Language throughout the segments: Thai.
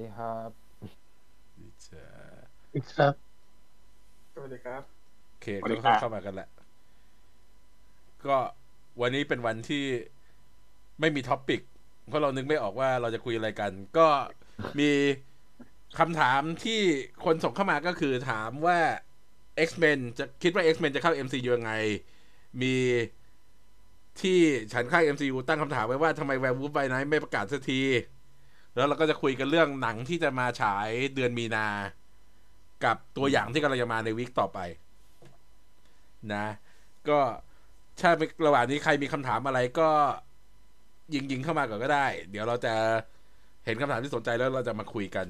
ดีครับดีจ้าครับสวัสดีครับโอเคสวัสดีก็ครับเข้ามากันละ ก็วันนี้เป็นวันที่ไม่มี topic เพราะเรานึกไม่ออกว่าเราจะคุยอะไรกัน ก็มีคำถามที่คนส่งเข้ามาก็คือถามว่า X-Men จะคิดว่า X-Men จะเข้า MCU ยังไง มีที่ฉันค่าย MCU ตั้งคำถามไว้ว่าทำไม Werewolf by Night ไม่ประกาศสักที แล้วเราก็จะคุยกันเรื่องหนังที่จะมาฉายเดือนมีนา กับตัวอย่างที่กำลังจะมาในวีคต่อไป นะ ก็ถ้าระหว่างนี้ใครมีคำถามอะไรก็ยิงยิงๆเข้ามาก่อนก็ได้ เดี๋ยวเราจะเห็นคำถามที่สนใจแล้วเราจะมาคุยกัน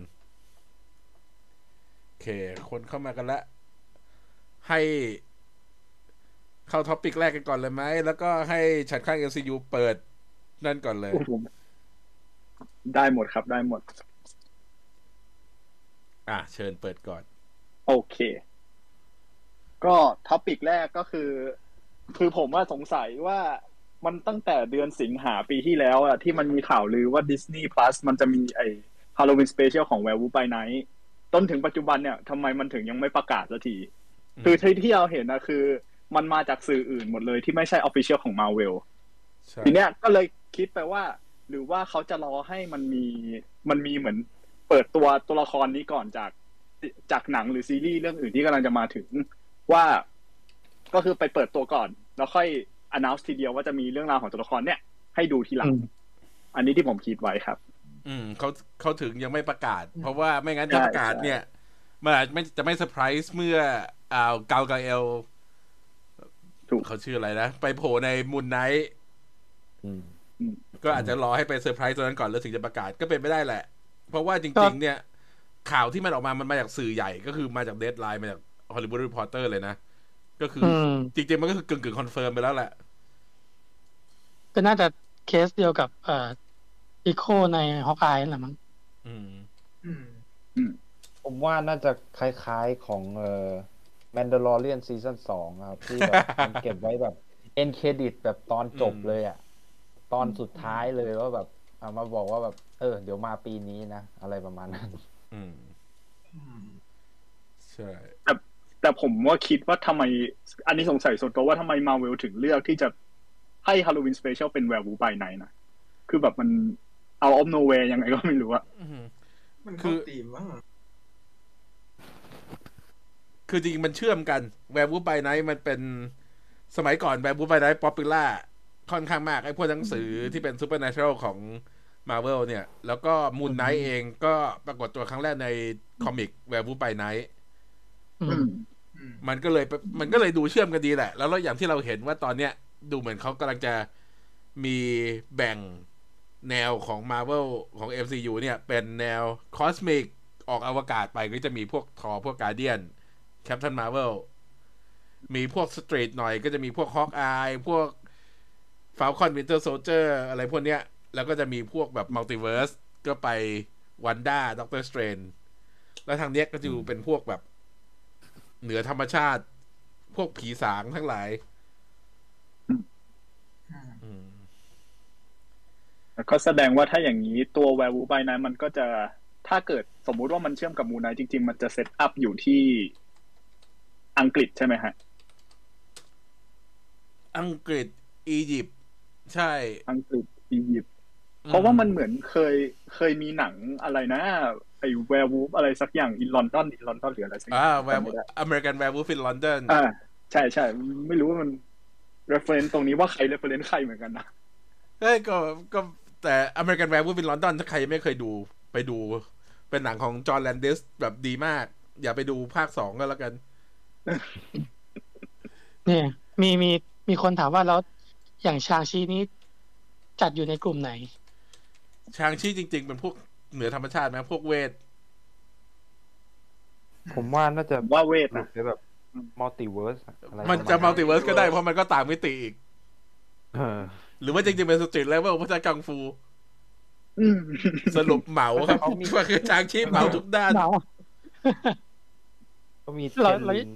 โอเค คนเข้ามากันละ ให้เข้าท็อปิกแรกกันก่อนเลยไหม แล้วก็ให้ฉันข้าง LCU เปิดนั่นก่อนเลย ได้หมดครับได้หมด อะเชิญเปิดก่อน โอเค ก็ท็อปิกแรกก็คือ คือผมว่าสงสัยว่ามันตั้งแต่เดือนสิงหาปีที่แล้วอะที่มันมีข่าวลือว่า Disney Plus มันจะมีไอ้ Halloween Special ของ Werewolf by Night ต้นถึงปัจจุบันเนี่ยทำไมมันถึงยังไม่ประกาศสักทีอืมคือที่ที่เราเห็นนะคือ มันมาจากสื่ออื่นหมดเลยที่ไม่ใช่ Official ของ Marvel ใช่ทีเนี้ยก็เลยคิดไปว่า หรือว่าเขาจะรอให้มันมีมันมีเหมือน เปิดตัวตัวละครนี้ก่อนจากจากหนังหรือซีรีส์เรื่องอื่นที่กำลังจะมาถึงว่าก็คือไปเปิดตัวก่อน แล้วค่อย announce ทีเดียวว่าจะมีเรื่องราวของตัวละครเนี่ย ให้ดูทีหลังอืมอันนี้ที่ผมคิดไว้ครับ อืมเขาเขาถึงยังไม่ประกาศ เพราะว่าไม่งั้นถ้าใช่ประกาศใช่เนี่ยมันอาจไม่จะไม่เซอร์ไพรส์เมื่ออ่าเกาเกาเอลถูกเขาชื่ออะไรนะ ไปโผล่ใน Moon Knight อืม ก็อาจจะรอให้ไปเซอร์ไพรส์ตัวนั้นก่อนแล้วถึงจะประกาศก็เป็นไม่ได้แหละ เพราะว่าครัริงๆเนี่ย ข่าวที่มันออกมามันมาจากสื่อใหญ่ก็คือมาจากเด d ไลน์มาจาก Hollywood Reporter เลยนะ ก็คืออือมจริง ๆ มันก็คือกึ่งกึ่ง confirm ไปแล้วแหละ ก็น่าจะเคสเดียวกับเอ่อEcho ใน Hawkeye นั่นแหละมั้งอืมอืมผมว่าน่าจะคล้ายๆของเอ่อ Mandalorian ซีซั่นสองครับ ที่แบบมันเก็บไว้แบบ end credit แบบตอนจบอืมเลยอะ ตอนสุดท้ายเลยว่าแบบเอามาบอกว่าแบบ เออ เดี๋ยวมาปีนี้นะ อะไรประมาณนั้น อืมอืมใช่แต่ผมว่าคิดว่าทำไม อันนี้สงสัยส่วนตัวว่าทำไมมาเวลถึงเลือกที่จะให้ Halloween Special เป็น Werewolf by Night นะ คือแบบมัน out of noเวยังไงก็ไม่รู้อะอืมมันคือเข้าธีมมั้งคือจริงๆมันเชื่อมกัน Werewolf by Night มันเป็นสมัยก่อน Werewolf by Night popular ค่อนข้างมากไอ้พวกหนังสือที่เป็น supernatural ของมาเวลเนี่ย แล้วก็ Moon Knight เองก็ปรากฏตัวครั้งแรกใน comic Werewolf by Night อือืมมอืมมันก็เลยมันก็เลยดูเชื่อมกันดีแหละแล้วแล้วอย่างที่เราเห็นว่าตอนเนี้ย ดูเหมือนเขากำลังจะมีแบ่งแนวของ Marvel ของ MCU เนี่ย เป็นแนว cosmic ออกอวกาศไปก็จะมีพวกทอพวกการเดียนแคป t ันมาเวลมีพวก street หน่อยก็จะมีพวก Hawkeye พวก ฟ a ลคอนวินเตอร์โซเจอร์อะไรพวกเนี้ย แล้วก็จะมีพวกแบบ multiverse ก็ไปWanda Doctor Strange แล้วทางเนี้ยก็จะดูเป็นพวกแบบ เหนือธรรมชาติ พวกผีสางทั้งหลายอืมอืมก็แสดงว่าถ้าอย่างนี้ตัว Werewolf by Night มันก็จะถ้าเกิดสมมุติว่ามันเชื่อมกับ Moon Knight จริง ๆ มันจะ set up อยู่ที่อังกฤษใช่ไหมฮะ อังกฤษ อียิปต์ ใช่ อังกฤษอียิปต์เพราะว่ามันเหมือนเคยเคยมีหนังอะไรนะไอ้ Werewolf อะไรสักอย่าง in London in London หรืออะไรสักอย่างอ่าแวร์จำไม่ได้ American Werewolf in London อ่าใช่ใช่ไม่รู้ว่ามัน reference ตรงนี้ว่าใคร reference ใครเหมือนกันนะเฮ้ยก็ก็แต่ American Werewolf in London ถ้าใครไม่เคยดูไปดู เป็นหนังของจอห์นแลนดิสแบบดีมาก อย่าไปดูภาคสองก็แล้วกัน เนี่ย มีมีมีคนถามว่าแล้ว อย่าง Shang-Chi นี้จัดอยู่ในกลุ่มไหน Shang-Chi จริง ๆ เป็นพวกเหนือธรรมชาติไหมพวกเวท ผมว่าน่าจะว่าเวทนะหลุดไปแบบ multiverse อะไรมันจะ multiverse ก็ได้เพราะมันก็ต่างมิติอีกเออหรือว่าจริงๆเป็น street level เพราะจะกังฟูอืมสรุปเหมาครับก็คือ Shang-Chi เหมาทุกด้านเนาก็มีเทเรานเราลิง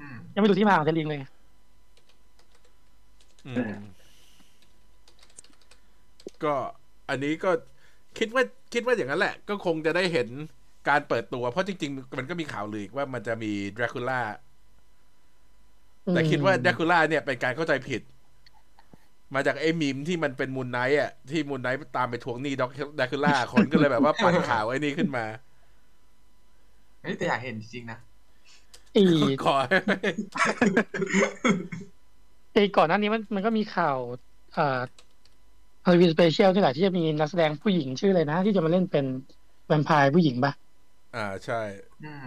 อืมยังไม่ดูที่มาของเทลิงเลยอืม ก็อันนี้ก็คิดว่าคิดว่าอย่างนั้นแหละ ก็คงจะได้เห็นการเปิดตัว เพราะจริง ๆ มันก็มีข่าวลืออีกว่ามันจะมีดรากูล่าแต่คิดว่าดรากูล่าเนี่ยเป็นการเข้าใจผิด มาจากไอ้มีมที่มันเป็นมูนไนท์อะที่มูนไนท์ตามไปทวงหนี้ด็อกดรากูล่าคนก็เลยแบบว่าปั่นข่าวไอ้นี่ขึ้นมาเฮ้ยแต่อยากเห็นจริงๆนะไอ้ขอ ไอ้ก่อนหน้านี้มันมันก็มีข่าวอ่า Halloween Special นี่แหละที่จะมีนักแสดงผู้หญิงชื่ออะไรนะ ที่จะมาเล่นเป็นแวมไพร์ผู้หญิงปะอ่าใช่อืม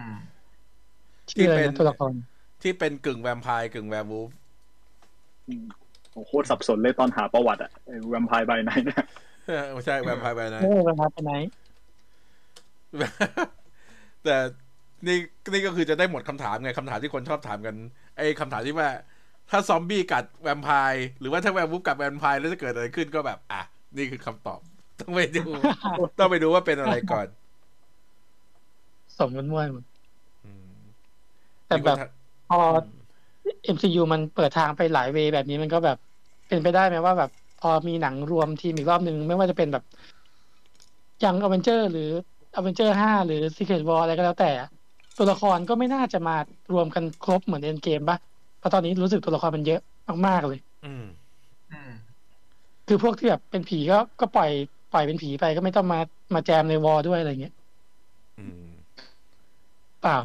ชื่ออะไรที่เป็นตัวละครที่เป็นกึ่งแวมไพร์กึ่ง werewolfโอ้โหโคตรสับสนเลยตอนหาประวัติอะ Vampire by Night เนี่ยไม่ใช่ Vampire by Night นะเออ Vampire by Night แต่นี่นี่ก็คือจะได้หมดคำถามไงคำถามที่คนชอบถามกัน ไอ้คำถามที่ว่า ถ้าซอมบี้กัดแวมไพร์หรือว่าถ้า werewolf กัดแวมไพร์แล้วจะเกิดอะไรขึ้นก็แบบ อะ นี่คือคำตอบ ต้องไปดู ต้องไปดูว่าเป็นอะไรก่อนผสมกันมั่วหมดอืมแต่แบบมีคนถามพอ MCU มันเปิดทางไปหลาย way แบบนี้มันก็แบบ เป็นไปได้ไหมว่าแบบ พอมีหนังรวมทีมอีกรอบหนึ่งไม่ว่าจะเป็นแบบ Young Avengers หรืออเวนเจอร์ห้าหรือ Secret War อะไรก็แล้วแต่ ตัวละครก็ไม่น่าจะมารวมกันครบเหมือน Endgame ปะเพ ราะตอนนี้รู้สึกตัวละครมันเยอะมากๆเลยอืมอืมคือพวกที่แบบเป็นผีก็ก็ปล่อยปล่อยเป็นผีไปก็ไม่ต้องมามาแจมใน war ด้วยอะไรเงี้ยอืมเปล่า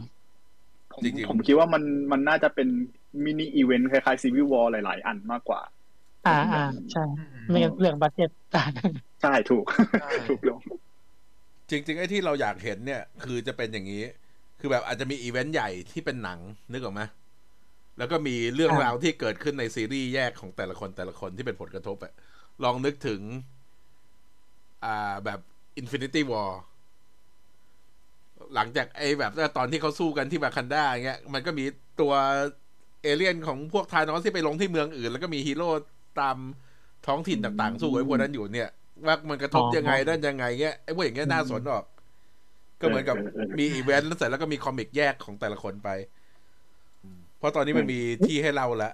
ผมจริงๆผมคิดว่ามันมันน่าจะเป็น mini event คล้ายๆ Civil War หลาย ๆ อันมากกว่า อ่าอ่าใช่อืมไม่งั้นเรื่อง budget ต่างใช่ถูกใช่ถูกลง จริง ๆ ไอ้ที่เราอยากเห็นเนี่ย คือจะเป็นอย่างนี้ คือแบบอาจจะมีอีเวนต์ใหญ่ที่เป็นหนังนึกออกไหม แล้วก็มีเรื่องราวที่เกิดขึ้นในซีรีส์แยกของแต่ละคนแต่ละคนที่เป็นผลกระทบอะลองนึกถึง อ่าแบบ Infinity War หลังจากไอ้แบบตอนที่เขาสู้กันที่บาคันดาอย่างเงี้ย มันก็มีตัวเอเลี่ยนของพวก Thanos ที่ไปลงที่เมืองอื่น แล้วก็มีฮีโร่ตามท้องถิ่นต่างๆ สู้กับไอ้พวกนั้นอยู่เนี่ย ว่ามันกระทบยังไงด้านยังไงเงี้ยไอ้พวกอย่างเงี้ยน่าสนออก ก็เหมือนกับเออเออเออมีอีเวนต์แล้วเสร็จแล้วก็มี comic แยกของแต่ละคนไป เพราะตอนนี้มันมีที่ให้เราละ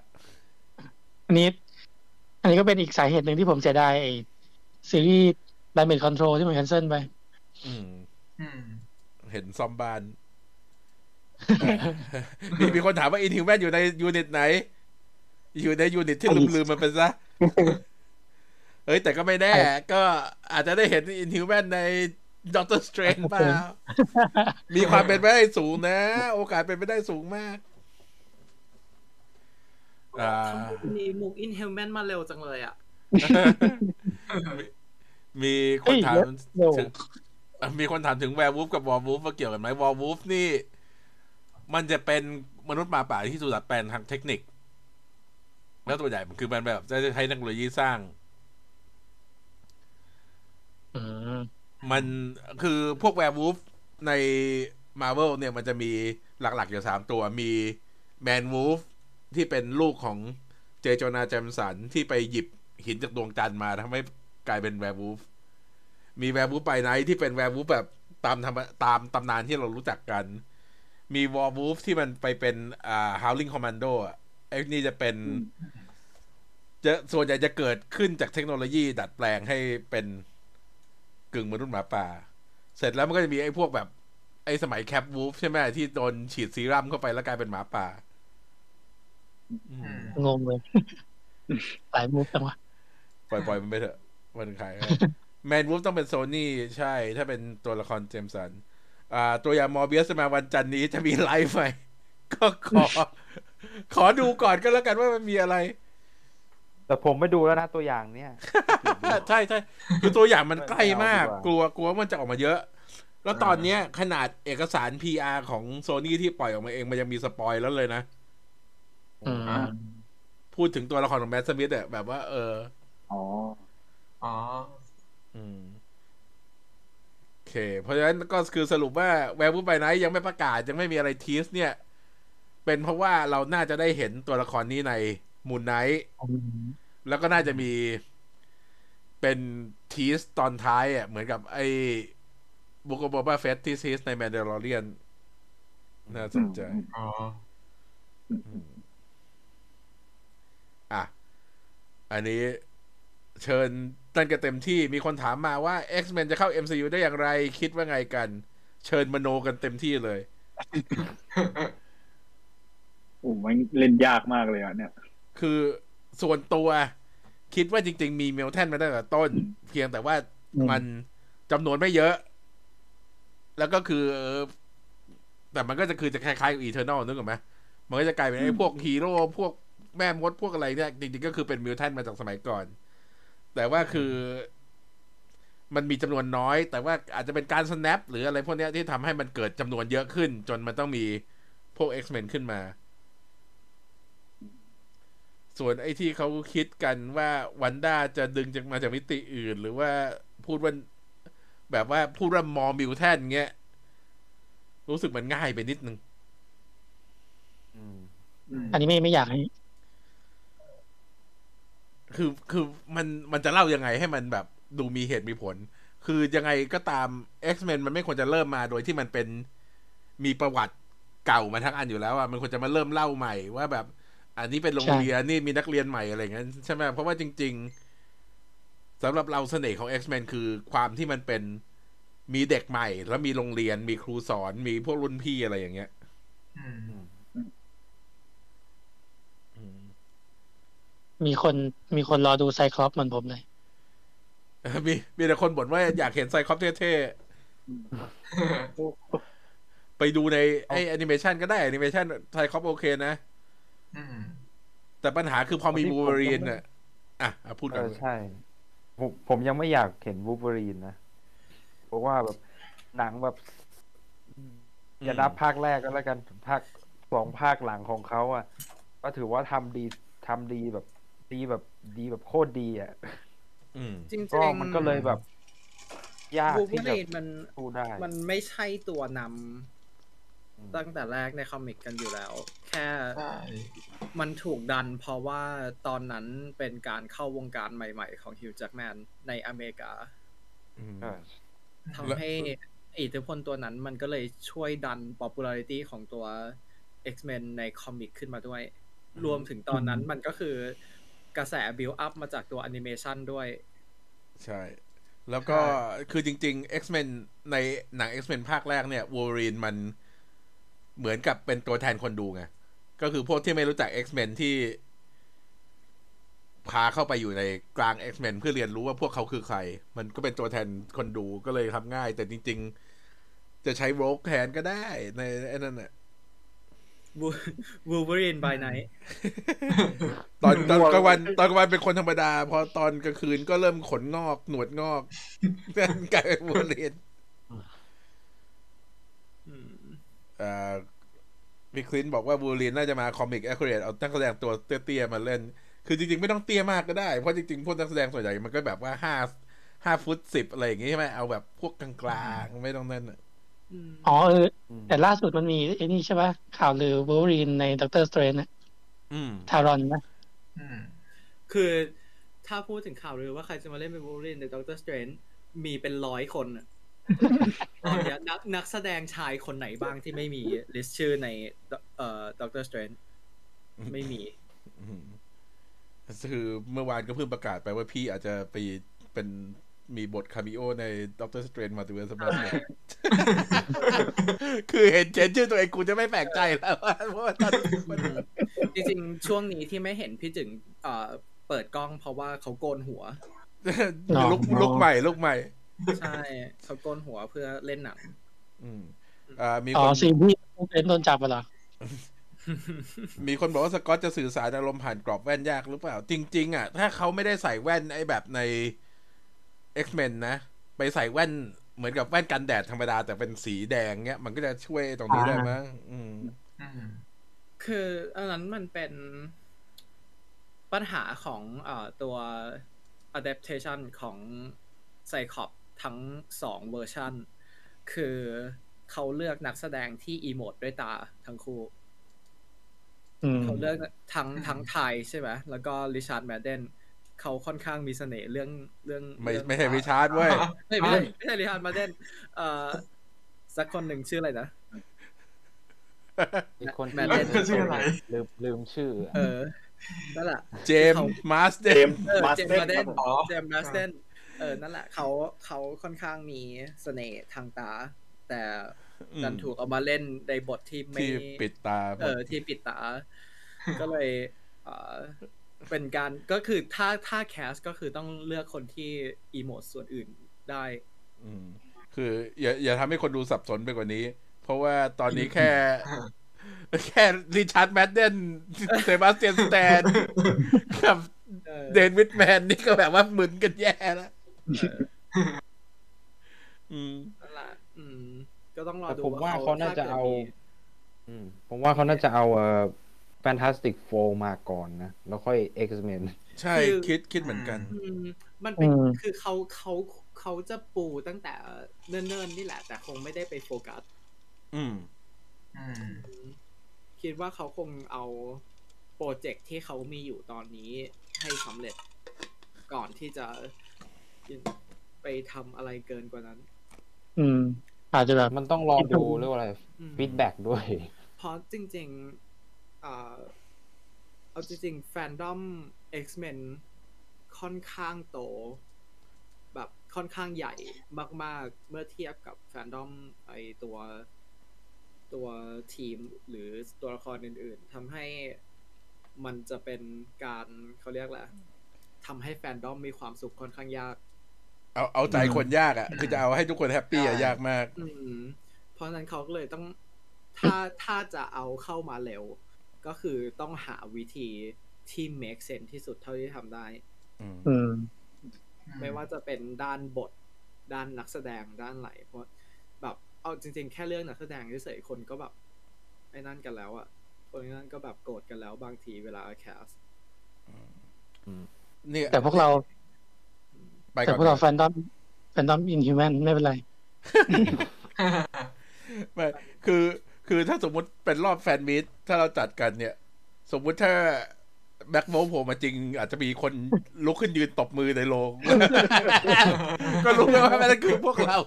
อันนี้ อันนี้ก็เป็นอีกสาเหตุหนึ่งที่ผมเสียดายไอ้ซีรีส์ Damage Control ที่มัน cancel ไปอืมอืมเห็นซอมบานมีมีคนถามว่า Inhuman อยู่ใน unit ไหน อยู่ใน unit ที่ลืมลืมๆมันเป็นซะ เฮ้ยแต่ก็ไม่แน่ ก็อาจจะได้เห็น Inhuman ใน Doctor Strange เปล่ามีความเป็นไปได้สูงนะ โอกาสเป็นไปได้สูงมาก อ่ามีมุก Inhuman มาเร็วจังเลยอะ มีคนถามเฮ้ยเร็วถึงอะมีคนถามถึง werewolf กับ Warwolf ว่าเกี่ยวกันไหม Warwolf นี่ มันจะเป็นมนุษย์หมาป่าที่ถูกดัดแปลงทางเทคนิค แล้วตัวใหญ่มันคือมันแบบจะใช้เทคโนโลยีสร้างอืมมันคือพวกแวร์วูฟในมา r v e l เนี่ยมันจะมีหลักๆอยู่สามตัวมี Man-Wolf ที่เป็นลูกของ J. Jonah Jameson ที่ไปหยิบหินจากดวงจันทร์มาทำให้กลายเป็น werewolf มี Werewolf by Night ที่เป็น werewolf แบบตามธรรมตามตำนานที่เรารู้จักกัน มี Warwolf ที่มันไปเป็นอ่า Howling Commando อะไอ้นี่จะเป็น จะส่วนใหญ่จะเกิดขึ้นจากเทคโนโลยีดัดแปลงให้เป็นกึ่งมนุษย์หมาป่า เสร็จแล้วมันก็จะมีไอ้พวกแบบ ไอ้สมัยแคปวูฟใช่ไหมที่โดนฉีดซีรั่มเข้าไปแล้วกลายเป็นหมาป่า งงเลยหลายมุกจังวะปล่อยปล่อยมันไปเถอะมันขายแมนวูฟต้องเป็นโซนี่ใช่ ถ้าเป็นตัวละครเจมสัน อ่า ตัวอย่างมอร์เบียสมาวันจันทร์นี้จะมีไลฟ์ไหมก็ขอ ขอดูก่อนก็แล้วกันว่ามันมีอะไร แต่ผมไม่ดูแล้วนะตัวอย่างเนี่ย ใช่ใช่คือตัวอย่างมันใกล้มากไม่เอาดีกว่ากลัวกลัวมันจะออกมาเยอะ แล้วตอนเนี้ยขนาดเอกสาร PR ของโซนี่ที่ปล่อยออกมาเองมันยังมีสปอยแล้วเลยนะอืม พูดถึงตัวละครของแมสสมิธอะแบบว่า เออ อ๋อ อ๋อ อืมโอเค เพราะฉะนั้นก็คือสรุปว่า Werewolf by Night ยังไม่ประกาศยังไม่มีอะไร tease เนี่ย เป็นเพราะว่าเราน่าจะได้เห็นตัวละครนี้ใน Moon Knight แล้วก็น่าจะมีเป็น tease ตอนท้ายอะ เหมือนกับไอ้ Book of Boba Fett ที่ tease ใน Mandalorian น่าสนใจ อ๋อ อะ อันนี้เชิญตั้นกันเต็มที่มีคนถามมาว่า X-Men จะเข้า MCU ได้อย่างไร คิดว่าไงกัน เชิญมโนกันเต็มที่เลยโอ้มันเล่นยากมากเลยอะเนี่ย คือส่วนตัว คิดว่าจริง ๆ มี mutant มาตั้งแต่ต้น เพียงแต่ว่าอืมมันจำนวนไม่เยอะ แล้วก็คือเออแต่มันก็จะคือจะคล้ายๆกับ Eternal นึกออกไหมมันก็จะกลายเป็นไอ้พวกฮีโร่พวก แม่มดพวกอะไรเนี่ยจริงๆก็คือเป็นมิวแทนมาจากสมัยก่อน แต่ว่าคือมันมีจำนวนน้อย แต่ว่าอาจจะเป็นการ snap หรืออะไรพวกเนี้ยที่ทำให้มันเกิดจำนวนเยอะขึ้น จนมันต้องมีพวก X-Men ขึ้นมา ส่วนไอ้ที่เขาคิดกันว่าวันด้าจะดึงจากมาจากมิติอื่น หรือว่าพูดว่าแบบว่าพูดว่ามอมิวแทนเงี้ย รู้สึกมันง่ายไปนิดนึงอืมอันนี้ไม่ไม่อยากให้ คือคือมันมันจะเล่ายังไงให้มันแบบดูมีเหตุมีผล คือยังไงก็ตาม X-Men มันไม่ควรจะเริ่มมาโดยที่มันเป็นมีประวัติเก่ามาทั้งอันอยู่แล้วอะมันควรจะมาเริ่มเล่าใหม่ว่าแบบ อันนี้เป็นโรงเรียนนี่มีนักเรียนใหม่อะไรอย่างเงี้ยใช่ไหมเพราะว่าจริง ๆสำหรับเราเสน่ห์ของ X-Men คือความที่มันเป็นมีเด็กใหม่ แล้วมีโรงเรียนมีครูสอนมีพวกรุ่นพี่อะไรอย่างเงี้ย อืม อืม มีคนมีคนรอดู Cyclops เหมือนผมเลยมีมีแต่คนบ่นว่าอยากเห็นไซคอปเท่ๆ ไปดูในไอแอนิเมชันก็ได้ animation Cyclops โอเคนะอืมแต่ปัญหาคือพอมีอันนี้บูผมเบอรีนก็ไม่อะอะอะพูดเอกันอใช่ผมผมยังไม่อยากเห็นวู l เ e อรีนนะ เพราะว่าแบบหนังแบบ อย่านับภาคแรกก็แล้วกันภาคสองภาคหลังของเขาอะ ก็ถือว่าทำดีทำดีแบบ ดีแบบดีแบบโคตรดีอะอืมจริงๆก็มันก็เลยแบบยากวูที่เวอจะรีนมันพูดได้มันไม่ใช่ตัวนำอืมตั้งแต่แรกในคอมิกกันอยู่แล้ว แค่ใช่มันถูกดันเพราะว่าตอนนั้นเป็นการเข้าวงการใหม่ๆ ของฮิวจ c กแมนในอเมริกาอืมเออทำให้อิทธิพลตัวนั้นมันก็เลยช่วยดัน popularity ของตัว X-Men ใน comic ขึ้นมาด้วย รวมถึงตอนนั้นมันก็คือ กระแส build up มาจากตัวแอนิเมชันด้วย ใช่ แล้วก็คือจริง ๆ X-Men ในหนัง X-Men ภาคแรกเนี่ยวูเบอรีนมันเหมือนกับเป็นตัวแทนคนดูไง ก็คือพวกที่ไม่รู้จัก X-Men ที่ พาเข้าไปอยู่ในกลาง X-Men เพื่อเรียนรู้ว่าพวกเขาคือใคร มันก็เป็นตัวแทนคนดูก็เลยทำง่าย แต่จริง ๆ จะใช้โรกแทนก็ได้ใน ไอ้นั่นน่ะ Wolverine by night ตอนตอนกลางวันตอนกลางวันเป็นคนธรรมดา พอตอนกลางคืนก็เริ่มขนงอก หนวดงอกนั่นกลายเป็นวูเบอรีนอืมอ่าพี่คลินต์บอกว่าวูเบอรีนน่าจะมา comic accurate เอานักแสดงตัวเตี้ยๆมาเล่น คือจริงๆ ไม่ต้องเตี้ยมากก็ได้ เพราะจริงๆ พวกนักแสดงส่วนใหญ่มันก็แบบว่าห้าห้าฟุตสิบอะไรอย่างงี้ใช่ไหมเอาแบบพวกกลางๆ ไม่ต้องนั่นน่ะ อืมอ๋อเอออืมแต่ล่าสุดมันมีไอ้นี่ใช่ปะข่าวลือวู l รีนใน Doctor Strange นะอืม Taron นะอืมคือถ้าพูดถึงข่าวลือว่าใครจะมาเล่นเป็น Wolverine ใน Doctor Strange มีเป็นร้อยคนอะตอนเนี้ยนักนักแสดงชายคนไหนบ้างที่ไม่มี list ชื่อในเอ่อ Doctor Strange ไม่มีอืมคือเมื่อวานก็เพิ่งประกาศไปว่าพี่อาจจะไปเป็น มีบท cameo ใน Doctor Strange Multiverse มัยคือเห็นเจนชื่อตัวเองกูจะไม่แปลกใจแล้วว่าเพราะว่าตอนนี้มันจริงๆ ช่วงนี้ที่ไม่เห็นพี่จึงเอ่อเปิดกล้องเพราะว่าเขาโกนหัวลุกลุกใหม่ลุกใหม่ ใช่เขาโกนหัวเพื่อเล่นหนังอืมอ่ามีอ๋อคนซีนที่เป็นโดนจับอะเหรอมีคนบอกว่าสกอตจะสื่อสารอารมณ์ผ่านกรอบแว่นยากหรือเปล่า จริง ๆ อะ ถ้าเขาไม่ได้ใส่แว่นไอ้แบบใน X-Men นะ ไปใส่แว่นเหมือนกับแว่นกันแดดธรรมดา แต่เป็นสีแดงเงี้ย มันก็จะช่วยตรงนี้ได้มั้งอืมอืมคืออันนั้นมันเป็นปัญหาของเอ่อตัว adaptation ของ Cyclops ทั้งสองเวอร์ชันคือเขาเลือกนักแสดงที่ emote ด้วยตาทั้งคู่อืมเขาเลือกทั้งอืมทั้ง Tye ใช่ไหมแล้วก็ Richard Madden เขาค่อนข้างมีเสน่ห์เรื่องเรื่องไม่เรื่องไม่ใช่ Richard เว้ยไม่ไม่ใช่ไม่ใช่ Richard Maddenเอ่อสักคนหนึ่งชื่ออะไรนะอีกคนแมที่ทเล่นลืมลืมลืมชื่อ เออนั่นแหละเจมส์มาสเดเจนมส์เออมาสเจมเตส์มาเดนนครับผมอ๋อเจมส์มาสเดนเออนั่นแหละเขาเขาค่อนข้างมีเสน่ห์ทางตา แต่ดันถูกเอามาเล่นในบทที่ไม่ที่ปิดตา เออที่ปิดตา ก็เลย เออเป็นการก็คือถ้าถ้าแคสก็คือต้องเลือกคนที่อีโมดส่วนอื่นได้ อืม คืออย่าอย่าทำให้คนดูสับสนไปกว่านี้ เพราะว่าตอนนี้แค่ แค่ Richard Madden Sebastian Stan กับเออ Dane Whitman นี่ก็แบบว่ามึนกันแย่แล้วเอออืมนั่นแหละอืมก็ต้องรอแต่ดูผมว่าเขาน่าจะถ้กิดเอามีอืมผมว่าเขาน่าจะเอาเอ่อ Fantastic Four มาก่อนนะ แล้วค่อย X-Men ใช่คิดคิดเหมือนกันอืมมันเป็นอืมคือเขาเขาเขาจะปูตั้งแต่เนิ่นๆนี่แหละ แต่คงไม่ได้ไปโฟกัสอืมอืมคิดว่าเขาคงเอาโปรเจกต์ที่เขามีอยู่ตอนนี้ให้สำเร็จก่อนที่จะไปทำอะไรเกินกว่านั้น อืม อาจจะแบบมันต้องรอดูเรียกว่าอะไรอืมฟีดแบ็กด้วยเพราะจริงๆอ่า เอาจริงๆ fandom X-Men ค่อนข้างโต แบบค่อนข้างใหญ่มาก ๆ เมื่อเทียบกับแฟนดอมไอตัวตัวทีมหรือตัวละครอื่น ๆทำให้มันจะเป็นการเขาเรียกอะไรทำให้แฟนดอมมีความสุขค่อนข้างยาก เอาเอาใจคนยากอะ คือจะเอาให้ทุกคน happy อะใช่ยากมากอืมเพราะฉะนั้นเขาก็เลยต้อง ถ้าถ้าจะเอาเข้ามาเร็ว ก็คือต้องหาวิธีที่ make sense ที่สุดเท่าที่ทำได้อืมอืมไม่ว่าจะเป็นด้านบท ด้านนักแสดงด้านไหนเพราะแบบเอาจริง ๆ แค่เรื่องนักแสดงเฉยๆคนก็แบบไอ้นั่นกันแล้วอะคนนั่นก็แบบโกรธกันแล้วบางทีเวลาแคสเนี่ยแต่พวกเราไปแต่ก่อนพวกเรา fandom fandom Inhumans ไม่เป็นไรไม่คือ คือถ้าสมมุติเป็นรอบ fan meet ถ้าเราจัดกันเนี่ย สมมุติถ้าแบ็คโมโผล่มาจริง อาจจะมีคนลุกขึ้นยืนตบมือในโรงก็รู้ไหมว่ามันคือพวกเรา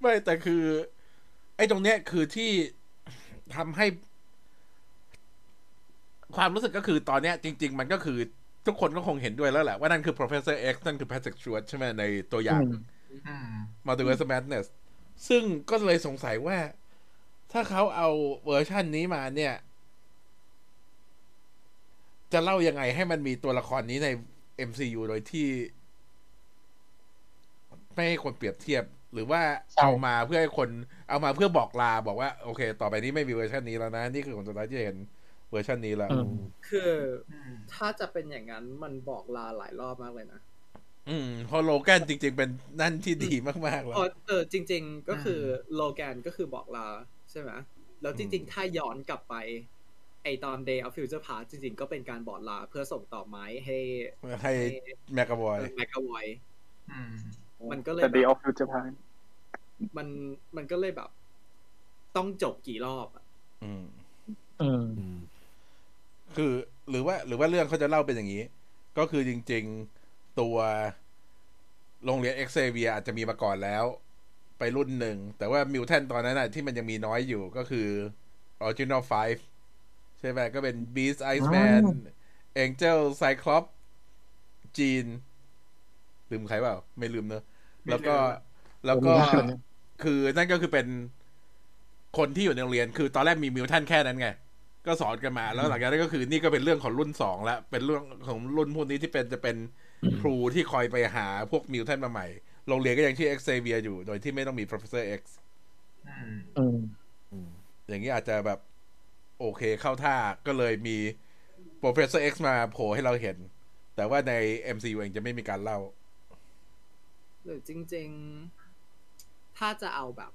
ไม่แต่คือ ไอ้ตรงเนี้ยคือที่ทำให้ ความรู้สึกก็คือตอนเนี้ย จริง ๆ มันก็คือทุกคนก็คงเห็นด้วยแล้วแหละว่านั่นคือ professor X นั่นคือ Patrick Stewart ใช่ไหมในตัวอย่างอืมอืม Multiverse of Madness ซึ่งก็เลยสงสัยว่า ถ้าเขาเอาเวอร์ชันนี้มาเนี่ย จะเล่ายังไงให้มันมีตัวละครนี้ใน MCU โดยที่ ไม่ให้คนเปรียบเทียบ หรือว่าเอามาเพื่อให้คนเอามาเพื่อบอกลาบอกว่า โอเค ต่อไปนี้ไม่มีเวอร์ชันนี้แล้วนะ นี่คือคนสุดท้ายที่เห็นเวอร์ชันนี้แล้วคือถ้าจะเป็นอย่างนั้นมันบอกลาหลายรอบมากเลยนะ อืมเพอโลแกนจริง ๆ เป็นนั่นที่ดีมากๆแล้เพวราะเออจริง ๆ ก็คือโลแกนก็คือบอกลาใช่ไหมแล้วจริงอืมๆถ้าย้อนกลับไป ไอตอน Day of Future Past จริง ๆ ก็เป็นการบอกลาเพื่อส่งต่อไม้ให้ ให้แมกกาบอยแมกกาวอยอืมมันก็เลยแต่แบ Day บ of Future Past มันมันก็เลยแบบ ต้องจบกี่รอบอะอืมอืมคือหรือว่า หรือว่าเรื่องเขาจะเล่าเป็นอย่างนี้ ก็คือจริง ๆ ตัวโรงเรียนเอ็กเซเวียอาจจะมีมาก่อนแล้ว ไปรุ่นหนึ่ง แต่ว่ามิวแทนตอนนั้นนะที่มันยังมีน้อยอยู่ก็คือ Original Five ใช่ไหมก็เป็น Beast Iceman Angel Cyclops Jean ลืมใครเปล่า ไม่ลืมเนอะ แล้วก็แล้วก็ผมไม่ลืมคือนั่นก็คือเป็นคนที่อยู่ในโรงเรียน คือตอนแรกมีมิวแทนแค่นั้นไง ก็สอนกันมา แล้วหลังจากนั้นก็คือนี่ก็เป็นเรื่องของรุ่นสองแล้วเป็นเรื่องของรุ่นพวกนี้ที่เป็นจะเป็น ครูที่คอยไปหาพวกมิวแทนมาใหม่ โรงเรียนก็ยังชื่อ X Xavier อยู่ โดยที่ไม่ต้องมี Professor X อืมอืมอย่างนี้อาจจะแบบ โอเคเข้าท่าก็เลยมี Professor X มาโผล่ให้เราเห็น แต่ว่าใน MCU เองจะไม่มีการเล่า หรือจริง ๆ ถ้าจะเอาแบบ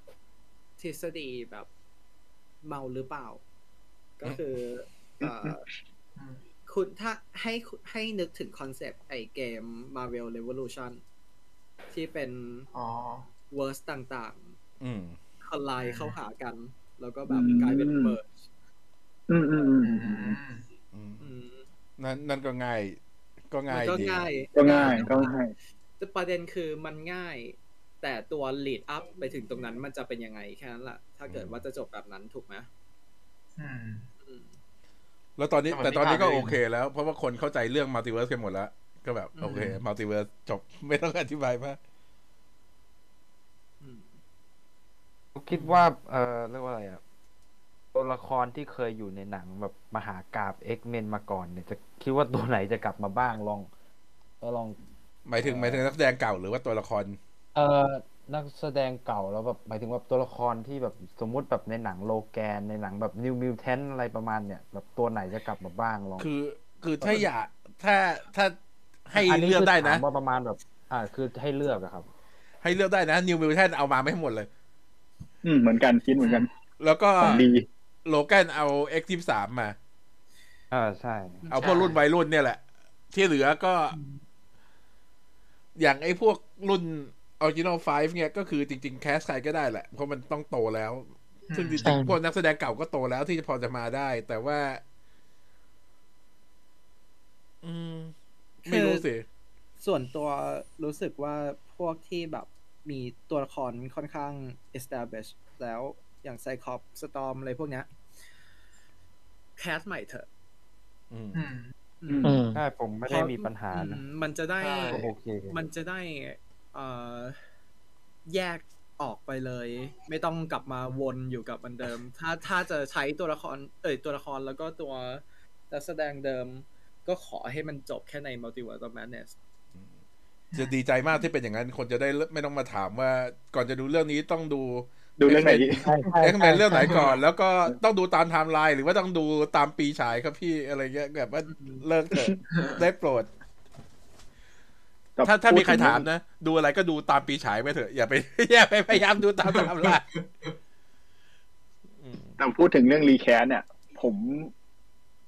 ทฤษฎีแบบเมาหรือเปล่า ก็คือเอ่ออืม คุณถ้าให้ให้นึกถึง concept ไอเกม Marvel Revolution ที่เป็นอ๋อ verse ต่างอืมๆ collide เข้าหากัน แล้วก็แบบอืมกลายเป็นเบิร์อืมอืมอืมอือืมมอืมนั่นนั่นก็ง่าย ก็มันง่ายก็ดีง่ายก็ง่ายก็ง่ายแต่ประเด็นคือมันง่าย แต่ตัว lead up ไปถึงตรงนั้นมันจะเป็นยังไงแค่นั้นแหละถ้าเกิดว่าจะจบแบบนั้นถูกไหมอืมอ แล้วตอนนี้แต่มันแต่ตอนนี้ก็นิทานเลยโอเคแล้ว เพราะว่าคนเข้าใจเรื่องมัลติเวิร์สกันหมดแล้ว ก็แบบ โอเคมัลติเวิร์สจบไม่ต้องอธิบายมากอืมคิดว่า เออเรียกว่าอะไรอะตัวละครที่เคยอยู่ในหนังแบบมหากราบเอ็กเมนมาก่อนเนี่ยจะคิดว่าตัวไหนจะกลับมาบ้างลองก็ลอง หมายถึงหมายถึงนักแสดงเก่าหรือว่าตัวละคร เออ นักแสดงเก่าแล้วแบบหมายถึงว่าตัวละครที่แบบสมมุติแบบในหนังโลแกนในหนังแบบนิวมิวแทนอะไรประมาณเนี่ยแบบตัวไหนจะกลับมาบ้างลองคือ คือถ้าอยากถ้าถ้าให้นนี้เลือกคืได้นะถามว่าประมาณแบบ อ่า คือให้เลือกอะครับ ให้เลือกได้นะนิวมิวแทนเอามาไม่ให้หมดเลย อืมเหมือนกันคิดเหมือนกัน แล้วก็ของดีโลแกนเอาเอ็กซ์สามมาอ่าใช่ เอาพวกรุ่นวัยรุ่นเนี่ยแหละ ที่เหลือก็ อย่างไอ้พวกรุ่น ออริจินอล5เนี่ยก็คือจริง ๆ แคสใครก็ได้แหละ เพราะมันต้องโตแล้ว ซึ่งจใช่ริงๆพวกนักแสดงเก่าก็โตแล้วที่พอจะมาได้ แต่ว่า อืม ไม่รู้สิ ส่วนตัวรู้สึกว่าพวกที่แบบมีตัวละครค่อนข้าง establish แล้วอย่างไซคอปสตอมอะไรพวกเนี้ยแคสใหม่เถอะอืมอืมอือืมอืมใช่ผมไม่ได้มีปัญหานะอืมมันจะได้ใช่ก็โอเคมันจะได้เอ่อ แยกออกไปเลย ไม่ต้องกลับมาวนอยู่กับมันเดิม ถ้าถ้าจะใช้ตัวละคร เอ่ยตัวละครแล้วก็ตัวนักแสดงเดิม ก็ขอให้มันจบแค่ใน Multiverse of Madness จะดีใจมากที่เป็นอย่างนั้น คนจะได้ไม่ต้องมาถามว่า ก่อนจะดูเรื่องนี้ต้องดูดูเรื่องไหนใช่ใช่ X-Men เรื่องไหนก่อนใช่แล้วก็ต้องดูตามไทม์ไลน์หรือว่าต้องดูตามปีฉายครับพี่อะไรเงี้ยแบบว่าเลิกเถอะได้โปรดแต่ ถ้าถ้าพูดมีใครถึงถามนะ ดูอะไรก็ดูตามปีฉายไปเถอะ อย่าไปอย่าไปพยายามดูตามไทม์ไลน์อืมแต่พูดถึงเรื่อง recast เนี่ย ผม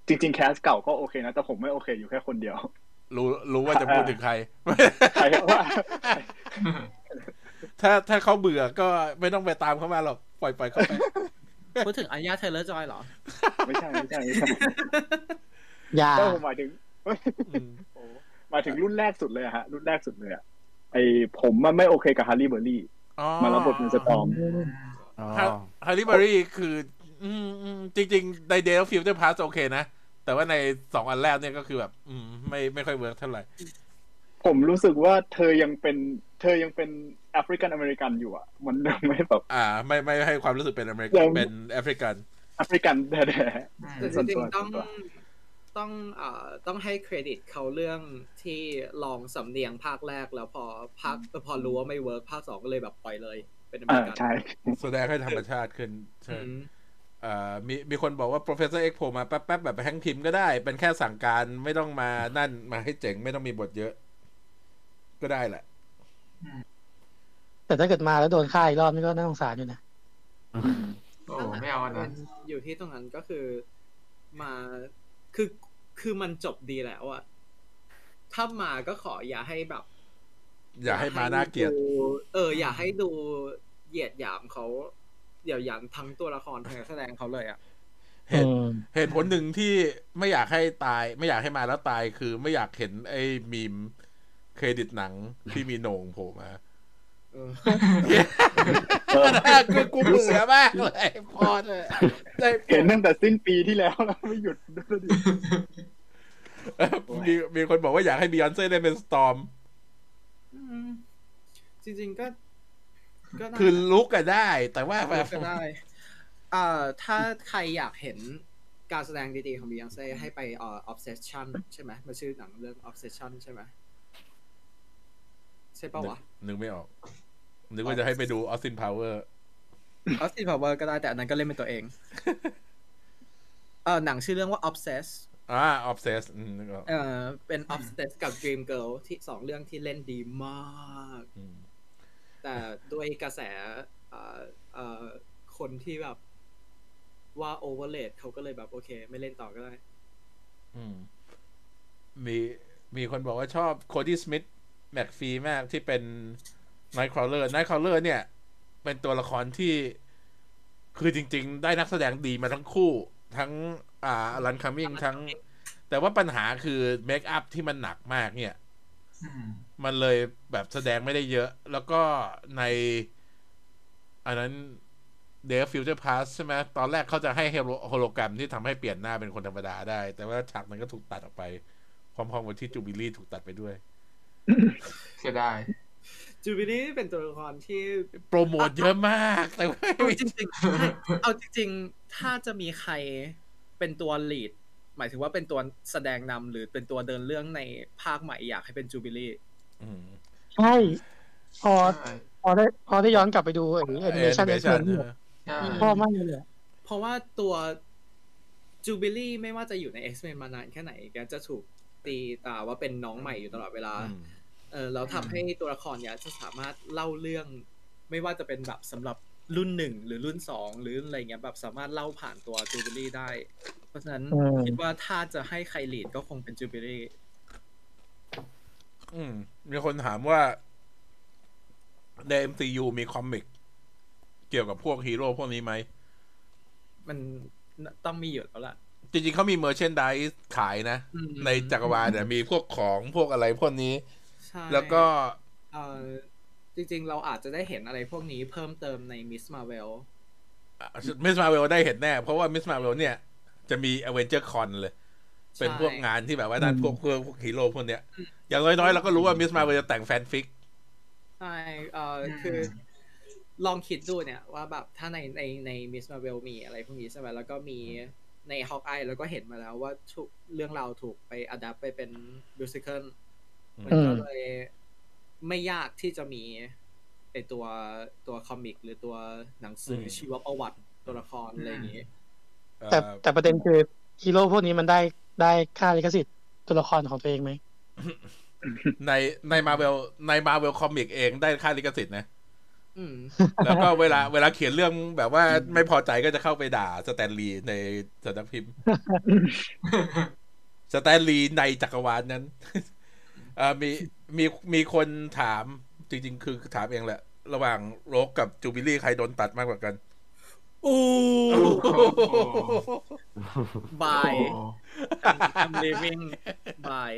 จริง ๆ cast เก่าก็โอเคนะ แต่ผมไม่โอเคอยู่แค่คนเดียว รู้รู้ว่าจะพูดถึงใครใครว่าถ้าถ้าเขาเบื่อก็ไม่ต้องไปตามเขามาหรอก ปล่อยปล่อยเขาไปพูดถึง Anya Taylor-Joy เหรอ ไม่ใช่ ไม่ใช่ไม่ใช่อย่าก็ผมหมายถึงอื มโอ้หมายถึงรุ่นแรกสุดเลยอะฮะ รุ่นแรกสุดเลยอะไอผมมันไม่โอเคกับ Halle Berryอ๋อมารับบทเป็นสตอมอ๋อฮาริบารีคืออืมอืมจริง ๆ ในเดลฟิลเตอร์พาสโอเคนะ แต่ว่าในสองอันแรกเนี่ยก็คือแบบ อืม ไม่ไม่ค่อยเวิร์กเท่าไหร่ ผมรู้สึกว่าเธอยังเป็น เธอยังเป็นแอฟริกันอเมริกันอยู่อะมันยังไม่แบบ อ่า ไม่ไม่ให้ความรู้สึกเป็นอเมริกัยันงเป็นแอฟริกันแอฟริกันแท้แต่ๆจส่วนริตังวๆต้องส่วน ตัวต้องเอ่อต้องให้เครดิตเขาเรื่องที่ลองสำเนียงภาคแรกแล้วพอภาคพอรู้ว่าไม่ work ภาคสองก็เลยแบบปล่อยเลย เป็นอเมริกันใช่แสดงให้ธรรมชาติขึ้นใช่อืมอ่ามีมีคนบอกว่า professor X โผล่มาแป๊บๆแบบ Hank Pym ก็ได้ เป็นแค่สั่งการไม่ต้องมานั่นมาให้เจ๋งไม่ต้องมีบทเยอะ ก็ได้แหละ แต่ถ้าเกิดมาแล้วโดนฆ่าอีกรอบนี่ก็น่าสงสารอยู่นะโอ้ไม่เอาอันนั้นมันอยู่ที่ตรงนั้นก็คือมา คือคือมันจบดีแล้วอะถ้ามาก็ขออย่าให้แบบ อย่าให้มาน่าเกลียดดูเออ อย่าให้ดูเหยียดหยามเขาเหยียดหยามทั้งตัวละครทั้งนักแสดงเขาเลยอะเหตุอืมเหตุผลหนึ่งที่ไม่อยากให้ตาย ไม่อยากให้มาแล้วตายคือไม่อยากเห็นไอ้มีมเครดิตหนังที่มีโหน่งโผล่มาเออ กูกูเบื่อมากเลยพอเลยได้โปรเห็นดตั้งแต่สิ้นปีที่แล้วแล้วไม่หยุดดูดิมีมีคนบอกว่าอยากให้บียอนเซ่เล่นเป็นสตอมอืมจริงๆก็ก็ได้คือลุกก็ได้ แต่ว่าแบบก็ได้เอ่อถ้าใครอยากเห็นการแสดงดีๆของ Beyonce ให้ไปเอ่อ Obsession ใช่ไหมมันชื่อหนังเรื่อง Obsession ใช่ไหมใช่ปะวะ นึกไม่ออก นึกว่าจะให้ไปดู Austin Power Austin Power ก็ได้แต่อันนั้นก็เล่นเป็นตัวเอง เออหนังชื่อเรื่องว่า Obsess อ่า Obsess นึกออกเออเป็น Obsess กับ Dream Girl ที่สองเรื่องที่เล่นดีมากอืมแต่ด้วยกระแสเอ่อเอ่อคนที่แบบว่า overrate เขาก็เลยแบบโอเค ไม่เล่นต่อก็ได้อืมมีมีคนบอกว่าชอบโคดี้สมิธแม็กฟีมากที่เป็น Nightcrawler Nightcrawler เนี่ย เป็นตัวละครที่คือจริง ๆ ได้นักแสดงดีมาทั้งคู่ ทั้งอ่ารันคัมมิ่งทั้ง แต่ว่าปัญหาคือ makeup ที่มันหนักมากเนี่ยอืมมันเลยแบบแสดงไม่ได้เยอะ แล้วก็ใน อันนั้น Days Future Past ใช่ไหมตอนแรกเขาจะให้โฮโลแกรมที่ทำให้เปลี่ยนหน้าเป็นคนธรรมดาได้ แต่ว่าฉากนั้นก็ถูกตัดออกไป พร้อมๆกับที่ Jubilee ถูกตัดไปด้วยเสียดาย Jubilee เป็นตัวละครที่โปรโมทเยอะมากแต่ว่าเอาจริงๆใช่เอาจริงๆ ถ้าจะมีใครเป็นตัว lead หมายถึงว่าเป็นตัวแสดงนำหรือเป็นตัวเดินเรื่องในภาคใหม่อยากให้เป็น Jubilee อืมใช่พอใช่พอได้พอได้ย้อนกลับไปดูไอ้แอนิเมชันเอ็กซ์ Animation เมนเออใช่ชอบมากเลยอะเพราะว่าตัว Jubilee ไม่ว่าจะอยู่ใน X-Men มานานแค่ไหนแกจะถูกตีตาว่าเป็นน้องใหม่อยู่ตลอดเวลาอืม เออแล้วทำให้ตัวละครเนี้ยจะสามารถเล่าเรื่อง ไม่ว่าจะเป็นแบบสำหรับรุ่นหนึ่งหรือรุ่นสองหรืออะไรเงี้ยแบบสามารถเล่าผ่านตัว Jubilee ได้ เพราะฉะนั้นคิดว่าถ้าจะให้ใคร lead ก็คงเป็น Jubilee อืม มีคนถามว่าใน MCU มี comic เกี่ยวกับพวกฮีโร่พวกนี้ไหม มันต้องมีอยู่แล้วล่ะ จริงๆเขามี merchandise ขายนะอืมในจักรวาลเนี่ยมีพวกของพวกอะไรพวกนี้ใช่ แล้วก็เออจริงๆ เราอาจจะได้เห็นอะไรพวกนี้เพิ่มเติมใน Ms. Marvel Ms. Marvel ได้เห็นแน่ เพราะว่า Ms. Marvel เนี่ย จะมี Avenger Con เลย เป็นพวกงานที่แบบว่าด้านพวกพวกพวกฮีโร่พวกเนี้ย อย่างน้อยๆ เราก็รู้ว่า Ms. Marvel จะแต่งแฟนฟิกใช่เออคือลองคิดดูเนี่ยว่าแบบถ้าในในใน Ms. Marvel มีอะไรพวกนี้ใช่ไหมแล้วก็มีใน Hawkeye แล้วก็เห็นมาแล้วว่าทุกเรื่องราวถูกไป adapt ไปเป็น musical อื มมันก็เลยไม่ยากที่จะมีไอตัวตัว comic หรือตัวหนังสืออมชีวประวัติตัวละครอะไรอย่างนี้แต่เอ่อแต่ประเด็นคือฮีโร่พวกนี้มันได้ได้ค่าลิขสิทธิ์ตัวละครของตัวเองไหมในในมาเวลใน Marvel Comic เองได้ค่าลิขสิทธิ์นะอืมแล้วก็เวลาเวลาเขียนเรื่องแบบว่าไม่พอใจก็จะเข้าไปด่าสแตนลีย์ในสำนักพิมพ์ สแตนลีย์ในจักรวาลนั้นเอ่อ มีมีมีคนถามจริง ๆ คือถามเองแหละ ระหว่าง Rogue กับ Jubilee ใครโดนตัดมากกว่ากันอู้บายโอ้ I'm leaving บาย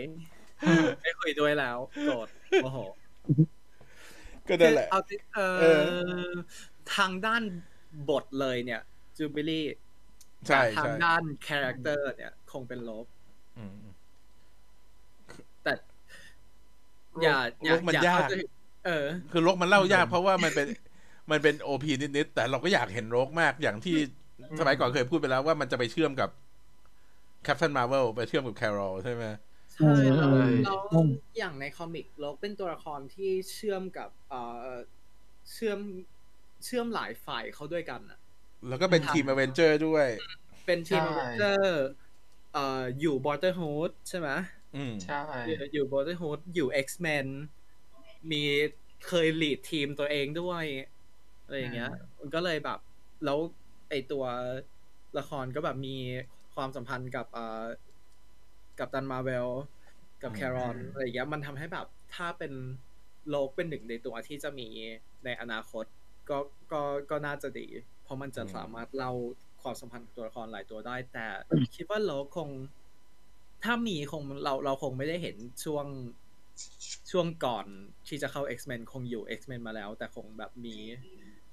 ไม่คุยด้วยแล้วโกรธโอ้โหก็นั่นแหละเอาสิเอเออทางด้านบทเลยเนี่ยจูบิลี่ใช่ทางใช่ด้านคาแรคเตอร์เนี่ย คงเป็นลบ อืม แต่ อย่าอย่าโลกมันอย่ายากเข้าใจเออ คือ Rogue มันเล่ายาก เพราะว่ามันเป็นมันเป็น OP นิดๆแต่เราก็อยากเห็น Rogue มากอย่างที่สมัยก่อนเคยพูดไปแล้วว่ามันจะไปเชื่อมกับแคป t ันมา r v เวลไปเชื่อมกับแคโรลใช่ไหมใช่แล้วอืมแล้วอืมอย่างใน comic Rogue เป็นตัวละครที่เชื่อมกับเอ่อเชื่อมเชื่อมหลายฝ่ายเข้าด้วยกันอะแล้วก็เป็นทีม Avenger ด้วย เป็นทีมใช่อเวนเจอร์เอ่ออยู่ Brotherhood ใช่ไหมอืม ใช่อยู่อยู่บอร์เตอร์ฮูดอยู่ X-Men มีเคยลีดทีมตัวเองด้วยอะไรอย่างเงี้ย มันก็เลยแบบ แล้วไอตัวละครก็แบบมีความสัมพันธ์กับเอ่อกับตันมาเวล กับอืมแครอนอะไรอย่างเงี้ยมันทำให้แบบถ้าเป็นโลกเป็นหนึ่งในตัวที่จะมีในอนาคต ก็ก็ก็น่าจะดี เพราะมันจะสามารถเล่าความสัมพันธ์ของตัวละครหลายตัวได้ แต่คิดว่าโลกคง ถ้ามีคงเราเราคงไม่ได้เห็นช่วงช่วงก่อนที่จะเข้า X-Men คงอยู่ X-Men มาแล้ว แต่คงแบบมี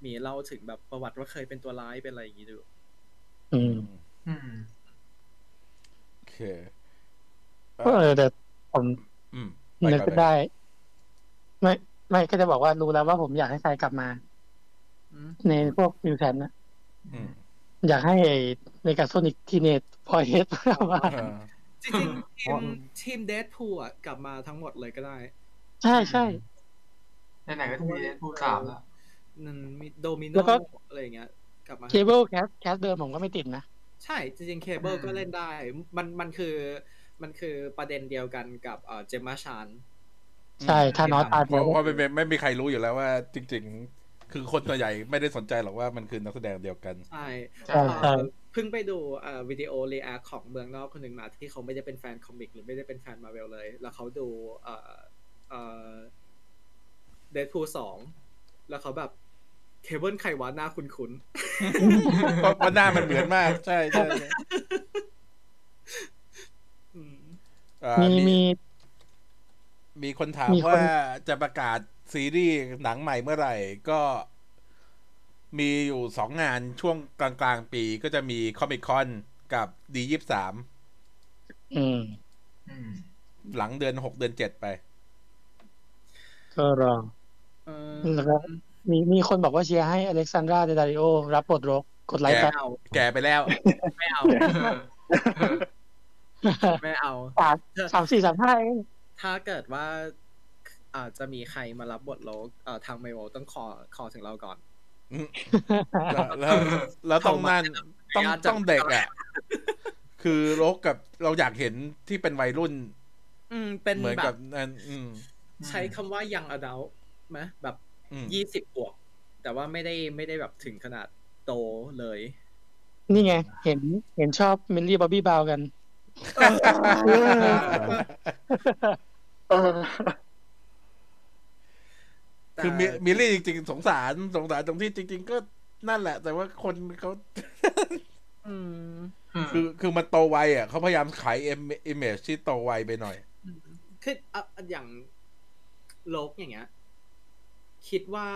มีเล่าถึงแบบประวัติว่าเคยเป็นตัวร้ายเป็นอะไรอย่างงี้ดูอืมอืมโอเคก็เออแต่ผมอืมนึกปก่อนได้ ไม่ไม่ก็จะบอกว่ารู้แล้วว่าผมอยากให้ใครกลับมาอืมในพวกมิวแทนนะอืมอยากให้ไอ้ในการโซนิกทีเนตพอยเฮดมาเออ จริงๆทีมทีมเดดพูอะกลับมาทั้งหมดเลยก็ได้ ใช่ใช่ไหนๆก็จะมีพูดสามแล้วนั่นมีโดมิโนแล้วก็อะไรอย่างเงี้ย กลับมาเคเบิลแคสแคสเดิมผมก็ไม่ติดนะ ใช่จริงๆเคเบิลก็เล่นได้ มันมันคือ มันคือประเด็นเดียวกันกับเอ่อเจมมาชานใช่ถ้านอตตายเพไปราะว่าไม่ไม่ไม่มีใครรู้อยู่แล้วว่า จริง ๆ คือคนส่วนใหญ่ไม่ได้สนใจหรอกว่ามันคือนักแสดงเดียวกัน ใช่ใช่ใช่ใช่เอ่อเพิ่งไปดูเอ่อวิดีโอ react ของเมืองนอกคนหนึ่งมาที่เขาไม่ได้เป็นแฟน comic หรือไม่ได้เป็นแฟนมาเวลเลย แล้วเขาดูเอ่อเอ่อ Deadpool สองแล้วเขาแบบเครวะหน้าคุ้นเพราะว่าหน้ามันเหมือนมาก ใช่ใช่ใช่ๆอืมอ่ามีมี มีคนถามมีคนว่าจะประกาศซีรีส์หนังใหม่เมื่อไหร่ ก็ มีอยู่สองงานช่วงกลางกลางๆปีก็จะมีคอมิคอนกับดียี่สามอืมอืมหลังเดือนหกเดือนเจ็ดไป ก็รอเออแล้วก็มีมีคนบอกว่าเชียร์ให้อเล็กซานดราเดดาริโอ รับบทรกกดไลค์แกแป๊บไม่เอาแก่ไปแล้ว ไม่เอา ไม่เอาสามสามสี่สามห้าเองถ้าเกิดว่าอาจจะมีใครมารับบทโลกเอ่อทางไมโอต้องขอขอถึงเราก่อน แล้วแล้วแล้วต้องนั่นต้องญาติจะต้องเด็กอะ คือโรกกับเราอยากเห็นที่เป็นวัยรุ่น อืมเป็นเหมือนแบกับบนั่นอืม ใช้คำว่ายังอดัลไหมแบบอืมยี่สิบบวก แต่ว่าไม่ได้ไม่ได้แบบถึงขนาดโตเลย นี่ไง เห็นเห็นชอบมิลลี่บ๊อบบี้บราวน์กันเออ คือมิมิลลี่จริง ๆ สงสารสงสารตรงที่จริง ๆ ก็นั่นแหละ แต่ว่าคนเขาอืมคือคือมันโตไวอะเขาพยายามขาย image ที่โตไวไปหน่อยคืออะอย่างโลกอย่างเงี้ย คิดว่า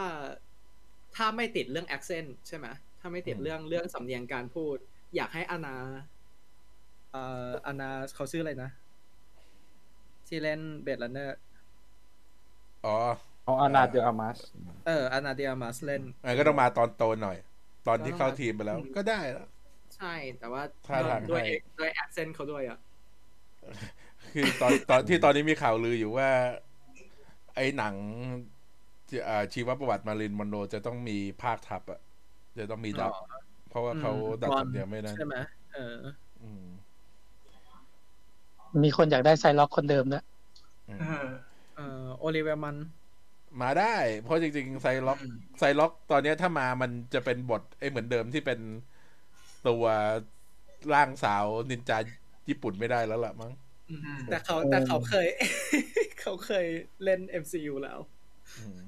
ถ้าไม่ติดเรื่อง accent ใช่ไหมถ้าไม่ติดอืมเรื่องเรื่องสำเนียงการพูด อยากให้อานาเอ่ออานาเขาชื่ออะไรนะที่เล่นเบดลันเนอร์อ๋อ เอาอานาเดออามาสเอออานาเดียมัสเล่นอันก็ต้องมาตอนโตหน่อย ตอนที่เข้าก็ต้องมาทีมไปแล้วอืมก็ได้แล้วใช่แต่ว่าท่าทางด้วยให้ด้วย accent เขาด้วยอะคือตอนตอนที่ตอนนี้มีข่าวลืออยู่ว่า ไอ้หนังที่อ่าชีวประวัติมาริลินมอนโรจะต้องมีพากย์ทับอะ จะต้องมี dub อ๋อเพราะว่าเขาอืมดับก่อนสำเนียงไม่นั้นใช่ไหมเอออืมมีคนอยากได้ Psylocke คนเดิมด้วยอืมเออเอ่อโอลิเวอร์มัน มาได้ เพราะจริงๆ Psylocke อืม Psylocke ตอนเนี้ยถ้ามามันจะเป็นบทไอ้เหมือนเดิมที่เป็นตัวร่างสาวนินจาญี่ปุ่นไม่ได้แล้วล่ะมั้งอืมอืมแต่เขาแต่เขาเคย เขาเคยเล่น MCU แล้วอืม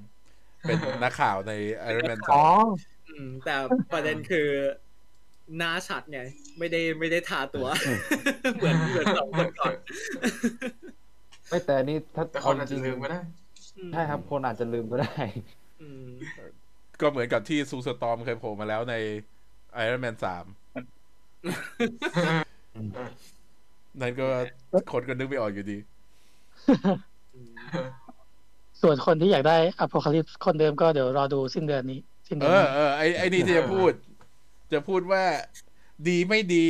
เป็นนักข่าวใน Iron Man อ๋ออืมแต่ประเด็นคือหน้าชัดไง ไม่ได้ไม่ได้ทาตัว เหมือนเหมือนสองคนก่อน ไม่แต่อันนี่ถ้าแต่คนอาจจจะริงลืมก็ได้ ใช่ครับ คนอาจจะลืมก็ได้อืมก็เหมือนกับที่ซูสตอมเคยโผล่มาแล้วใน Iron Man สามนั่นก็คนก็นึกไม่ออกอยู่ดีอืมส่วนคนที่อยากได้อ p o ค a ลิปคนเดิมก็เดี๋ยวรอดูสิ้นเดือนนี้ สิ้นเอเดือนอนี้เออไอไอนี่ที่จะพูด จะพูดว่าดีไม่ดี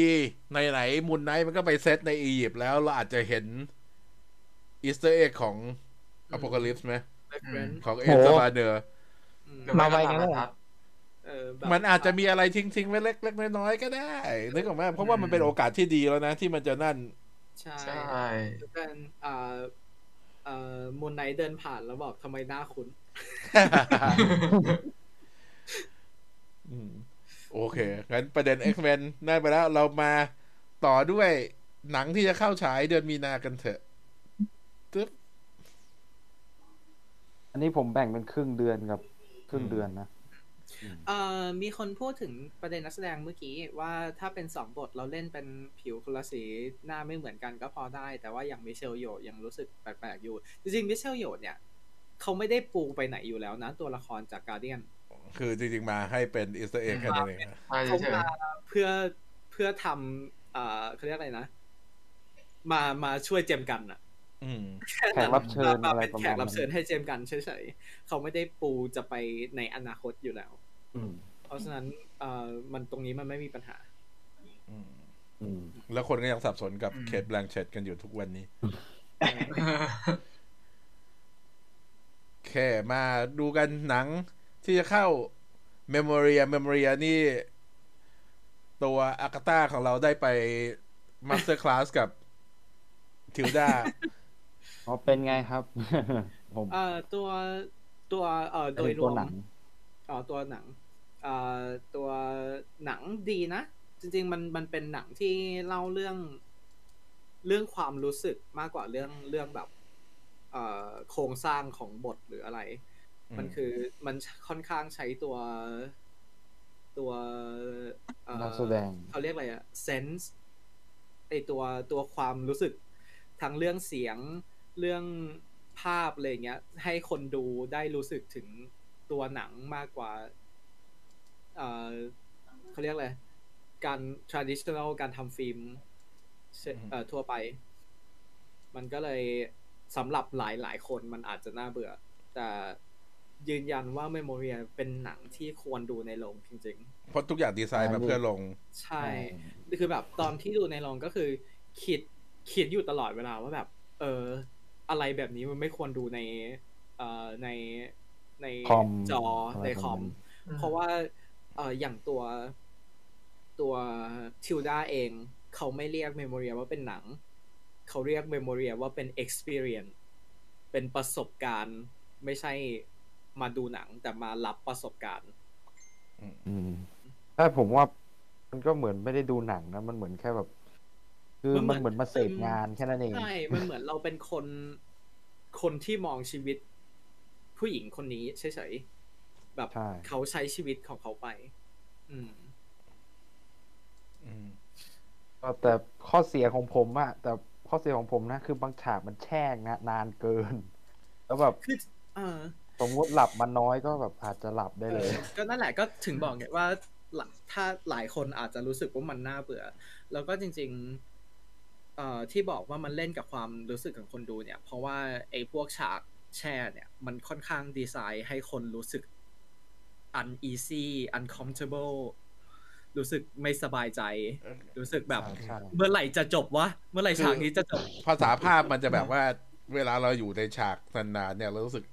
ในไหนมุนไนมันก็ไปเซตในอียิปต์แล้วเราอาจจะเห็นEaster egg ของ Apocalypse ไหม reference ของ En Sabah Nurอืมหรือไม่ก็ตามบรรทัดเออแบบมันอาจจะมีอะไรทิ้งๆไว้เล็กๆน้อยๆก็ได้นึกออกไหมเพราะว่ามันเป็นโอกาสที่ดีแล้วนะ ที่มันจะนั่น ใช่ใช่เป็นอ่าเอ่อ Moon Knight เดินผ่านแล้วบอกทำไมหน้าคุ้นอืมโอเค งั้นประเด็น X-Men ได้ไปแล้ว เรามาต่อด้วยหนังที่จะเข้าฉายเดือนมีนากันเถอะตึ๊บ อันนี้ผมแบ่งเป็นครึ่งเดือนกับครึ่งเดือนนะเอ่อมีคนพูดถึงประเด็นนักแสดงเมื่อกี้ว่าถ้าเป็นสองบทเราเล่นเป็นผิวคนละสีหน้าไม่เหมือนกันก็พอได้ แต่ว่าอย่าง Michelle Yeoh ยังรู้สึกแปลกๆอยู่ จริงๆ Michelle Yeoh เนี่ยเขาไม่ได้ปูไปไหนอยู่แล้วนะ ตัวละครจาก Guardiansคือจริงๆมาให้เป็น Easter egg แค่นั้นเองนะใช่เขาเฉยมาเพื่อเพื่อทำเอ่อเขาเรียกอะไรนะ มามาช่วย James Gunn อะอืม แขกรับเชิญมาอะไรเป็นประแขมาณกรับนั้เชิญนให้ James Gunn เฉยๆเขาไม่ได้ปูจะไปในอนาคตอยู่แล้วอืมเพราะฉะนั้นเอ่อมันตรงนี้มันไม่มีปัญหาอืมอืมแล้วคนก็ยังสับสนกับ Cate Blanchett กันอยู่ทุกวันนี้แค่มาดูกันหนังที่จะเข้า Memoria Memoria นี่ ตัวอากาตาของเราได้ไป masterclass กับ Tilda อ๋อเป็นไงครับ ผมเอ่อตัวตัวเอ่อโดยรตัววมหนังอ๋อตัวหนังเอ่อตัวหนังดีนะ จริง ๆ มันมันเป็นหนังที่เล่าเรื่องเรื่องความรู้สึกมากกว่าเรื่องเรื่องแบบเอ่อโครงสร้างของบทหรืออะไรอืมมันคือมันค่อนข้างใช้ตัวตัวเอ่อนักแสดงเขาเรียกอะไรอะ sense ไอตัวตัวความรู้สึกทั้งเรื่องเสียง เรื่องภาพอะไรเงี้ย ให้คนดูได้รู้สึกถึงตัวหนังมากกว่าเอ่อเขาเรียกอะไร การ traditional การทำฟิล์มเสเอ่อทั่วไป มันก็เลยสำหรับหลายหลายๆคนมันอาจจะน่าเบื่อ แต่ยืนยันว่า Memoria เป็นหนังที่ควรดูในโรงจริงเพราะทุกอย่างดีไซน์มาเพื่อลงๆใช่ คือแบบตอนที่ดูในโรงก็คือ คิดคิดอยู่ตลอดเวลาว่าแบบ เออ อะไรแบบนี้มันไม่ควรดูในเอ่อในในคอมจออะไรในคอมประมาณนั้นเพราะว่าเอ่ออย่างตัวตัว Tilda เองเขาไม่เรียก Memoria ว่าเป็นหนัง เขาเรียก Memoria ว่าเป็น experience เป็นประสบการณ์ไม่ใช่มาดูหนังแต่มารับประสบการณ์อืมใช่ผมว่ามันก็เหมือนไม่ได้ดูหนังนะ มันเหมือนแค่แบบ คือมันเหมืมันอนเหมือนมาเสพงานแค่นั้นเอง ใช่ มันเหมือนเราเป็นคน คนที่มองชีวิต ผู้หญิงคนนี้เฉยๆ แบบใช่เขาใช้ชีวิตของเขาไป อืม อืมแต่ข้อเสียของผมอะแต่ข้อเสียของผมนะ คือบางฉากมันแช่งนะนานเกิน แล้วแบบคือเออสมมติหลับมาน้อยก็แบบอาจจะหลับได้เลยออก็นั่นแหละก็ถึงบอกไงว่าหลักถ้าหลายคนอาจจะรู้สึกว่ามันน่าเบื่อ แล้วก็จริง ๆ เอ่อที่บอกว่ามันเล่นกับความรู้สึกของคนดูเนี่ย เพราะว่าไอ้พวกฉากแช่เนี่ย มันค่อนข้างดีไซน์ให้คนรู้สึก uneasy uncomfortable รู้สึกไม่สบายใจ รู้สึกแบบใช่ใช่เมื่อไหร่จะจบวะ เมื่อไหร่ฉากนี้จะจบ ภาษาภาพมันจะแบบว่า เวลาเราอยู่ในฉากนานๆเนี่ยเรารู้สึก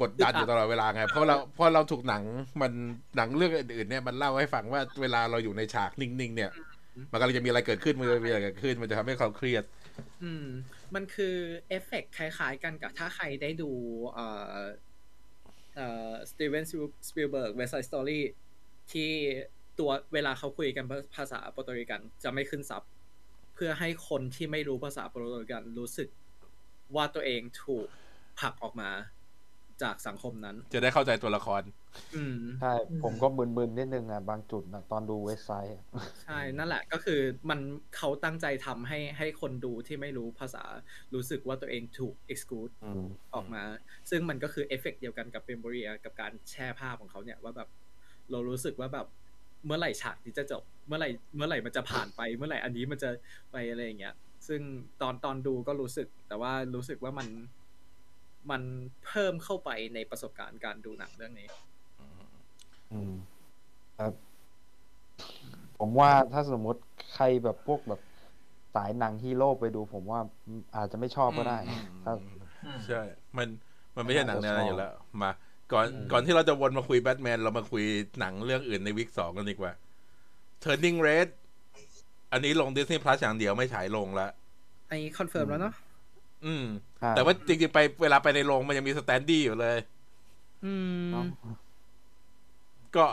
กดดันอยู่ตลอดเวลาไง เพราะเราเพราะเราถูกหนังมันหนังเรื่องอื่นๆเนี่ยมันเล่าให้ฟังว่าเวลาเราอยู่ในฉากนิ่งๆเนี่ย มันกำลังจะมีอะไรเกิดขึ้นมันจะมีอะไรเกิดขึ้น มันจะทำให้เขาเครียด อืม มันคือเอฟเฟกต์คล้าย ๆ กันกับถ้าใครได้ดูเอ่อเอ่อ Steven Spielberg West Side Story ที่ตัวเวลาเขาคุยกันภาษาโปรตุเกสจะไม่ขึ้นซับเพื่อให้คนที่ไม่รู้ภาษาโปรตุเกสรู้สึกว่าตัวเองถูกผลักออกมาจากสังคมนั้น จะได้เข้าใจตัวละครอืม ใช่ ผมก็มึนๆนิดนึงอะบางจุดนะตอนดู West Side อะใช่ นั่นแหละก็คือมันเขาตั้งใจทำให้ให้คนดูที่ไม่รู้ภาษารู้สึกว่าตัวเองถูก exclude อืมออกมา ซึ่งมันก็คือเอฟเฟกต์เดียวกันกับเ e มโ o เรียกับการแชร์ภาพของเขาเนี่ยว่าแบบ เรารู้สึกว่าแบบเมื่อไหร่ฉากนี้จะจบ เมื่อไหร่เมื่อไหร่มันจะผ่านไปเมื่อไหร่อันนี้มันจะไปอะไรอย่างเงี้ย ซึ่งตอนตอนดูก็รู้สึก แต่ว่ารู้สึกว่ามันมันเพิ่มเข้าไปในประสบการณ์การดูหนังเรื่องนี้ อืม ครับ ผมว่าถ้าสมมติใครแบบพวกแบบสายหนังฮีโร่ไปดู ผมว่าอาจจะไม่ชอบก็ได้ ครับอืมใช่ มันมันไม่ใช่หนังแนวนั้นชอบอยู่แล้ว มา ก่อนก่อนที่เราจะวนมาคุยแบทแมน เรามาคุยหนังเรื่องอื่นใน week สองกันดีกว่า Turning Red อันนี้ลง Disney Plus อย่างเดียวไม่ฉายลงละอันนี้ confirm แล้วเนาะอืมใช่แต่ว่าจริงๆไปเวลาไปในโรงมันยังมี standee อยู่เลย อืมเนาะ ก็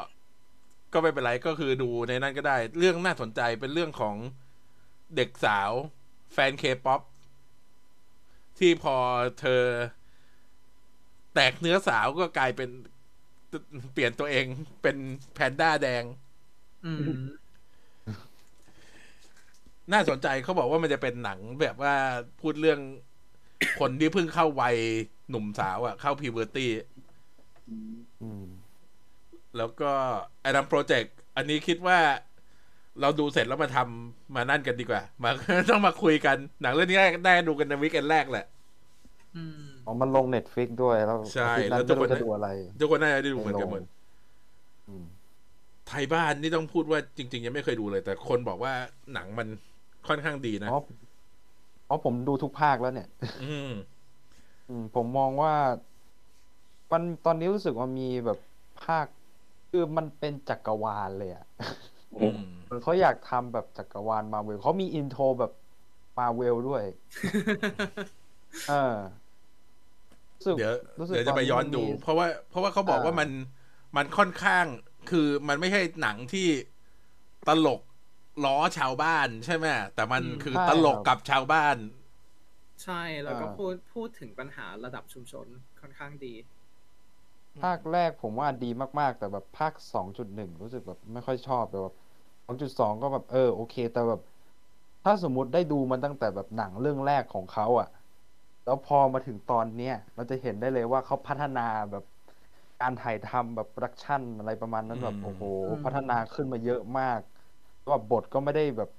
ก็ไม่เป็นไรก็คือดูในนั้นก็ได้ เรื่องน่าสนใจเป็นเรื่องของเด็กสาว แฟนเคป๊อปที่พอเธอ แตกเนื้อสาวก็กลายเป็นเปลี่ยนตัวเองเป็นแพนด้าแดงอืมน่าสนใจเขาบอกว่ามันจะเป็นหนังแบบว่าพูดเรื่องคนที่เพิ่งเข้าวัยหนุ่มสาวอะเข้า puberty อืม แล้วก็ไอ้นำโปรเจกต์อันนี้คิดว่าเราดูเสร็จแล้วมาทำมานั่นกันดีกว่า มาต้องมาคุยกัน หนังเรื่องนี้ได้ดูกันใน weekend แรกแหละอืมอ๋อมันลง Netflix ด้วยแล้วใช่อาทิตย์นั้นแล้วทุไม่กคนรู้จะดูอะไรทุกคนน่าจะได้ดูเหมือนกันหมดอืมไทบ้านนี่ต้องพูดว่าจริง ๆ ยังไม่เคยดูเลย แต่คนบอกว่าหนังมันค่อนข้างดีนะอ๋ออ๋อผมดูทุกภาคแล้วเนี่ยอืมอืมผมมองว่ามันตอนนี้รู้สึกว่ามีแบบภาค คือมันเป็นจักรวาลเลยอะอืมเหมือนเขาอยากทำแบบจักรวาลมาเวลเขามีอินโทรแบบมาเวลด้วย เออรู้สึกเดี๋ยวรู้สึกเดี๋ยวจะไปตย้อนมัดูมีเพราะว่า เพราะว่าเขาบอกว่าอ่ามัมันมันค่อนข้าง คือมันไม่ใช่หนังที่ตลกล้อชาวบ้านใช่ไหมแต่มันอืมคือใช่ตลกครับกับชาวบ้าน ใช่แล้วก็อ่าพูดพูดถึงปัญหาระดับชุมชนค่อนข้างดี ภาคแรกผมว่าดีมาก ๆ แต่แบบภาคสองจุดหนึ่งรู้สึกแบบไม่ค่อยชอบแต่แบบสองจุดสองก็แบบเออโอเค แต่แบบ ถ้าสมมุติได้ดูมันตั้งแต่แบบหนังเรื่องแรกของเขาอะ่ะ แล้วพอมาถึงตอนเนี้ยเราจะเห็นได้เลยว่าเขาพัฒนาแบบการถ่ายทำแบบ production อะไรประมาณนั้นแบบอืมโอ้โหอืมพัฒนาขึ้นมาเยอะมากแบบบทก็ไม่ได้แบบ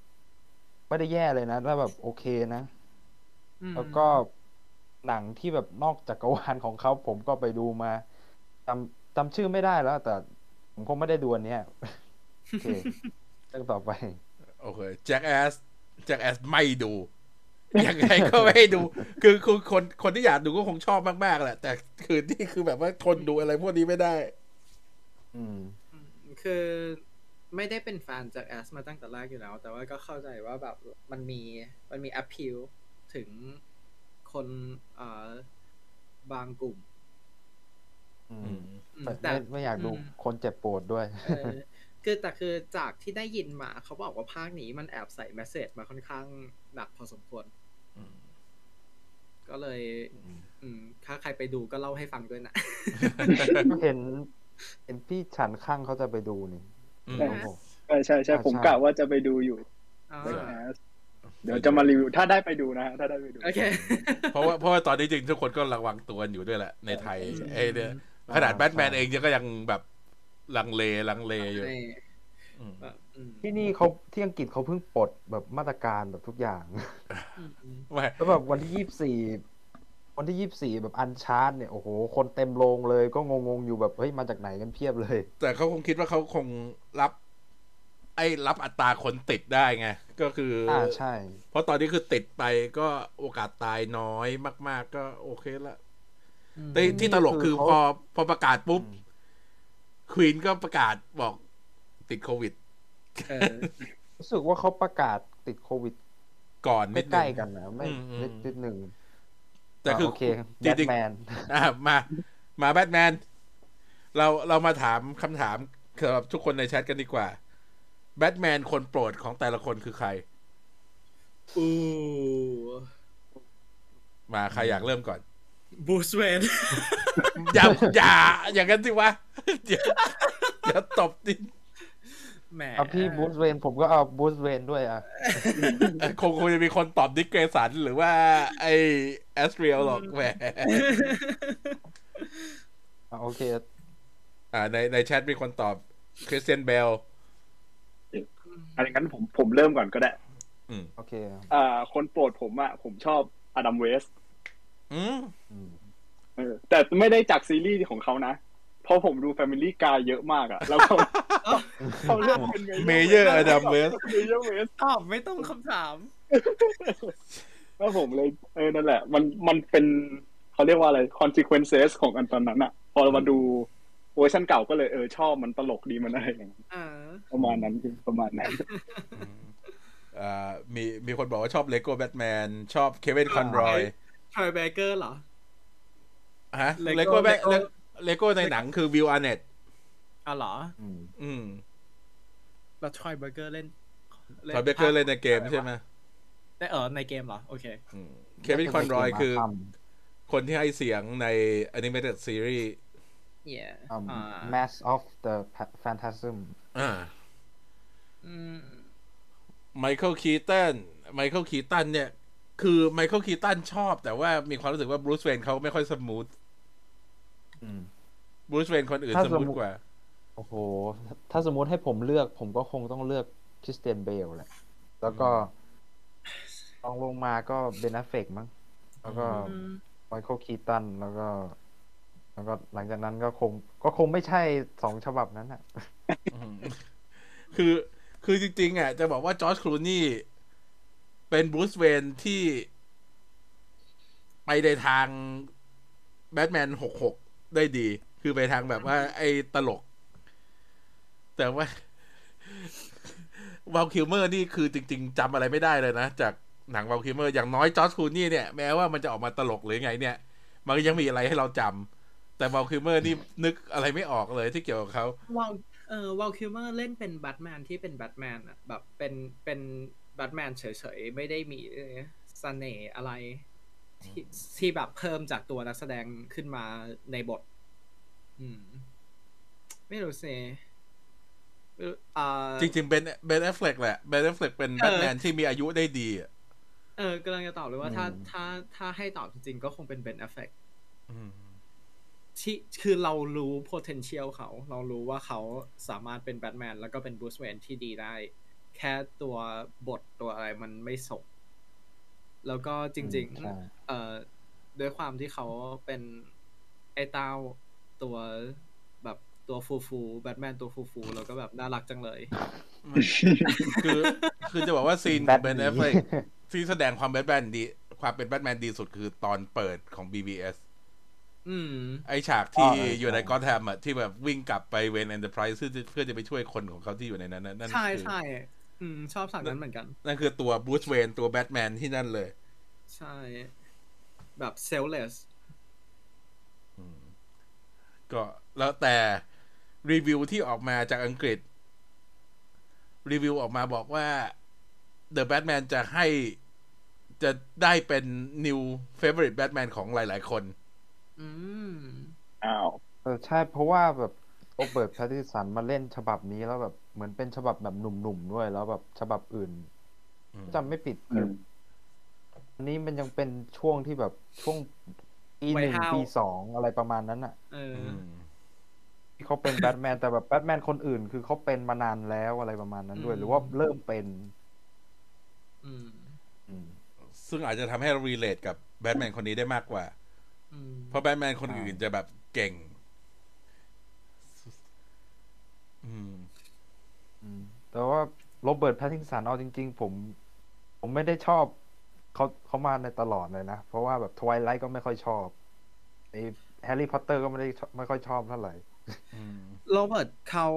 ไม่ได้แย่เลยนะแล้วแบบโอเคนะอืมแล้วก็หนังที่แบบนอกจักรวาลของเขาผมก็ไปดูมา จำจำชื่อไม่ได้แล้ว แต่ผมคงไม่ได้ดูอันเนี้ยโอเคเรื่องต่อไป โอเค Jackass Jackass ไม่ดูยังไงก็ไม่ดู คือคือคนคนที่อยากดูก็คงชอบมากๆแหละ แต่คือนี่คือแบบว่าทนดูอะไรพวกนี้ไม่ได้อืมอืม คือไม่ได้เป็นแฟนจากแอสมาตั้งแต่แรกอยู่แล้ว แต่ว่าก็เข้าใจว่าแบบมันมีมันมี appeal ถึงคนเอ่อบางกลุ่มอือืมมอืม แต่แต่ไม่ไม่อยากดูอืมคนเจ็บปวดด้วยเออคือแต่คือจากที่ได้ยินมาเขาบอกว่าภาคนี้มันแอบใส่แมสเซจมาค่อนข้างหนักพอสมควรอืมก็เลยอืมถ้าใครไปดูก็เล่าให้ฟังด้วยนะเห็นเห็นพี่ฉันข้างเขาจะไปดูนี่อืมใช่โอ้โหใช่ใช่ใช่อ่าผมใช่กะว่าจะไปดูอยู่อ่าเดี๋ยวจะมารีวิวถ้าได้ไปดูนะฮะถ้าได้ไปดูโอเคเพราะว่าเพราะว่าตอนนี้จริงทุกคนก็ระวังตัวอยู่ด้วยแหละในไทยอืมไอ้เนี่ย ขนาดแบทแมนเองยังก็ยังแบบลังเลลังเลอยู่ในอืมแบบอืมที่นี่เขาที่อังกฤษเขาเพิ่งปลดแบบมาตรการแบบทุกอย่างอืมอืมไม่แล้วแบบวันที่ยี่สิบสี่วันที่ยี่สิบสี่แบบอันชาร์ตเนี่ยโอ้โหคนเต็มโรงเลยก็งงๆอยู่แบบเฮ้ยมาจากไหนกันเพียบเลย แต่เขาคงคิดว่าเขาคงรับ ไอ้รับอัตราคนติดได้ไงก็คือออ่าใช่ เพราะตอนนี้คือติดไปก็โอกาสตายน้อยมาก ๆ ก็โอเคละอืม แต่ที่ตลกคือคือพอเขาพอประกาศปุ๊บควีนก็ประกาศบอกติดโควิดเออรู้สึกว่าเขาประกาศติดโควิด ก่อนนิดนึงใกล้ๆกันนะไม่อืมอืมนิดนิดหนึ่งแต่คือโอเคจริแบทงแมนๆอะมา มาแบทแมน เราเรามาถามคำถามสำหรับทุกคนในแชทกันดีกว่าแบทแมนคนโปรดของแต่ละคนคือใครอู้มาใครอยากเริ่มก่อน Bruce Wayne อย่าอย่าอย่างนั้นสิวะเดี๋ยวเดี๋ยวตบดิแหมเอาพี่ Bruce Wayne ผมก็เอา Bruce Wayne ด้วยอะคงคงจะมีคนตอบ Dick Grayson หรือว่า Azrael หรอกแหมอะโอเค อ่า ในในแชทมีคนตอบ Christian Baleอันนั้นผมผมเริ่มก่อนก็ได้อืมโอเค อ่า คนโปรดผมอะ ผมชอบ Adam West อืมอืมเออ แต่ไม่ได้จากซีรีส์ของเขานะ เพราะผมดู Family Guy เยอะมากอะแล้วเขาเขาเลือกเป็น Mayor Adam West Mayor West ตอบไม่ต้องคำถามแล้วผมเลย เออนั่นแหละ มันมันเป็นเขาเรียกว่าอะไร consequences ของอันตอนนั้นอะพอมาดูเวอร์ชันเก่าก็เลยเออชอบมันตลกดีมันอะไรอย่างเงี้ยอ่าประมาณนั้นคือประมาณนั้นอ่ามีมีคนบอกว่าชอบ Lego Batman ชอบ Kevin Conroy Troy Baker เหรอฮะ Lego เลโก้แบ Lego เลโก้ในหนังคือวิวอาร์เน็ตอ๋อเหรออืมอืมแล้ว Troy Baker เล่น Troy Baker เล่นในเกมใช่ไหมได้เออในเกมเหรอ โอเค Kevin Conroy คือคนที่ให้เสียงใน Animated Series yeah อ่าอ่า Mask of the Phantasm อ่าอืม Michael Keaton Michael Keaton เนี่ย คือ Michael Keaton ชอบ แต่ว่ามีความรู้สึกว่า Bruce Wayne เขาไม่ค่อย smooth อืม Bruce Wayne คนอื่นถ้าสมมูมุติว่า โอ้โห ถ้าสมมุติให้ผมเลือก ผมก็คงต้องเลือก Christian Bale แหละ แล้วก็ลองลงมากก็ Ben Affleck มั้ง แล้วก็อืม Michael Keaton แล้วก็ แล้วก็หลังจากนั้นก็คง ก็คงไม่ใช่สองฉบับนั้นอะอืมคือ คือจริงๆอะ จะบอกว่า George Clooney เป็น Bruce Wayne ที่ไปในทางแบทแมนหกหกได้ดี คือไปทางแบบว่า ไอ้ตลก แต่ว่าว a ลคิลเมอร์นี่คือจริง ๆจำอะไรไม่ได้เลยนะ จากหนังว a ลคิลเมอร์อย่างน้อยจอร์จคูนี่เนี่ย แม้ว่ามันจะออกมาตลกหรือไงเนี่ย มันยังมีอะไรให้เราจำแต่ว a ลคิลเมอร์นี่นึกอะไรไม่ออกเลยที่เกี่ยวกับเขา Val เออ Val Kilmer เล่นเป็นแบทแมนที่เป็นแบทแมนอะแบบเป็นเป็น แบทแมนเฉยๆ ไม่ได้มีเอ่อเสน่ห์อะไร ที่ที่แบบเพิ่มจากตัวนักแสดงขึ้นมาในบท อืม ไม่รู้สิไม่รู้อ่าจริงๆเป็น Ben Affleck แหละ Ben Affleck เป็นเอแบอทแมนที่มีอายุได้ดีอะเออกำลังจะตอบเลยว่าถ้าอืมถ้าถ้าให้ตอบจริงๆ ก็คงเป็นเบน a อฟเฟกที่คือเรารู้ potential เขา เรารู้ว่าเขาสามารถเป็นแบทแมนแล้วก็เป็น Bruce Wayne ที่ดีได้ แค่ตัวบทตัวอะไรมันไม่สมแล้วก็จริงอืมใช่ๆเอ่อด้วยความที่เขาเป็นไอ้เต้าตัวแบบตัวฟูฟูแบทแมนตัวฟูฟูแล้วก็แบบน่ารักจังเลย คือคือจะบอกว่าซีนแบทเบนหนีเอฟเฟกที่แสดงความแบทแมนดี ความเป็นแบทแมนดีสุดคือตอนเปิดของ BBS อืมไอฉากที่อ๋อเอออยู่ในใช่กอแทมอะที่แบบวิ่งกลับไปเวนแอนเดอร์ไพรส์เพื่อจะไปช่วยคนของเขาที่อยู่ในนั้นนะนั่นใช่คือใช่ อืม ชอบฉากนั้นเหมือนกัน นั่นคือตัวบูชเวนตัวแบทแมนที่นั่นเลย ใช่ แบบ selfless อืมก็แล้วแต่รีวิวที่ออกมาจากอังกฤษ รีวิวออกมาบอกว่า The Batman จะให้จะได้เป็น new favorite Batman ของหลาย ๆ คน อืม อ้าวเออใช่เพราะว่าแบบโรเบิร์ตแพตติสันมาเล่นฉบับนี้แล้วแบบ เหมือนเป็นฉบับแบบหนุ่มๆด้วย แล้วแบบฉบับอื่นอืมจำไม่ผิดอืมอันนี้มันยังเป็นช่วงที่แบบช่วงปีหนึ่งวัยห้าวปีสองอะไรประมาณนั้นอะเอออือมที่เขาเป็นแบทแมนแต่แบบแบทแมนคนอื่น คือเขาเป็นมานานแล้วอะไรประมาณนั้นด้วยอืมหรือว่าเริ่มเป็นอืมอืมซึ่งอาจจะทำให้เรา relate กับแบทแมนคนนี้ได้มากกว่าอืมเพราะแบทแมนคนอื่นจะแบบเก่ง อืม อืม แต่ว่า Robert Pattinson เอาจริง ๆ ผม ผมไม่ได้ชอบเขาเขามาในตลอดเลยนะ เพราะว่าแบบ Twilight ก็ไม่ค่อยชอบไอ้ Harry Potter ก็ไม่ได้ชอบไม่ค่อยชอบเท่าไหร่อืมโรเบิร์ตเขา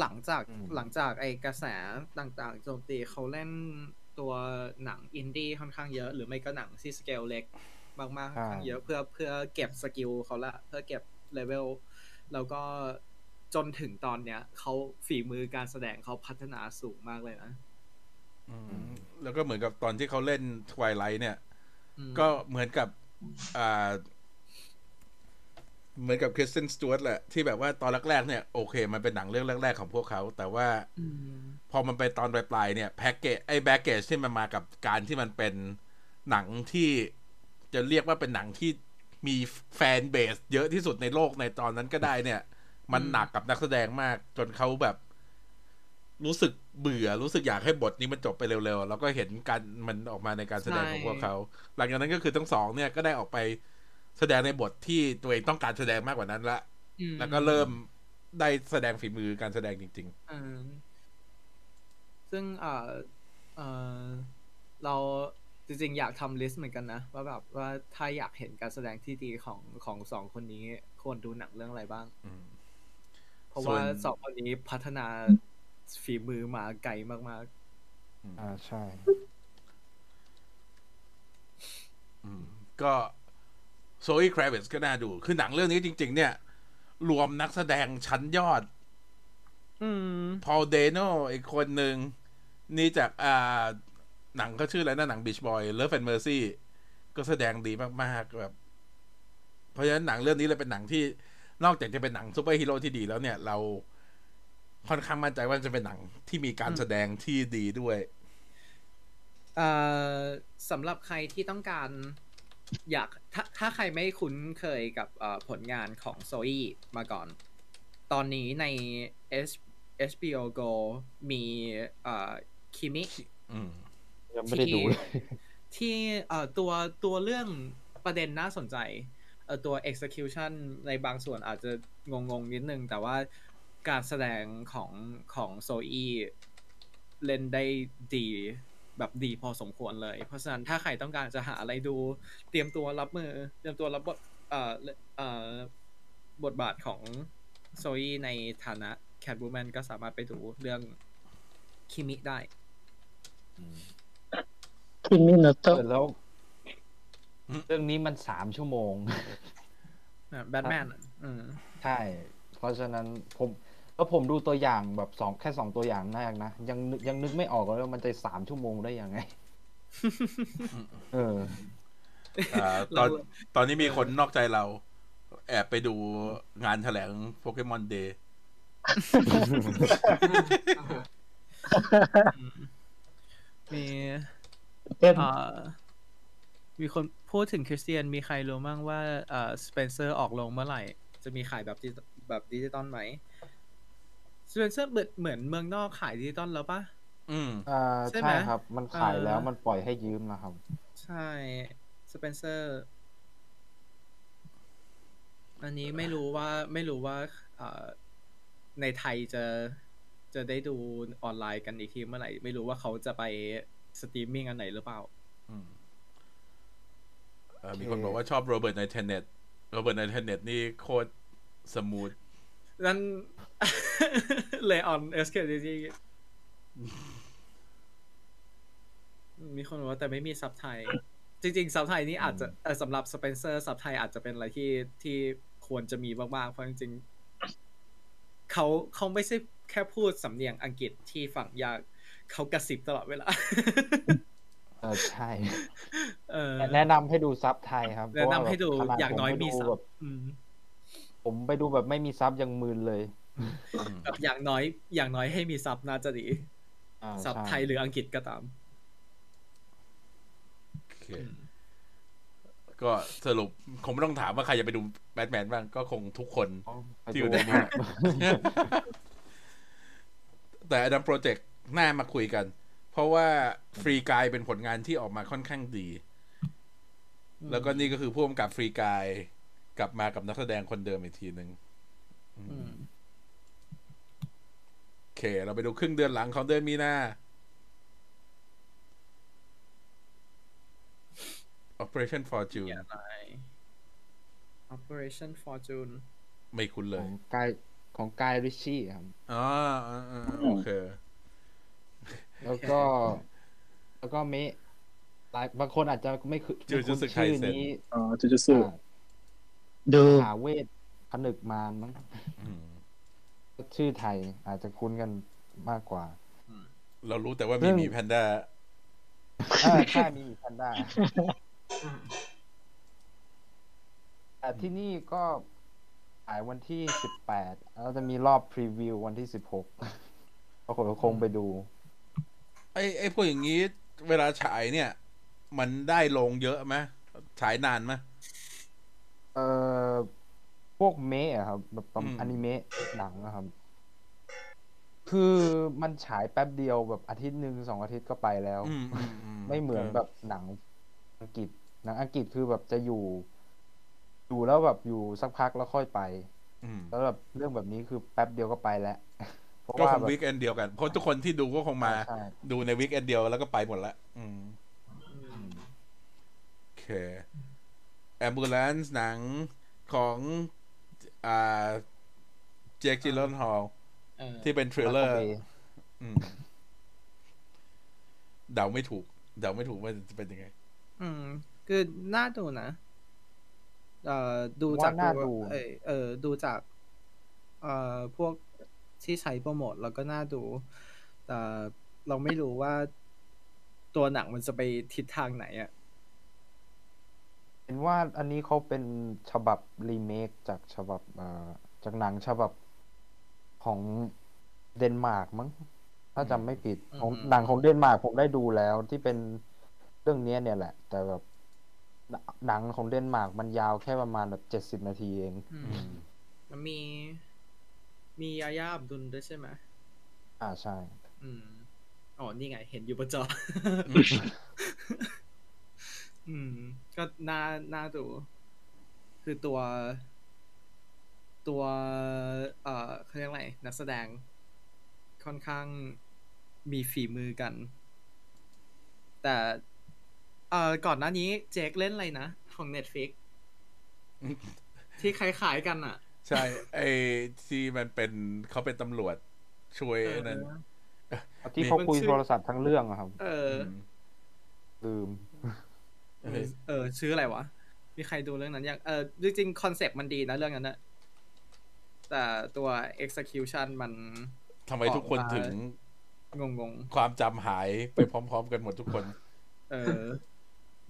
หลังจากอืมหลังจากไอ้กระแสต่างๆโจมตีเขาเล่นตัวหนังอินดี้ค่อนข้างเยอะ หรือไม่ก็หนังที่สเกลเล็กมากๆค่อนข้างเยอะเพื่อเพื่อเก็บ skill เขาละ เพื่อเก็บเลเวลแล้วก็ จนถึงตอนเนี้ยเขาฝีมือการแสดงเขาพัฒนาสูงมากเลยนะอืมแล้วก็เหมือนกับตอนที่เขาเล่น Twilight เนี่ยอืมก็เหมือนกับอ่าเหมือนกับ Kristen Stewart แหละที่แบบว่าตอนแรกๆเนี่ยโอเค มันเป็นหนังเรื่องแรกๆของพวกเขา แต่ว่าอืมพอมันไปตอนปลายๆเนี่ยแพ็กเกจไอ้ baggage ที่มันมากับการที่มันเป็นหนังที่จะเรียกว่าเป็นหนังที่มีแฟนเบสเยอะที่สุดในโลกในตอนนั้นก็ได้เนี่ย มันหนักกับนักแสดงมาก จนเขาแบบ รู้สึกเบื่อรู้สึกอยากให้บทนี้มันจบไปเร็วๆ แล้วก็เห็นการมันออกมาในการแสดงของพวกเขา หลังจากนั้นก็คือทั้งสองเนี่ยก็ได้ออกไปแสดงในบทที่ตัวเองต้องการแสดงมากกว่านั้นละอืมแล้วก็เริ่มได้แสดงฝีมือการแสดงจริงอ่าซึ่งเอ่อเอ่อเราจริงๆ อยากทำลิสต์เหมือนกันนะ ว่าแบบว่าถ้าอยากเห็นการแสดงที่ดีของของสองคนนี้ควรดูหนังเรื่องอะไรบ้างๆอืมเพ ราะส่วนว่าสองคนนี้พัฒนาฝีมือมาไกลมากอ่าใช่อืมก็โซอีคราวิสก็น่าดู คือหนังเรื่องนี้จริง ๆ เนี่ย รวมนักแสดงชั้นยอดๆอืม Paul Dano อีกคนหนึ่ง นี่จากอ่า หนังเขาชื่ออะไรนะหนัง Beach Boys Love and Mercy ก็แสดงดีมาก ๆ แบบ เพราะฉะนั้นหนังเรื่องนี้เลยเป็นหนังที่ นอกจากจะเป็นหนังซูเปอร์ฮีโร่ที่ดีแล้วเนี่ยเราค่อนข้างมั่นใจว่าจะเป็นหนังที่มีการแสดงที่ดีด้วยเอ่อสำหรับใครที่ต้องการอยากถ้าถ้าใครไม่คุ้นเคยกับเอ่อผลงานของโซ e มาก่อน ตอนนี้ใน H HBO Go มีเอ่อคิมิอืมยังไม่ได้ดูเลยที่เอ่อตัวตัวเรื่องประเด็นน่าสนใจ เอ่อตัว execution ในบางส่วนอาจจะงงงๆนิดนึง แต่ว่าการแสดงของของโซอีเล่นได้ดีแบบดีพอสมควรเลย เพราะฉะนั้นถ้าใครต้องการจะหาอะไรดู เตรียมตัวรับมือ เตรียมตัวรับบทเอ่อเอ่อบทบาทของโซอีในฐานะแคทบูแมนก็สามารถไปดูเรื่องคิมิได้คิมมินโนโตเออแล้วอืม เรื่องนี้มันสามชั่วโมงแบทแมนอืมใช่ เพราะฉะนั้นผมแล้วผมดูตัวอย่างแบบสองแค่สองตัวอย่างแรกนะ ยังนึกยังนึกไม่ออกเลยว่ามันจะสามชั่วโมงได้ยังไง เอออ่าตอนตอนนี้มีคนนอกใจเรา แอบไปดูงานแถลง Pokémon Dayมีเต้นเอ่อ มีคนพูดถึง Kristen มีใครรู้บ้างว่าเอ่อสเปนเซอร์ออกลงเมื่อไหร่ จะมีขายแบบดิจิแบบดิจิตอลไหมสเปนเซอร์เหมือนเหมือนเมืองนอกขายดิจิตอลแล้วปะอืมอ่าใช่ไหมใช่ครับ มันขายแล้วเออมันปล่อยให้ยืมนะครับ ใช่สเปนเซอร์อันนี้ไม่รู้ว่าไม่รู้ว่าเอ่อในไทยจะจะได้ดูออนไลน์กันอีกทีเมื่อไหร่ ไม่รู้ว่าเขาจะไปสตรีมมิ่งอันไหนหรือเปล่าอืมเอ่อ มีคนบอกว่าชอบโรเบิร์ตใน Tenet Robert ใน Tenet นี่โคตร smooth นั่น Leon S. Kennedy มีคนบอกว่าแต่ไม่มีซับไทย จริง ๆ ซับไทยนี่อาจจะเอ่อสำหรับสเปนเซอร์ซับไทยอาจจะเป็นอะไรที่ที่ควรจะมีมากๆเพราะจริงๆเขาเขาไม่ใช่แค่พูดสำเนียงอังกฤษที่ฟังยากเขากระซิบตลอดเวลา เออใช่เออแต่แนะนำให้ดูซับไทยครับแนะนำให้ดูเพราะว่แบบอย่างน้อยมีผไปซัดูบแบบอืมผมไปดูแบบไม่มีซับยังมึนเลยแบบอย่างน้อย อย่างน้อยให้มีซับน่าจะดีอ่าซับใช่ไทยหรืออังกฤษก็ตามโอเคก็สรุปคงไม่ต้องถามว่าใครจะไปดูแบทแมนบ้างก็คงทุกคนไปที่อดูยู่ในนี้แต่ Adam Project น่ามาคุยกัน เพราะว่า Free Guy เป็นผลงานที่ออกมาค่อนข้างดี แล้วก็นี่ก็คือผู้กำกับฟรีกาย กลับมากับนักแสดงคนเดิมอีกทีหนึ่งอืมอืมโอเค เราไปดูครึ่งเดือนหลังของเดือนมีนา Operation Fortune อะไร Operation Fortune ไม่คุ้นเลขยองกายของกายริชชี่ครับอ๋ออ่าอ่าโอเค แล้วก็ แล้วก็เมะหลายบางคนอาจจะไม่คือจูจูไม่สึคุ้นชื่อไคเซ็น นี้อ๋อจูจูสึอ่าดูหาเวทผนึกมารมั้งอืมชื่อไทย อาจจะคุ้นกันมากกว่า เรารู้แต่ว่าเรื่มีองหมีแพนด้าเออใช่มีแพนด้าอืมแต่ที่นี่ก็ขายวันที่สิบแปดแล้วจะมีรอบพรีวิววันที่สิบหกก็คงคงไปดู ไอ้ไอ้พวกอย่างนี้ เวลาฉายเนี่ย มันได้ลงเยอะไหมฉายนานไหมเอ่อพวกเมะอะครับ แบบประมาณอืมอนิเมะหนังนะครับ คือมันฉายแป๊บเดียวแบบอาทิตย์หนึ่งสองอาทิตย์ก็ไปแล้วอืมอืมอืไม่เหมือนแบบหนังอังกฤษหนังอังกฤษคือแบบจะอยู่อยู่แล้วแบบอยู่สักพักแล้วค่อยไปอืมแล้วแบบเรื่องแบบนี้คือแป๊บเดียวก็ไปแล้วเพราะ ก็ว่าคงแบบ weekend เดียวกันเพราะทุกคนที่ดูก็คงมาใช่ดูใน weekend เดียวแล้วก็ไปหมดละอืมอืมโอเค Ambulance หนังของอ่า Jake Gyllenhaal เออที่เป็น thriller Michael Bay อืมเดาไม่ถูก เดาไม่ถูกว่าจะเป็นยังไง อืม คือน่าดูนะเอ่อดูจากว่าน่าตัวดูเออเออดูจาก เอ่อพวก ที่ใช้โปรโมทแล้วก็น่าดู แต่เราไม่รู้ว่าตัวหนังมันจะไปทิศทางไหนอะเห็นว่าอันนี้เขาเป็นฉบับรีเมคจากฉบับเอ่อจากหนังฉบับของเดนมาร์กมั้งถ้าจำไม่ผิดของอืมหนังของเดนมาร์กผมได้ดูแล้วที่เป็นเรื่องเนี้ยเนี่ยแหละ แต่แบบหนัหนังของเดนมาร์กมันยาวแค่ประมาณแบบเจ็ดสิบนาทีเองอืมมันมี มียาย่าอับดุลด้วยใช่ไหมอ่าใช่ อืมอ๋อ นี่ไง เห็นอยู่บนจอ อืม ก็น่า น่าดู คือตัว ตัว เอ่อเขาเรียกอะไร นักแสดง ค่อนข้างมีฝีมือกัน แต่ เอ่อ ก่อนหน้านี้เจคเล่นอะไรนะ ของ Netflix ที่คล้ายๆกันอะ ใช่ ไอ้ที่มันเป็นเขาเป็นตำรวจช่วยไอ้นั่นที่มีเขาคุยมันชื่อโทรศัพท์ทั้งเรื่องอะครับ เออมลืมเออเออ ชื่ออะไรวะ มีใครดูเรื่องนั้นยัง เออ จริงๆคอนเซปต์มันดีนะเรื่องนั้นนะแต่ตัว execution มันทำไมทุกคนถึง งงงความจำหายไปพร้อม ๆ กันหมดทุกคนๆเออ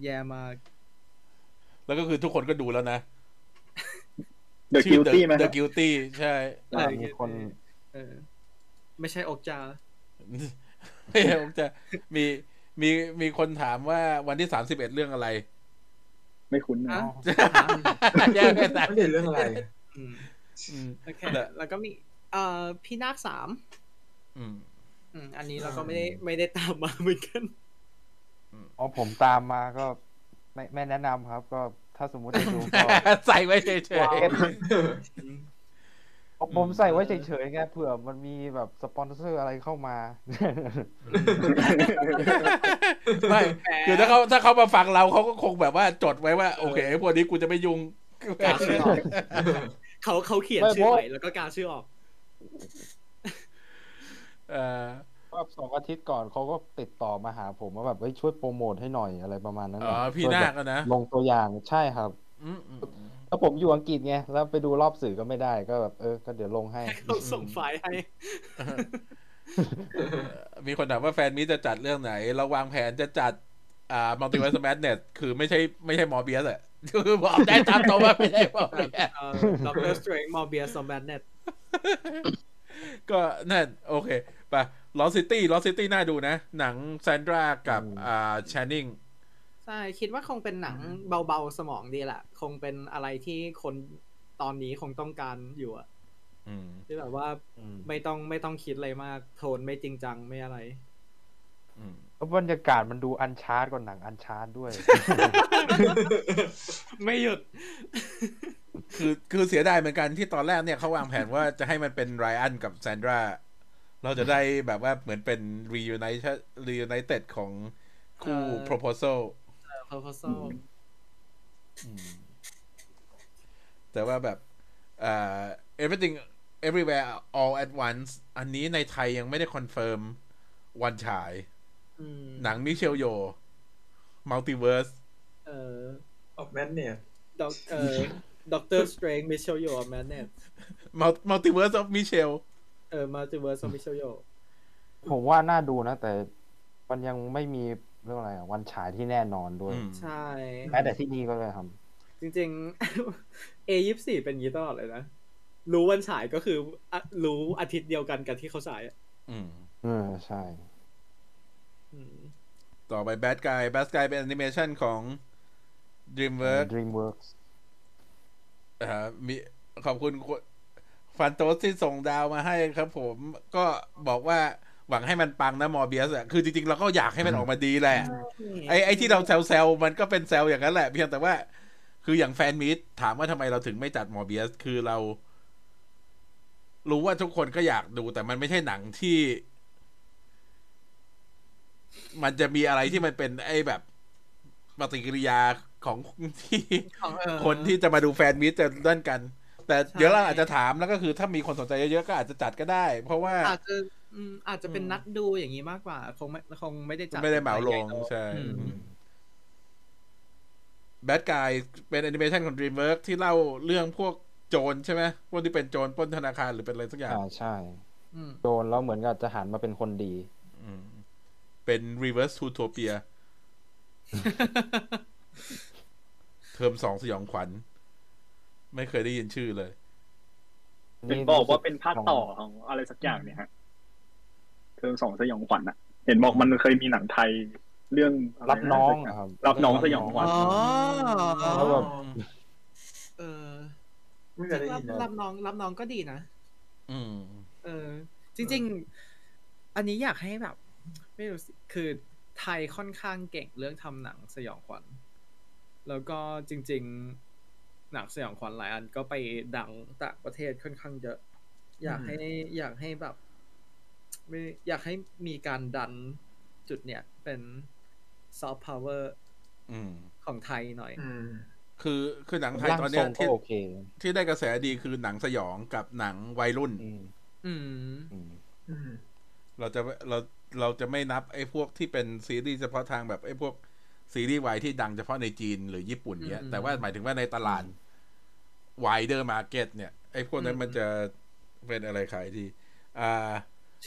แย่มาก แล้วก็คือทุกคนก็ดูแล้วนะ The ชื่อ Guilty ไหม The Guilty ใช่อ่าเออมีคนเออไม่ใช่อกจาไม่ใช่ผมจะมีมีมีคนถามว่าวันที่สามสิบเอ็ดเรื่องอะไร ไม่คุ้นนะฮะแย่ไม่ได้ไม่ได้เรื่องอะไรอืมอืมโอเคแต่แล้วก็มี เอ่อพี่นาคสามอืมอืมอันนี้เราก็ไม่ได้ไม่ได้ตามมาเหมือนกันอ๋อผมตามมาก็ ไม่ไม่แนะนำครับ ก็ ถ้าสมมุติจะดูก็ใส่ไว้เฉยว้าวๆผมใส่ไว้เฉยๆไงเผื่อมันมีแบบสปอนเซอร์อะไรเข้ามาไม่คือถ้าเขาถ้าเขามาฟังเราเขาก็คงแบบว่าจดไว้ว่า โอเคพวกนี้กูจะไม่ยุ่งกาชื่อออกเขาเขาเขียนไม่ชื่อเพราะใหม่แล้วก็กาชื่อออก เออ ก็สองอาทิตย์ก่อนเขาก็ติดต่อมาหาผมว่าแบบเฮ้ยช่วยโปรโมทให้หน่อยอะไรประมาณนั้นอ๋อน่ะพี่ช่วยนาแบคบอะนะลงตัวอย่างใช่ครับอืมอืมอืมแล้วผมอยู่อังกฤษไงแล้วไปดูรอบสื่อก็ไม่ได้ก็แบบเออก็เดี๋ยวลงให้เขาส่งไฟล์ให้ มีคนถามว่า fan meet จะจัดเรื่องไหน เราวางแผนจะจัดอ่า Multiverse Madness คือไม่ใช่ไม่ใช่ Morbius อะคือบอกได้ตามตรงว่าไม่ใช่ Morbius Doctor Strange Morbius of Madness ก็นั่นโอเคไป Lost City Lost City น่าดูนะ หนัง Sandra กับอืมอ่า Channingใช่ คิดว่าคงเป็นหนังเบาๆสมองดีแหละคงเป็นอะไรที่คนตอนนี้คงต้องการอยู่อะอืมที่แบบว่าอืมไม่ต้องไม่ต้องคิดอะไรมาก โทนไม่จริงจังไม่อะไรอืมแล้วบรรยากาศมันดูอันชาร์ดกว่าหนังอันชาร์ดด้วย ไม่หยุด คือคือเสียดายเหมือนกันที่ตอนแรกเนี่ยเขาวางแผนว่าจะให้มันเป็นไรอันกับแซนดรา เราจะได้แบบว่าเหมือนเป็น reunited reunited ของคู่เออ proposal proposal อืมแต่ว่าแบบอ่า everything everywhere all at once อันนี้ในไทยยังไม่ได้ confirm วันฉายอืมหนัง Michelle Yeoh multiverse เออออกแมนเนี่ย Doc เออ Doctor Strange Michelle Yeoh Madness Mul- multiverse of Michelle เออ Multiverse Michelle Yeohผมว่าน่าดูนะ แต่มันยังไม่มีเรื่องอะไรอะวันฉายที่แน่นอนด้วยอืม ใช่ แม้แต่ที่นี่ก็เลยครับจริงๆ A ยี่สี่เป็นอย่างนี้ตลอดเลยนะ รู้วันฉายก็คืออะรู้อาทิตย์เดียวกันกับที่เขาฉายอะอืมเออใช่ อืมต่อไป Bad Guy Bad Guy เป็นแอนิเมชันของ DreamWorks DreamWorks อ่ามีขอบคุณ ฟันโตสที่ส่งดาวมาให้ครับ ผมก็บอกว่าหวังให้มันปังนะมอร์เบียสอะคือจริงๆ เราก็อยากให้มันออกมาดีแหละ ไอ้ไอ้ที่เราแซวๆ มันก็เป็นแซวอย่างนั้นแหละ เพียงแต่ว่า คืออย่างแฟนมิตถามว่าทำไมเราถึงไม่จัดมอร์เบียส คือเรา รู้ว่าทุกคนก็อยากดู แต่มันไม่ใช่หนังที่ มันจะมีอะไรที่มันเป็น ไอ้แบบปฏิกิริยาของที่ของเออคนที่จะมาดูแฟนมิตจะด้านกัน แต่ใช่เดี๋ยวเราอาจจะถามแล้วก็คือถ้ามีคนสนใจเยอะๆก็อาจจะจัดก็ได้ เพราะว่าอาจจะอืมอาจจะเป็นนัดดูอย่างนี้มากกว่า คงไม่คงไม่ได้จัดไม่ได้เหมาลงใหญ่โตใช่อืมแบดกายเป็นแอนิเมชันของ DreamWorks ที่เล่าเรื่องพวกโจรใช่ไหมพวกที่เป็นโจรปล้นธนาคารหรือเป็นอะไรสักอย่างอ่าใช่อืมโดนแล้วเหมือนกับจะหันมาเป็นคนดีอืมเป็น Reverse Utopia เทอมสองสยองขวัญ ไม่เคยได้ยินชื่อเลยเห็นบอกว่าเป็นภาคต่อของอะไรสักอย่างเนี่ยฮะเทิงสองสยองขวัญอะเห็นบอกมันเคยมีหนังไทยเรื่องะไะรับน้องอะครับรับน้องสยองขวัญอ๋อแล้วแบบเออไม่เคยได้รัยิบนเลยรับน้อง รับน้องก็ดีนะอืม เออ จริง ๆ อันนี้อยากให้แบบ ไม่รู้สิคือไทยค่อนข้างเก่งเรื่องทำหนังสยองขวัญแล้วก็จริง ๆ หนังสยองขวัญหลายอันก็ไปดังต่างประเทศค่อนข้างเยอะ อยากให้อยากให้แบบไม่อยากให้มีการดันจุดเนี้ยเป็นซอฟต์พาวเวอร์อืมของไทยหน่อยอืมคือคือหนังไทยร่างตอนทเนี้รยงก็ที่โอเคที่ได้กระแสดีคือหนังสยองกับหนังวัยรุ่นอืมอืมอืมอืมเราจะเราเราจะไม่นับไอ้พวกที่เป็นซีรีส์เฉพาะทางแบบไอ้พวก ซีรีส์วายที่ดังเฉพาะในจีนหรือญี่ปุ่นเนี้ยอืมแต่ว่าหมายถึงว่าในตลาด wider market เนี่ย ไอ้พวกนั้นอืมมันจะเป็นอะไรขายดีอ่า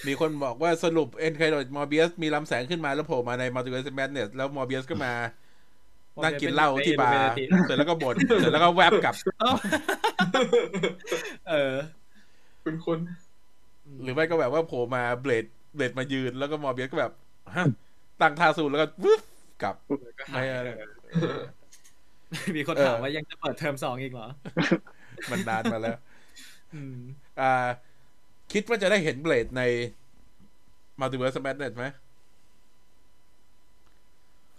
มีคนบอกว่าสรุป end credit Morbius มีลำแสงขึ้นมาแล้วโผล่มาใน Multiverse Madness แล้ว Morbius ก็มา นั่งกินเหล้าที่บาร์เสร็จแล้วก็บ่นเสร็จแล้วก็แวบกลับ เออ คุณคุณหรือไม่ก็แบบว่าโผล่มาเบลดเบลดมายืนแล้วก็มอร์เบียสก็แบบฮะตั้งท่าสูนแล้วก็วึบ กลับไม่อะไรมีคนถามว่ายังจะเปิดเทอมสองอีกเหรอ มันนานมาแล้วอืมอ่า คิดว่าจะได้เห็นเบลดใน Multiverse Madness ไหม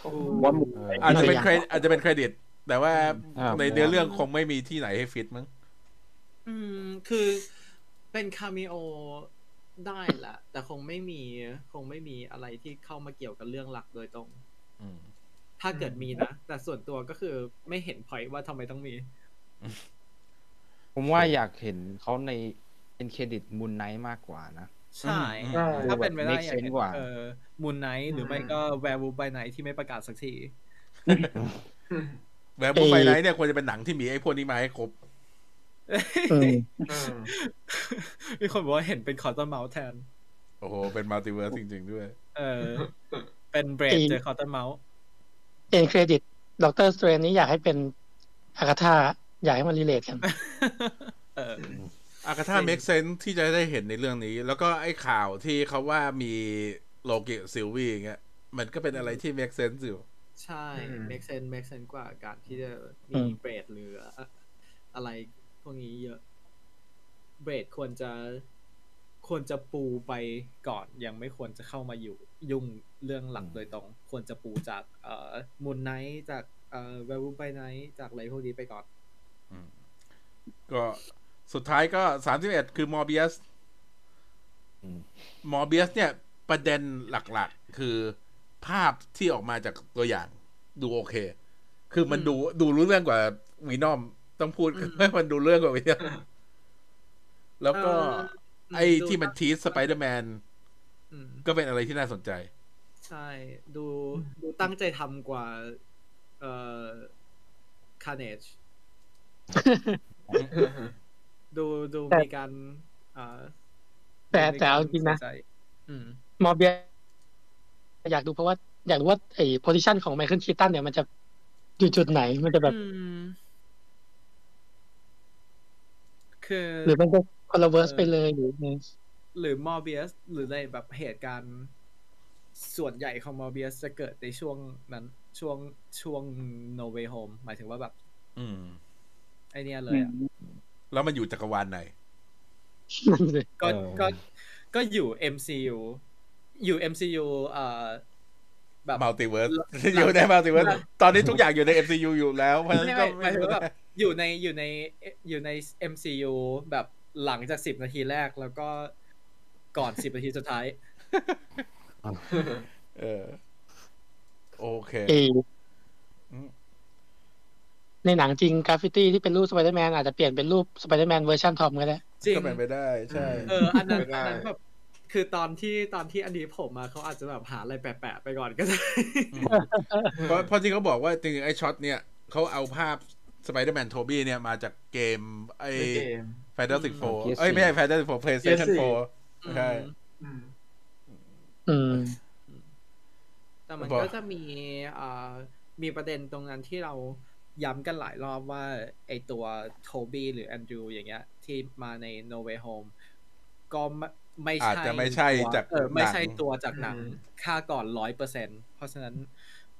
โอ้โหว่ามุมเอออาจจะเป็นตัวอย่างเครดิตอาจจะเป็นเครดิต แต่ว่าอ่าในเนื้อเรื่องคงไม่มีที่ไหนให้ฟิตมั้ง อืม คือเป็น cameo ได้แหละแต่คงไม่มี คงไม่มีอะไรที่เข้ามาเกี่ยวกับเรื่องหลักโดยตรงอืม ถ้าเกิดมีนะ แต่ส่วนตัวก็คือไม่เห็นพอยว่าทำไมต้องมี ผมว่าอยากเห็นเขาใน end credit Moon Knight มากกว่านะ ใช่ใช่ถ้าเป็นไปได้ Make อยากเห็น sense กว่าเออ Moon Knight หรือไม่ก็ Werewolf by Night ที่ไม่ประกาศสักทีWerewolf by Night เนี่ยควรจะเป็นหนังที่มีไอ้พวกนี้มาให้ครบอืมอ่ามีคนบอกว่าเห็นเป็นคอร์ตอนเมาส์แทน โอ้โห เป็น multiverse จริง ๆ ด้วย เออ เป็น Blade เจอคอร์ตอนเมาส์ end credit Doctor Strange นี้อยากให้เป็น Agatha อยากให้มัน relate กันเอออากาธาจริงเมกเซนที่จะได้เห็นในเรื่องนี้ แล้วก็ไอ้ข่าวที่เขาว่ามี Loki Sylvie อย่างเงี้ย มันก็เป็นอะไรที่ make sense อยู่ ใช่อืม make sense make sense กว่าการที่จะอืมี Blade หรืออะอะไรพวกนี้เยอะ Blade ควรจะควรจะปูไปก่อนยังไม่ควรจะเข้ามาอยู่ ยุ่งเรื่องหลักโดยตรง ควรจะปูจากเอ่อ Moon Knight จากเอ่อ Were wolf by Night จากอะไรพวกนี้ไปก่อนอืมก็สุดท้ายก็สามสิบเอ็ดคือ Morbiusอืมมอร์เบียสเนี่ย ประเด็นหลักๆ คือภาพที่ออกมาจากตัวอย่าง ดูโอเค คือมันอืมดูดูรู้เรื่องกว่าวีนอมต้องพูดอืมให้มันดูเรื่องกว่าวีนอมแล้วก็เอ่อไอ้ดูที่มันทีสสไปเดอร์แมนอืม ก็เป็นอะไรที่น่าสนใจ ใช่ ดูดูตั้งใจทำกว่า เอ่อ Carnage ดูดูแต่มีการอ่าแต่ดูมีแต่เอาจริงนะใส่ใจอืม Morbius อยากดูเพราะว่า อยากรู้ว่าไอ้ position ของ Michael Keaton เนี่ยมันจะอยู่จุดไหนมันจะแบบอืมคือหรือมันจะคนละเวอร์สเออไปเลยหรือไง หรือ Morbius หรืออะไรแบบเหตุการณ์ส่วนใหญ่ของ Morbius จะเกิดในช่วงนั้น ช่วงช่วง No Way Home หมายถึงว่าแบบ อืม ไอเนี้ยเลยอะแล้วมันอยู่จักรวาลไหนนั่นเลยก็เออก็ก็อยู่ MCU อยู่ MCU เอ่อแบบ multiverse อยู่ใน multiverse ตอนนี้ทุกอย่างอยู่ใน MCU อยู่แล้วเพราะฉะนั้นไม่ก็ไม่หมายถึงว่าแบบอยู่ในอยู่ในอยู่ใน MCU แบบหลังจากสิบนาทีแรกแล้วก็ ก่อนสิบนาทีสุดท้าย เออ โอเคเออืมในหนังจริงกราฟฟิตี้ที่เป็นรูปสไปเดอร์แมนอาจจะเปลี่ยนเป็นรูปสไปเดอร์แมนเวอร์ชันทอมก็ได้จริงก็เป็นไปได้ ใช่ เออ อันนั้นไม่ได้อันนั้นแบบคือตอนที่ตอนที่อันนี้ผมมาเขาอาจจะแบบหาอะไรแปะๆไปก่อนก็ได้เพราะเพราะที่เขาบอกว่าจริงๆไอ้ช็อตเนี่ยเขาเอาภาพ Spider-Man Tobey เนี่ยมาจากเกม ไอ้ในเกม Fantastic Four PS4 เอ้ย ไม่ใช่ Fantastic Four PlayStation PS4 Four ใช่อืมอืมแต่มันบอกก็จะมีอ่ามีประเด็นตรงนั้นที่เราย้ำกันหลายรอบว่า ไอตัวโทบี้หรือแอนดรูอย่างเงี้ย ที่มาใน No Way Home ก็ไม่ไม่อาจใช่จะไม่ใช่ตัวจากเออไม่ใช่หนังตัวจากหนังอืมค่าก่อนร้อยเปอร์เซ็นเพราะฉะนั้น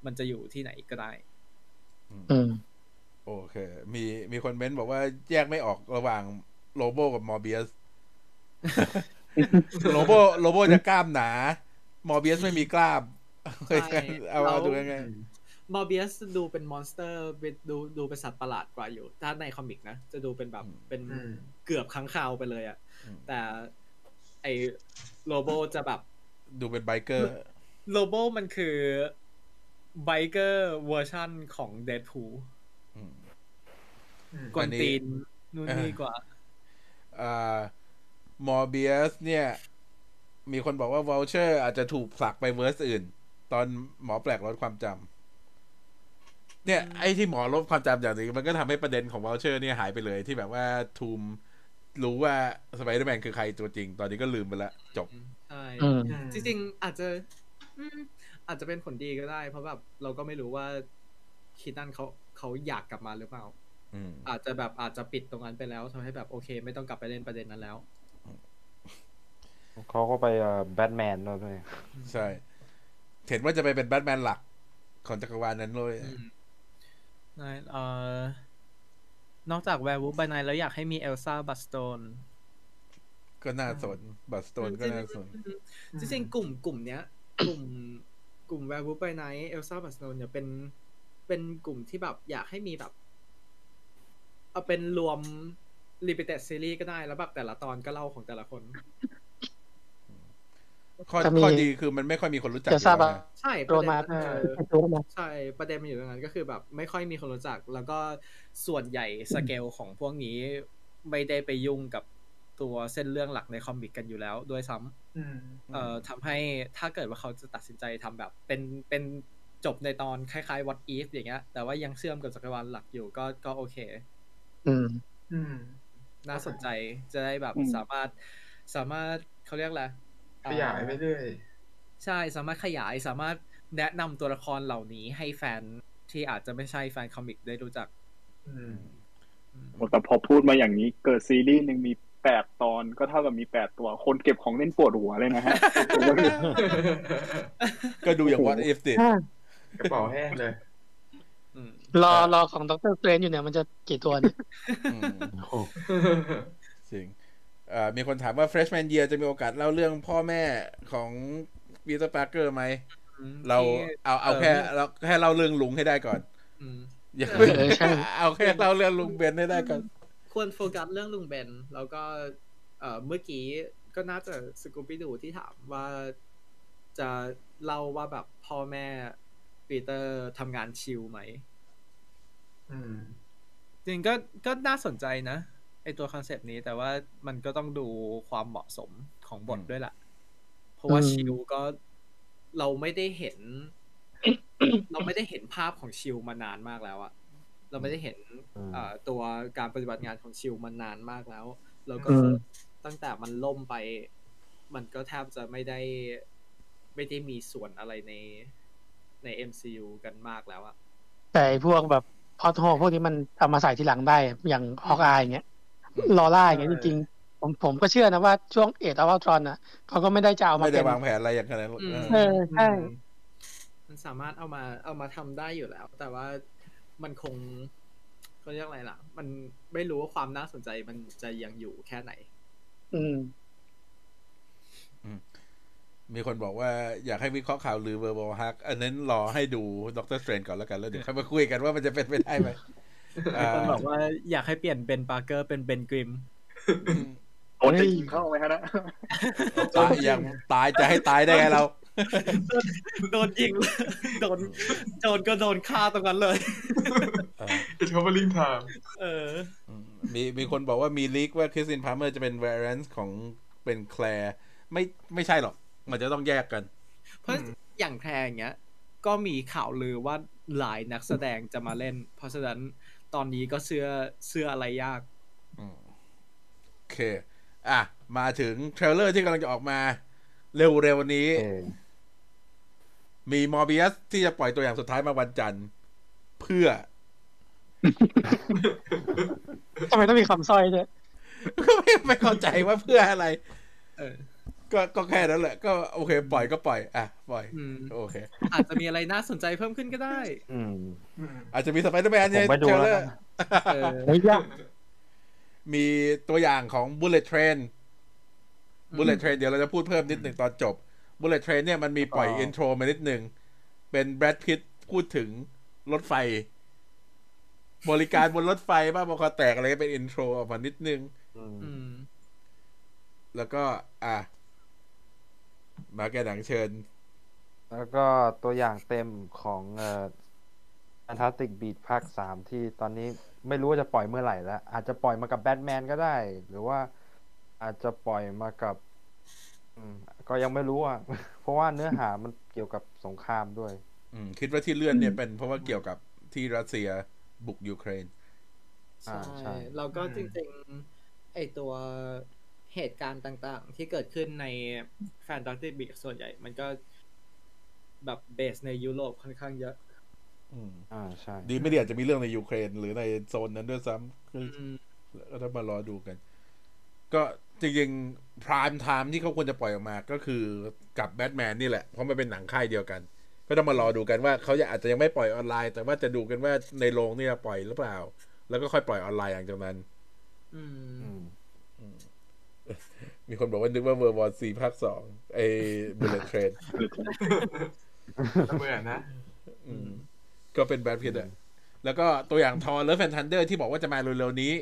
มันจะอยู่ที่ไหนก็ได้ อืม โอเค มีมีคนเม้นบอกว่าแยกไม่ออกระหว่าง Lobo กับ Morbius Lobo Lobo จะกล้ามหนา Morbius ไม่มีกล้ามใช่เอาเอาแล้วดูยังไง Morbius ดูเป็น monster เป็นดูดูเป็นสัตว์ประหลาดกว่าอยู่ ถ้าใน comic นะ จะดูเป็นแบบอืมเป็นอืมเกือบค้างคาวไปเลยอะอืมแต่ไอ Lobo จะแบบ ดูเป็นไบเกอร์ Lobo มันคือ biker เวอร์ชันของเด d พูลอืมอืมกวนอันนี้ตีนนู่นนี่เออกว่าอ่า มอร์เบียสเนี่ย มีคนบอกว่า Vulture อาจจะถูกผลักไป verse อื่น ตอนหมอแปลกลดความจำเนี่ย ไอ้ที่หมอลดความจำอย่างนี้มันก็ทำให้ประเด็นของ Vulture เนี่ยหายไปเลยที่แบบว่าทูมส์รู้ว่าสไปเดอร์แมนคือใครตัวจริง ตอนนี้ก็ลืมไปละจบใช่อืมอืมจริงๆ อาจจะอืมอาจจะเป็นผลดีก็ได้ เพราะแบบเราก็ไม่รู้ว่าคีตันเขาเขาอยากกลับมาหรือเปล่าอืมอาจจะแบบอาจจะปิดตรงนั้นไปแล้วทำให้แบบโอเค ไม่ต้องกลับไปเล่นประเด็นนั้นแล้ว เขาก็ไปแบทแมนแล้วด้วยใช่ เห็นว่าจะไปเป็นแบทแมนหลัก ของจักรวาลนั้นเลยอืมนายเอ่อนอกจาก Werewolf by Night แล้วอยากให้มีเอลซ่าบลัดสโตนก็น่าสนบลัดสโตนก็น่าสนจริงๆกลุ่มกลุ่มเนี้ย กลุ่มกลุ่ม Werewolf by Night เอลซ่าบลัดสโตนเนี่ยเป็นเป็นกลุ่มที่แบบอยากให้มีแบบ เอาเป็นรวม limited series ก็ได้แล้วแบบแต่ละตอนก็เล่าของแต่ละคน ข้อจะมีข้อดีคือมันไม่ค่อยมีคนรู้จักจะทราบอยู่ว่าแล้วนะใช่ปโรระเด็นมาเออเป็นตัวมาใช่ประเด็นมันอยู่ตรงนั้นก็คือแบบไม่ค่อยมีคนรู้จัก แล้วก็ส่วนใหญ่สเกลของพวกนี้ไม่ได้ไปยุ่งกับตัวเส้นเรื่องหลักในคอมิกกันอยู่แล้วด้วยซ้ำอืมเอ่อทำให้ถ้าเกิดว่าเขาจะตัดสินใจทำแบบ เป็นเป็นจบในตอนคล้ายๆ what if อย่างเงี้ย แต่ว่ายังเชื่อมกับจักรวาลหลักอยู่ก็ก็โอเค อืม อืม น่าสนใจจะได้แบบอืมสามารถสามารถเขาเรียกอะไร ขยายไปเรื่อยใช่สามารถขยายสามารถแนะนำตัวละครเหล่านี้ให้แฟนที่อาจจะไม่ใช่แฟน comic ได้รู้จักอืมโอ้แต่พอพูดมาอย่างนี้ เกิดซีรีส์หนึ่งมีแปดตอนก็เท่ากับมีแปดตัว คนเก็บของเล่นปวดหัวเลยนะฮะผมว่าก็ดูอย่าง What If สิกระเป๋าแห้งเลยอืมรอรอของดร.สเตรนจ์อยู่เนี่ยมันจะกี่ตัวเนี่ยอืมจริงเอ่อ มีคนถามว่า Freshman Year จะมีโอกาสเล่าเรื่องพ่อแม่ของปีเตอร์ปาร์เกอร์ไหม เราที่เอาเอาเออแค่เราแค่เล่าเรื่องลุงให้ได้ก่อนอืมอย่าเออใช่เอาแค่เล่าเรื่องลุงเบนให้ได้ก่อน ควรโฟกัสเรื่องลุงเบน แล้วก็เอ่อเมื่อกี้ก็น่าจะสกูปี้ดูที่ถามว่าจะเล่าว่าแบบพ่อแม่ปีเตอร์ทำงาน S.H.I.E.L.D. ไหมอืมจริงๆก็ก็น่าสนใจนะ ไอตัวคอนเซปต์นี้แต่ว่ามันก็ต้องดูความเหมาะสมของบทอืมด้วยล่ะ เพราะว่าอืมชิลก็เราไม่ได้เห็น เราไม่ได้เห็นภาพของชิลมานานมากแล้วอะเราไม่ได้เห็นอืมเอ่อตัวการปฏิบัติงานของชิลมานานมากแล้ว แล้วก็อืมตั้งแต่มันล่มไป มันก็แทบจะไม่ได้ไม่ได้มีส่วนอะไรในใน MCU กันมากแล้วอะแต่ไอ้พวกแบบพอทโฮพวกนี้มันเอามาใส่ทีหลังได้ อย่างฮอกอายอย่างเงี้ยอืม ลอร่าอย่างเงี้ยเอจอริงๆผมผมก็เชื่อนะว่าช่วงเอ็ดอวตรอนอะเขาก็ไม่ได้จะเอามาไม่ได้เป็นวางแผนอะไรอย่างนั้นเออเออใช่มันสามารถเอามาเอามาทำได้อยู่แล้ว แต่ว่ามันคงเขาเรียกอะไรล่ะ มันไม่รู้ว่าความน่าสนใจมันจะยังอยู่แค่ไหน อืมมีคนบอกว่าอยากให้วิเคราะห์ข่าวลือเวอร์บอลฮัก อันนั้นรอให้ดูด็อกเตอร์สเตรนก่อนแล้วกันแล้วเดี๋ยวค่อยมาคุยกันว่ามันจะเป็นไปได้ไหมอ่า คนบอกว่าอยากให้เปลี่ยนเบนปาร์เกอร์เป็นเบนกริมโดนจะยิงเข้าไหมฮะนะตายยังตายจะให้ตายได้ไงเราโดนยิงโดนโดนก็โดนฆ่าตรงนั้นเลยเออ It's clobbering time เอออืมมีมีคนบอกว่ามี leak ว่าคริสตินพาล์มเมอร์จะเป็น v a r i a n c e ของเป็นเคลียไม่ไม่ใช่หรอก มันจะต้องแยกกัน เพราะอืมอย่างเคลียอย่างเงี้ย ก็มีข่าวลือว่าหลายนักแสดงจะมาเล่น เพราะฉะนั้น ตอนนี้ก็เชื่อเชื่ออะไรยากอืมโอเค อะ มาถึง trailer ที่กำลังจะออกมา เร็วๆนี้เออมีมอร์บิ u สที่จะปล่อยตัวอย่างสุดท้ายมาวันจันทร์ เพื่อทำไมต้องมีคำสร้อยด้วยก็ไม่ไม่เข้าใจว่าเพื่ออะไร เออ ก็ก็แค่นั้นแหละ ก็โอเค ปล่อยก็ปล่อย อะ ปล่อยอืมโอเค อาจจะมีอะไรน่าสนใจเพิ่มขึ้นก็ได้ อืมอืมอาจจะมีสไปเดอร์แมนผมไปดูแล้วใน trailer นะเออเฮ้ยยากมีตัวอย่างของ Bullet Train Bullet Train เดี๋ยวเราจะพูดเพิ่มนิดหนึ่งตอนจบ Bullet Train เนี่ยมันมีปล่อยอ๋อ intro มานิดหนึ่ง เป็นแบรดพิตพูดถึงรถไฟ บริการบนรถไฟบ้าบอคอแตกอะไรก็เป็นอินโทรออกมานิดนึงอืมอืมแล้วก็ อะ มาแกหนังเชิญ แล้วก็ตัวอย่างเต็มของเอ่อ Fantastic Beat ภาคสามที่ตอนนี้ไม่รู้ว่าจะปล่อยเมื่อไหร่แล้ว อาจจะปล่อยมากับแบทแมนก็ได้ หรือว่าอาจจะปล่อยมากับ อืม ก็ยังไม่รู้อะ เพราะว่าเนื้อหามันเกี่ยวกับสงครามด้วย อืม คิดว่าที่เลื่อนเนี่ยเป็นเพราะว่าเกี่ยวกับที่รัสเซียบุกยูเครนอ่าใช่ใช่ แล้วก็อืมจริงๆ ไอตัว เหตุการณ์ต่างๆ ที่เกิดขึ้นในแฟนตาซีบิกส่วนใหญ่ มันก็แบบเบสในยุโรปค่อนข้างเยอะ อืมอ่าใช่ ดีไม่ดีอาจจะมีเรื่องในยูเครน หรือในโซนนั้นด้วยซ้ำคืออืมก็ต้องมารอดูกัน ก็จริงๆพรามไทม์ที่เขาควรจะปล่อยออกมาก็คือกับแบทแมนนี่แหละ เพราะมันเป็นหนังค่ายเดียวกัน ก็ต้องมารอดูกันว่าเขาจะอาจจะยังไม่ปล่อยออนไลน์ แต่ว่าจะดูกันว่าในโรงนี่จะปล่อยหรือเปล่า แล้วก็ค่อยปล่อยออนไลน์หลังจากนั้น อืมอืม มีคนบอกว่านึกว่า World War Z ภาคสองไอ้ Bullet Train เหมือนนะก็เป็นแบรดพิตอะแล้วก็ตัวอย่าง Thor Love and Thunder ที่บอกว่าจะมาเร็วๆนี้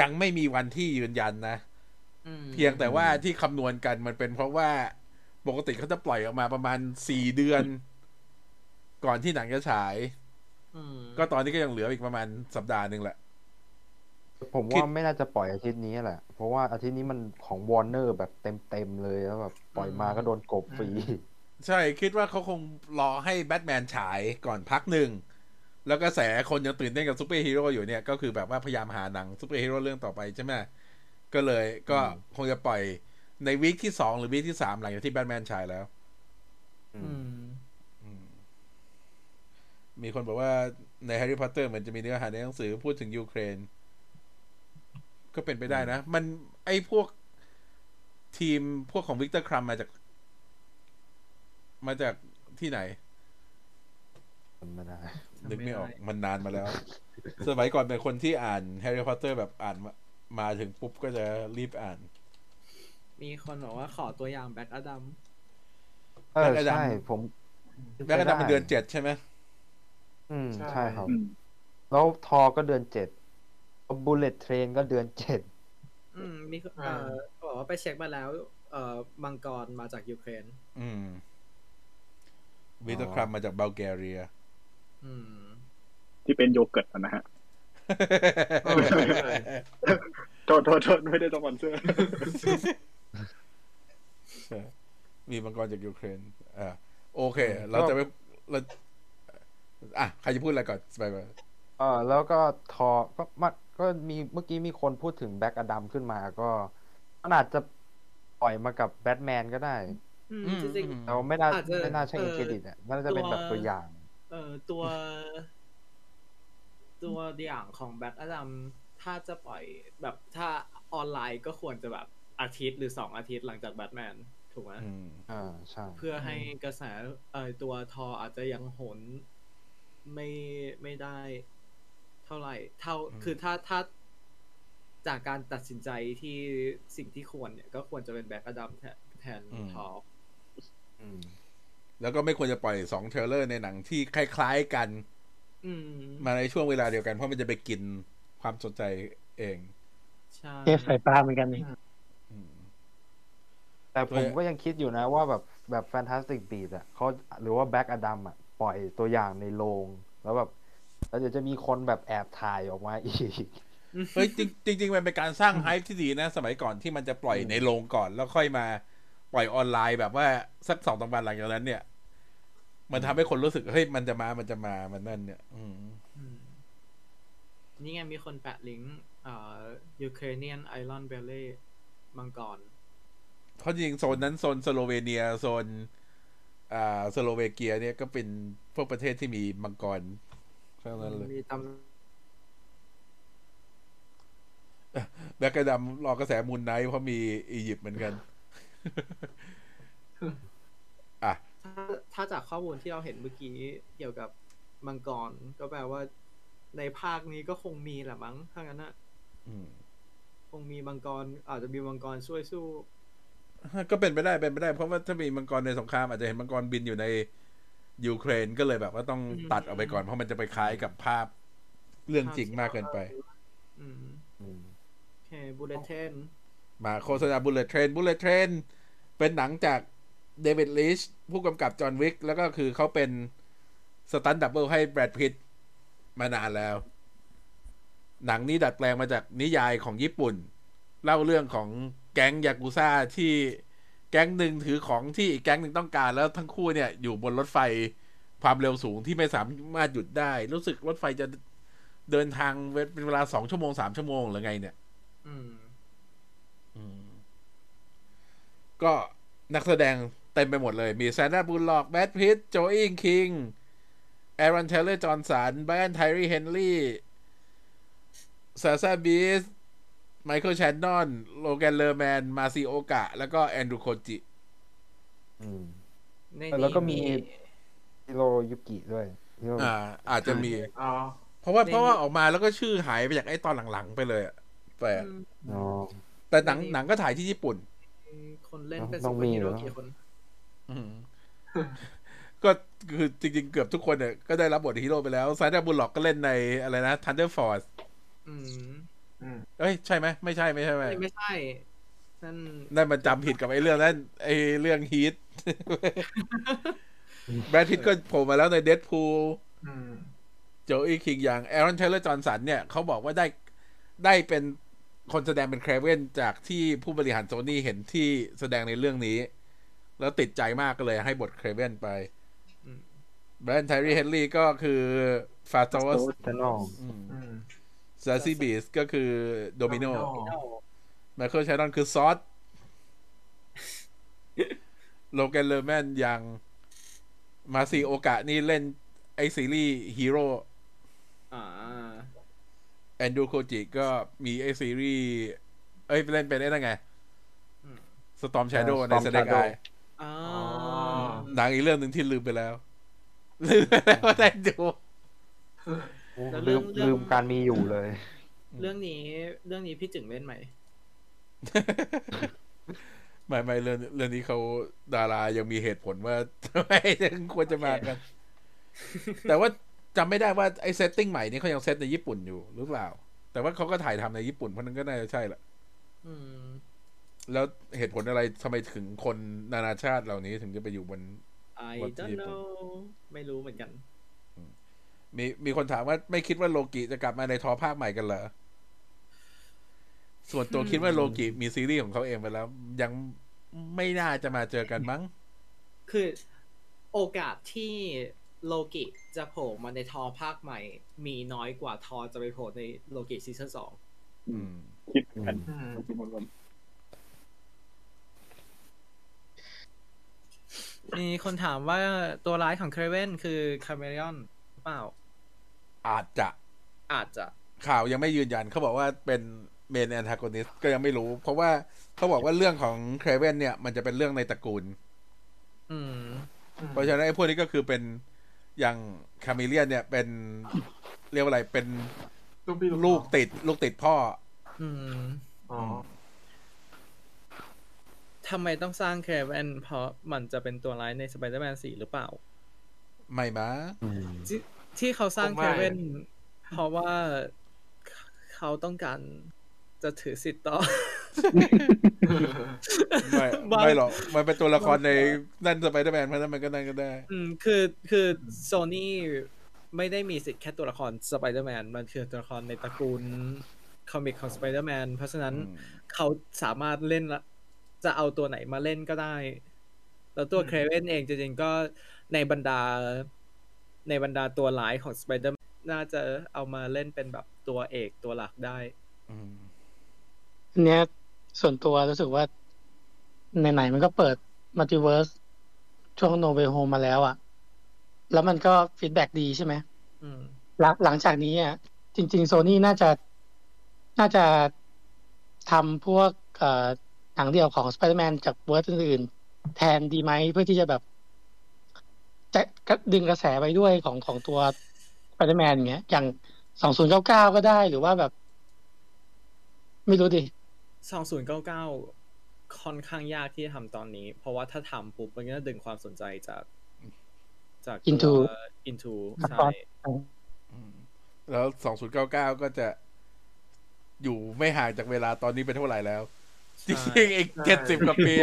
ยังไม่มีวันที่ยืนยันนะอืมเพียงแต่ว่าที่คำนวณกันมันเป็นเพราะว่าปกติเขาจะปล่อยออกมาประมาณสี่เดือน ก่อนที่หนังจะฉายอืมก็ตอนนี้ก็ยังเหลืออีกประมาณสัปดาห์หนึ่งแหละ ผมคิดว่าไม่น่าจะปล่อยอาทิตย์นี้แหละ เพราะว่าอาทิตย์นี้มันของวอร์เนอร์แบบเต็มๆเลยแล้วแบบปล่อยมาก็โดนกลบฟรี ใช่คิดว่าเขาคงรอให้แบทแมนฉายก่อนพักหนึ่ง แล้วก็กระแสคนยังตื่นเต้นกับซูเปอร์ฮีโร่อยู่เนี่ยก็คือแบบว่าพยายามหาหนังซูเปอร์ฮีโร่เรื่องต่อไปใช่ไหมก็เลยก็อืมคงจะปล่อยใน week ที่สองหรือ week ที่สามหลังจากที่แบทแมนฉายแล้วอืมมีคนบอกว่าในแฮร์รี่พอตเตอร์เหมือนจะมีเนื้อหาในหนังสือพูดถึงยูเครน ก็เป็นไปได้นะ มันไอ้พวกทีมพวกของวิกเตอร์ครัมมาจาก มาจากที่ไหนไม่ได้นึกไม่ออกจำไม่ได้มันนานมาแล้ว สมัยก่อนเป็นคนที่อ่านแฮร์รี่พอตเตอร์แบบอ่านมามาถึงปุ๊บก็จะรีบอ่าน มีคนบอกว่าขอตัวอย่างแบล็กอดัมเออแบ็กอดัมใช่ผมแม้กระทั่งมันเดือนเจ็ดใช่ไหมอืมใช่ใช่ครับอืมแล้วธอร์ก็เดือนเจ็ด Bullet Train ก็เดือนเจ็ดอืมมีคนอ่าเอ่อบอกว่าไปเช็คมาแล้ว เอ่อมังกรมาจากยูเครน อืมวิกเตอร์ครัมมาจากบัลแกเรีย อืม ที่เป็นโยเกิร์ตอะนะฮะเออใช่ใช่โทษโทษโทษไม่ได้สปอนเซอร์ใช่มีมังกรจากยูเครน อ่า โอเค เราจะไปเราอะ ใครจะพูดอะไรก่อนไปไปเออแล้วก็ธอร์ก็มา ก็มีเมื่อกี้มีคนพูดถึงแบล็กอดัมขึ้นมาก็มันอาจจะปล่อยมากับแบทแมนก็ได้อืมอืมจริงอืมเราไม่น่าอาจจะไม่น่าใช่เอเออเครดิตอะน่าจะเป็นแบบตัวอย่างๆเอ่อตัว ตัวอย่างของ Black Adam ถ้าจะปล่อยแบบถ้าออนไลน์ก็ควรจะแบบอาทิตย์หรือสองอาทิตย์หลังจากแบทแมนถูกไหมอืมอ่าใช่เพื่อให้กระแสเอ่อตัวทออาจจะยังโหนไม่ไม่ได้เท่าไหร่ เท่าอืมคือถ้าถ้าจากการตัดสินใจที่สิ่งที่ควรเนี่ย ก็ควรจะเป็น Black Adam แทนแทนทออืมแล้วก็ไม่ควรจะปล่อยสอง trailer ในหนังที่คล้ายๆกันอืมมาในช่วงเวลาเดียวกัน เพราะมันจะไปกินความสนใจเองใช่เทสสายตาเหมือนกันนี่อืมแต่ผด้วยผมก็ยังคิดอยู่นะว่าแบบแบบ Fantastic Beasts อะเขาหรือว่า Black Adam อะ ปล่อยตัวอย่างในโรง แล้วแบบ แล้วเดี๋ยวจะมีคนแบบแอบถ่ายออกมาอีกเฮ้ยจริงจริงๆมันเป็นการสร้าง hype ที่ดีนะ สมัยก่อนที่มันจะปล่อยอืมในโรงก่อน แล้วค่อยมาปล่อยออนไลน์แบบว่าสักสองสามวันหลังจากนั้นเนี่ย มันทำให้คนรู้สึกเฮ้ยมันจะมามันจะมามันนั่นเนี่ยอืมอืมนี่ไงมีคนแปะลิงก์เอ่อ Ukrainian Ironbelly มังกรเพราะจริงๆโซนนั้นโซนสโลเวเนียโซนอ่าสโลวาเกียเนี่ยก็เป็นพวกประเทศที่มีมังกร ทั้งนั้นเลยมีต Black Adam รอกระแส Moon Knight เพราะมีอียิปต์เหมือนกันอะำถ้าถ้าจากข้อมูลที่เราเห็นเมื่อกี้เกี่ยวกับมังกรก็แปลว่า ในภาคนี้ก็คงมีแหละมั้งถ้างั้นนะอืมคงมีมังกร อาจจะมีมังกรช่วยสู้ก็เป็นไปได้เป็นไปได้เพราะว่าถ้ามีมังกรในสงครามอาจจะเห็นมังกรบินอยู่ใน ยูเครนก็เลยแบบว่าต้องอืมตัดออกไปก่อนเพราะมันจะไปคล้ายกับภาพเรื่องจริงมากเกินไปอืมอืมโอเค Bullet Trainมาโฆษณา Bullet Train Bullet Train เป็นหนังจาก David Leitch ผู้กำกับ John Wick แล้วก็คือเขาเป็น stunt double ให้ Brad Pitt มานานแล้ว หนังนี้ดัดแปลงมาจากนิยายของญี่ปุ่น เล่าเรื่องของแก๊งยากุซ่าที่ แก๊งหนึ่งถือของที่อีกแก๊งหนึ่งต้องการแล้วทั้งคู่เนี่ยอยู่บนรถไฟความเร็วสูงที่ไม่สามารถหยุดได้ รู้สึกรถไฟจะเดินทางเป็นเวลาสองชั่วโมงสามชั่วโมงหรือไงเนี่ย อืม อืม ก็นักแสดงเต็มไปหมดเลย มี Sandra Bullock Brad Pitt Joey King Aaron Taylor-Johnson Brian Tyree Henry Zazie Beetz Michael Shannon Logan Lerman Masi Oka แล้วก็ Andrew Kojiอืมในแล้วก็นี้มีฮิโรยุกิด้วยฮิโรอ่า อาจจะมีอ๋อเพราะว่าในเพราะว่าออกมาแล้วก็ชื่อหายไปจากไอ้ตอนหลังๆไปเลยอะแปลกอ๋อแต่หนังหนังก็ถ่ายที่ญี่ปุ่น คนเล่นเป็นต้ซูองเปอร์ฮีโร่เหรอกี่คนอืมก็คือจริงๆ เกือบทุกคนเนี่ยก็ได้รับบทฮีโร่ไปแล้ว Sandra Bullock ก็เล่นในอะไรนะ Thunder Force อืมอืม เอ้ยใช่ไหมไม่ใช่ไม่ใช่ไหมไม่ไม่ใช่นั่นนั่นมันจำผิดกับไอ้เรื่องนั้นไอ้เรื่อง Heat Brad Pitt ก็โผล่มาแล้วในเด p พูลอืม Joey King อย่าง Aaron Taylor-Johnson เนี่ยเขาบอกว่าได้ได้เป็นคนแสดงเป็น Kraven จากที่ผู้บริหารโซนี่เห็นที่แสดงในเรื่องนี้ แล้วติดใจมากก็เลยให้บท Kraven ไปอืม Brian Tyree Henry ก็คือ Phastos Eternals อืม Zazie Beetz ก็คือโดมิโน Domino Michael Shannon คือ Zod Logan Lerman อย่าง Masi Oka นี่เล่น ไอซีรีส์ Heroes อ่า Andrew Koji ก็มีไอซีรีส์เอ้ยเล่นเป็นไอ้นั่นไงอืมสตอมแชโดว์เออใน Storm แสดงไอ Shadow อ่าอ๋อหนังอีกเรื่องหนึ่งที่ลืมไปแล้ว ลืมไปแล้วว่าได้ดู แล้วเรื่ลืองมเรื่องลืมการมีอยู่เลย เรื่องนี้ เรื่องนี้พี่จึงเล่นไหม ไม่ไม่เรื่องเรื่องนี้เขาดารายังมีเหตุผลว่า ทำไมถึงควรจะมากัน แต่ว่าจำไม่ได้ว่าไอ้เซตติ้งใหม่นี้เขายังเซตในญี่ปุ่นอยู่หรือเปล่า แต่ว่าเขาก็ถ่ายทำในญี่ปุ่นเพราะนั้นก็น่าจะใช่แหละ อืม แล้วเหตุผลอะไรทำไมถึงคนนานาชาติเหล่านี้ถึงจะไปอยู่บน I What don't people? know ไม่รู้เหมือนกัน มีมีคนถามว่าไม่คิดว่าโลกิจะกลับมาในทอภาคใหม่กันเหรอ ส่วนตัวคิดว่าโลกิมีซีรีส์ของเขาเองไปแล้ว ยังไม่น่าจะมาเจอกันมั้ง คือโอกาสที่โลกิจะโผล่มาในทอภาคใหม่ มีน้อยกว่าทอจะไปโผล่ในโลกิซีซั่นสองอืมคิดกันอืมคิดเหมือนกันมีคนถามว่าตัวร้ายของ Kraven คือ Chameleon เปล่า อาจจะอาจจะข่าวยังไม่ยืนยันเขาบอกว่าเป็น main antagonist ก็ยังไม่รู้ เพราะว่าเขาบอกว่าเรื่องของ Kraven เนี่ย มันจะเป็นเรื่องในตระกูล อืม เพราะฉะนั้นไอ้พวกนี้ก็คือเป็นอย่าง Chameleon เนี่ยเป็นเรียกว่าอะไรเป็นลูกพี่ลูกติด ลูกติดพ่อ อืมอ๋อทำไมต้องสร้าง Kraven เพราะมันจะเป็นตัวร้ายในสไปเดอร์แมนสี่หรือเปล่า ไม่มาอืม ที่ที่เขาสร้าง Kraven เพราะว่าเขาต้องการจะถือสิทธิ์ต่อ ไม่บางไม่หรอก มันเป็นตัวละครในนั่นสไปเดอร์แมนเพราะฉะนั้นมันก็นั่นก็ได้ อืมคือคือโซนี่ไม่ได้มีสิทธิ์แค่ตัวละครสไปเดอร์แมนมันคือตัวละครในตระกูล comic ของสไปเดอร์แมนเพราะฉะนั้นอืมเขาสามารถเล่นละจะเอาตัวไหนมาเล่นก็ได้ แล้วตัวอืม Kraven เองจริงๆก็ในบรรดา ในบรรดาตัวร้ายของ Spider น่าจะเอามาเล่นเป็นแบบตัวเอกตัวหลักได้อืมอันเนี้ยส่วนตัวรู้สึกว่าไหนๆมันก็เปิด Multiverse ช่วง No Way Home มาแล้วอะ แล้วมันก็ feedback ดีใช่ไหมอืมหลังหลังจากนี้อะจริง ๆ โซนี่น่าจะน่าจะทำพวกเอ่อหนังเดี่ยวของ Spider-Man จาก verse อื่นๆ แทนดีไหมเพื่อที่จะแบบ จะดึงกระแสไปด้วยของของตัว Spider-Man อย่างเงี้ย อย่างสองศูนย์เก้าเก้าก็ได้หรือว่าแบบ ไม่รู้ดิสองศูนย์เก้าเก้าค่อนข้างยากที่จะทำตอนนี้ เพราะว่าถ้าทำปุ๊บมันก็จะดึงความสนใจจาก จากตัว Into into ครับใช่อืมแล้วสองศูนย์เก้าเก้าก็จะอยู่ไม่ห่างจากเวลาตอนนี้ไปเท่าไหร่แล้ว จริงๆอีกเจ็ดสิบกว่าปี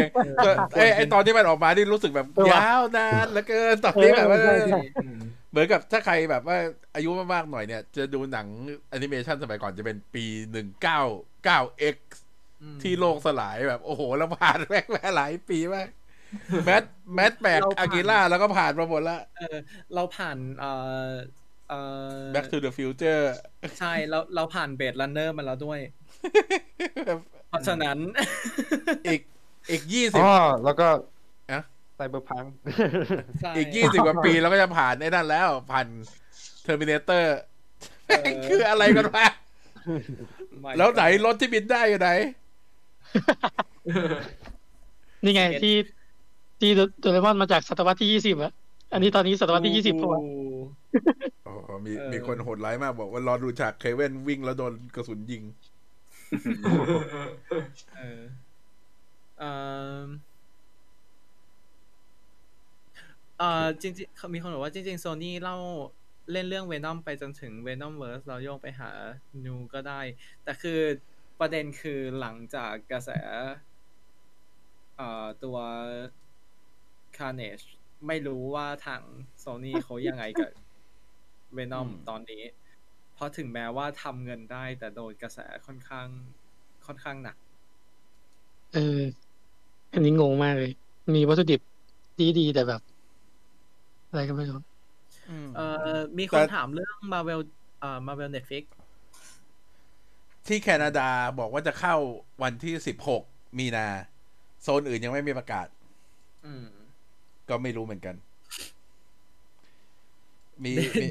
ก็ไอไอตอนที่มันออกมานี่รู้สึกแบบเออว่ะยาวนานเหลือเกินตอนนี้แบบว่าเออใช่ใช่อืมเหมือนกับถ้าใครแบบว่าอายุมากๆหน่อยเนี่ย จะดูหนังแอนิเมชันสมัยก่อนจะเป็นปีหนึ่งเก้าเก้า X อืมที่โลกสลายแบบโอ้โหแล้วผ่านแม่งมาหลายปีมาก Mad Max เราผ่านอากิระแล้วก็ผ่านมาหมดละเออเราผ่านเอ่อเอ่อ Back to the Future ใช่เราเราผ่านเบด e ันเนอร์มาแล้วด้วย เพราะฉะนั้น อีกอีกยี่สิบอ๋อแล้วก็อะ Cyberpunk ใช่อีกยี่สิบกว่าปีเราก็จะผ่านไอ้นั่นแล้ว ผ่าน Terminator เออคืออะไรกันวะ My God แล้วไหนรถที่บินได้อยู่ไหน นี่ไงเห็นที่ที่โดราเอมอนมาจากศตวรรษที่ยี่สิบอะอันนี้ตอนนี้ศตวรรษที่ยี่สิบพอโอ้โอ้โหมีเออมีคนโหดร้ายมากบอกว่ารอดูฉาก Kraven วิ่งแล้วโดนกระสุนยิง เออเอ่อเอ่อจริงๆเขามีคนบอกว่าจริงๆโซนี่เล่าเล่นเรื่องเวนอมไปจนถึงเวนอมเวิร์สเราโยงไปหานูก็ได้ แต่คือประเด็นคือหลังจากกระแสเอ่อตัว Carnage ไม่รู้ว่าทางโซนี่เขายังไงกับเวนอมอืมตอนนี้ เพราะถึงแม้ว่าทำเงินได้ แต่โดนกระแสค่อนข้าง ค่อนข้างหนัก เออ อันนี้งงมากเลย มีวัตถุดิบดีๆแต่แบบ อะไรก็ไม่รู้เอ่อมีคแต่นถามเรื่อง Marvel เอ่อ Marvel Netflix ที่แคนาดาบอกว่าจะเข้าวันที่สิบหกมีนา โซนอื่นยังไม่มีประกาศอืมก็ไม่รู้เหมือนกัน มีมี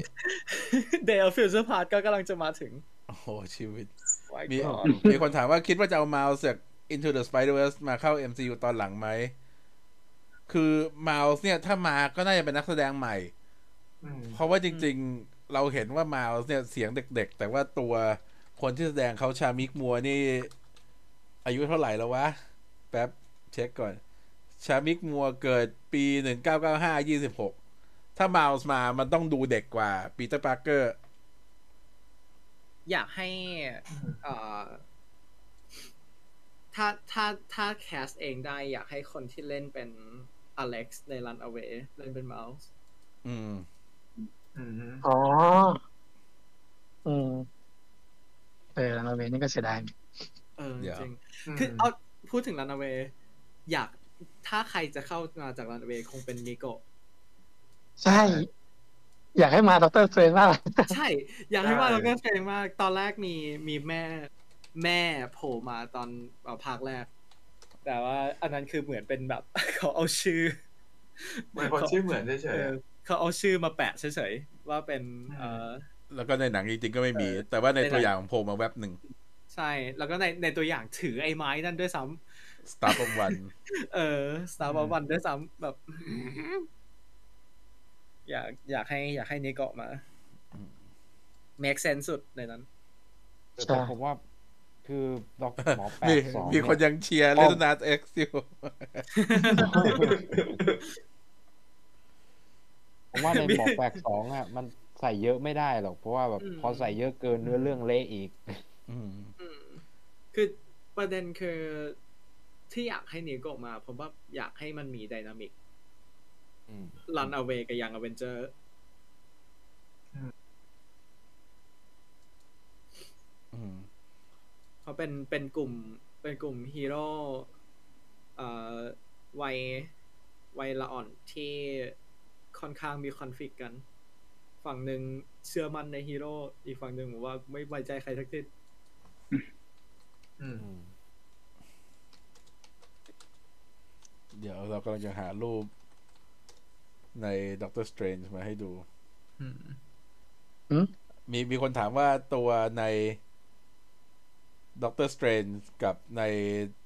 Day of Future Past ก็กำลังจะมาถึง โอ้โห ชีวิตไว้มีก่อนมีคนถามว่าคิดว่าจะเอามาจาก Into the Spider-Verse มาเข้า MCU ตอนหลังไหม คือมาส์เนี่ย ถ้ามาก็น่าจะเป็นนักแสดงใหม่อืมเพราะว่าจริง ๆ เราเห็นว่ามาส์เนี่ยเสียงเด็ก ๆ แต่ว่าตัวคนที่แสดงเขาชามิกมัวนี่ อายุเท่าไหร่แล้ววะ แป๊บ เช็คก่อน Shameik Moore เกิดปีหนึ่งเก้าเก้าห้ายี่สิบหก ถ้ามาส์มามันต้องดูเด็กกว่า Peter Parkerอยากให้เอ่อถ้าถ้าถ้า cast เองได้อยากให้คนที่เล่นเป็น Alex ใน Runaway เล่นเป็นเมาส์อืมอืมอ๋อ อืมเออ Runaways นี่ก็เสียดายเออเดี๋ยวจริงคือเอาพูดถึง Runaway อยากถ้าใครจะเข้ามาจาก Runaway คงเป็น Nico ใช่ อยากให้มา Doctor Strange มากเลยใช่ อยากให้ว่าเราก็เฟงมาก ตอนแรกมีมีแม่ แม่โผล่มาตอนเอ่อภาคแรก แต่ว่าอันนั้นคือเหมือนเป็นแบบ เขาเอาชื่อเหมือนคนชื่อเหมือนเฉยๆ เออเขาเอาชื่อมาแปะเฉยๆว่าเป็นเออแล้วก็ในหนังจริงๆก็ไม่มีเออแต่ว่าในในหนังตัวอย่างโผล่มาแวบหนึ่งใช่ แล้วก็ในในตัวอย่างถือไอ้ไม้นั่นด้วยซ้ Star of One ำเออ Star Wars วันด้วยซ้ำแบบ อยากอยากให้อยากให้นิโกะมาอืม make sense สุดในนั้นแต่ผมว่าคือด็อกหมอแปมีดสองมีคนเนี่ยยังเชียร์ป้เลอมตนาเอ็กซ์อยู่ผมว่าในหมอแปลกสองอะ มันใส่เยอะไม่ได้หรอก เพราะว่าแบบอืมพอใส่เยอะเกินเนื้อเรื่องเละอีกอืมอืมคือประเด็นคือที่อยากให้ Nico มาผมว่าอยากให้มันมี dynamic อืม Runaways กับ Young Avengers อืมเพราะเป็นเป็นกลุ่ม เป็นกลุ่มฮีโร่เอ่อวัยวัยละอ่อนที่ค่อนข้างมีคอนฟ lict กัน ฝั่งหนึ่งเชื่อมั่นในฮีโร่อีกฝั่งหนึ่งบอกว่าไม่ไว้ใจใครทั้งสิ้นอืมอืมเดี๋ยวเรากำลังจะหารูป ใน Doctor Strange มาให้ดูมีมีคนถามว่าตัวใน Doctor Strange กับใน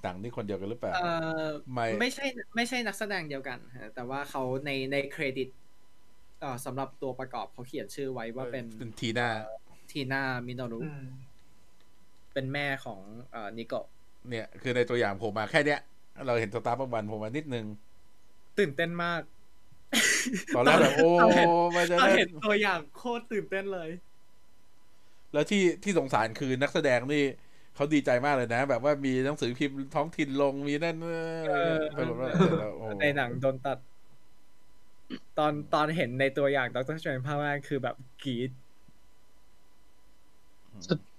หนังนี่คนเดียวกันหรือเปล่าเอ่อไม่ไม่ใช่ ไม่ใช่นักแสดงเดียวกันฮะแต่ว่าเขาในในเครดิตเอ่อสำหรับตัวประกอบเขาเขียนชื่อไว้ว่าเป็นเป็น Tina Tina Minoru อืมเป็นแม่ของเอ่อ Nico เนี่ย คือในตัวอย่างโผล่มาแค่เนี้ย เราเห็น Staff of One โผล่มานิดนึง ตื่นเต้นมาก ตอนแรกแบบโอ้ตอนเห็นมันจะเราได้เห็นตัวอย่างโคตรตื่นเต้นเลย แล้วที่ที่สงสารคือนักแสดงนี่เขาดีใจมากเลยนะ แบบว่ามีหนังสือพิมพ์ท้องถิ่นลงมีนั่นเออไปหมดแล้วโอ้ในหนังโดนตัด ตอนตอนเห็นในตัวอย่าง Doctor Strange ภาคแรกคือแบบกรี๊ด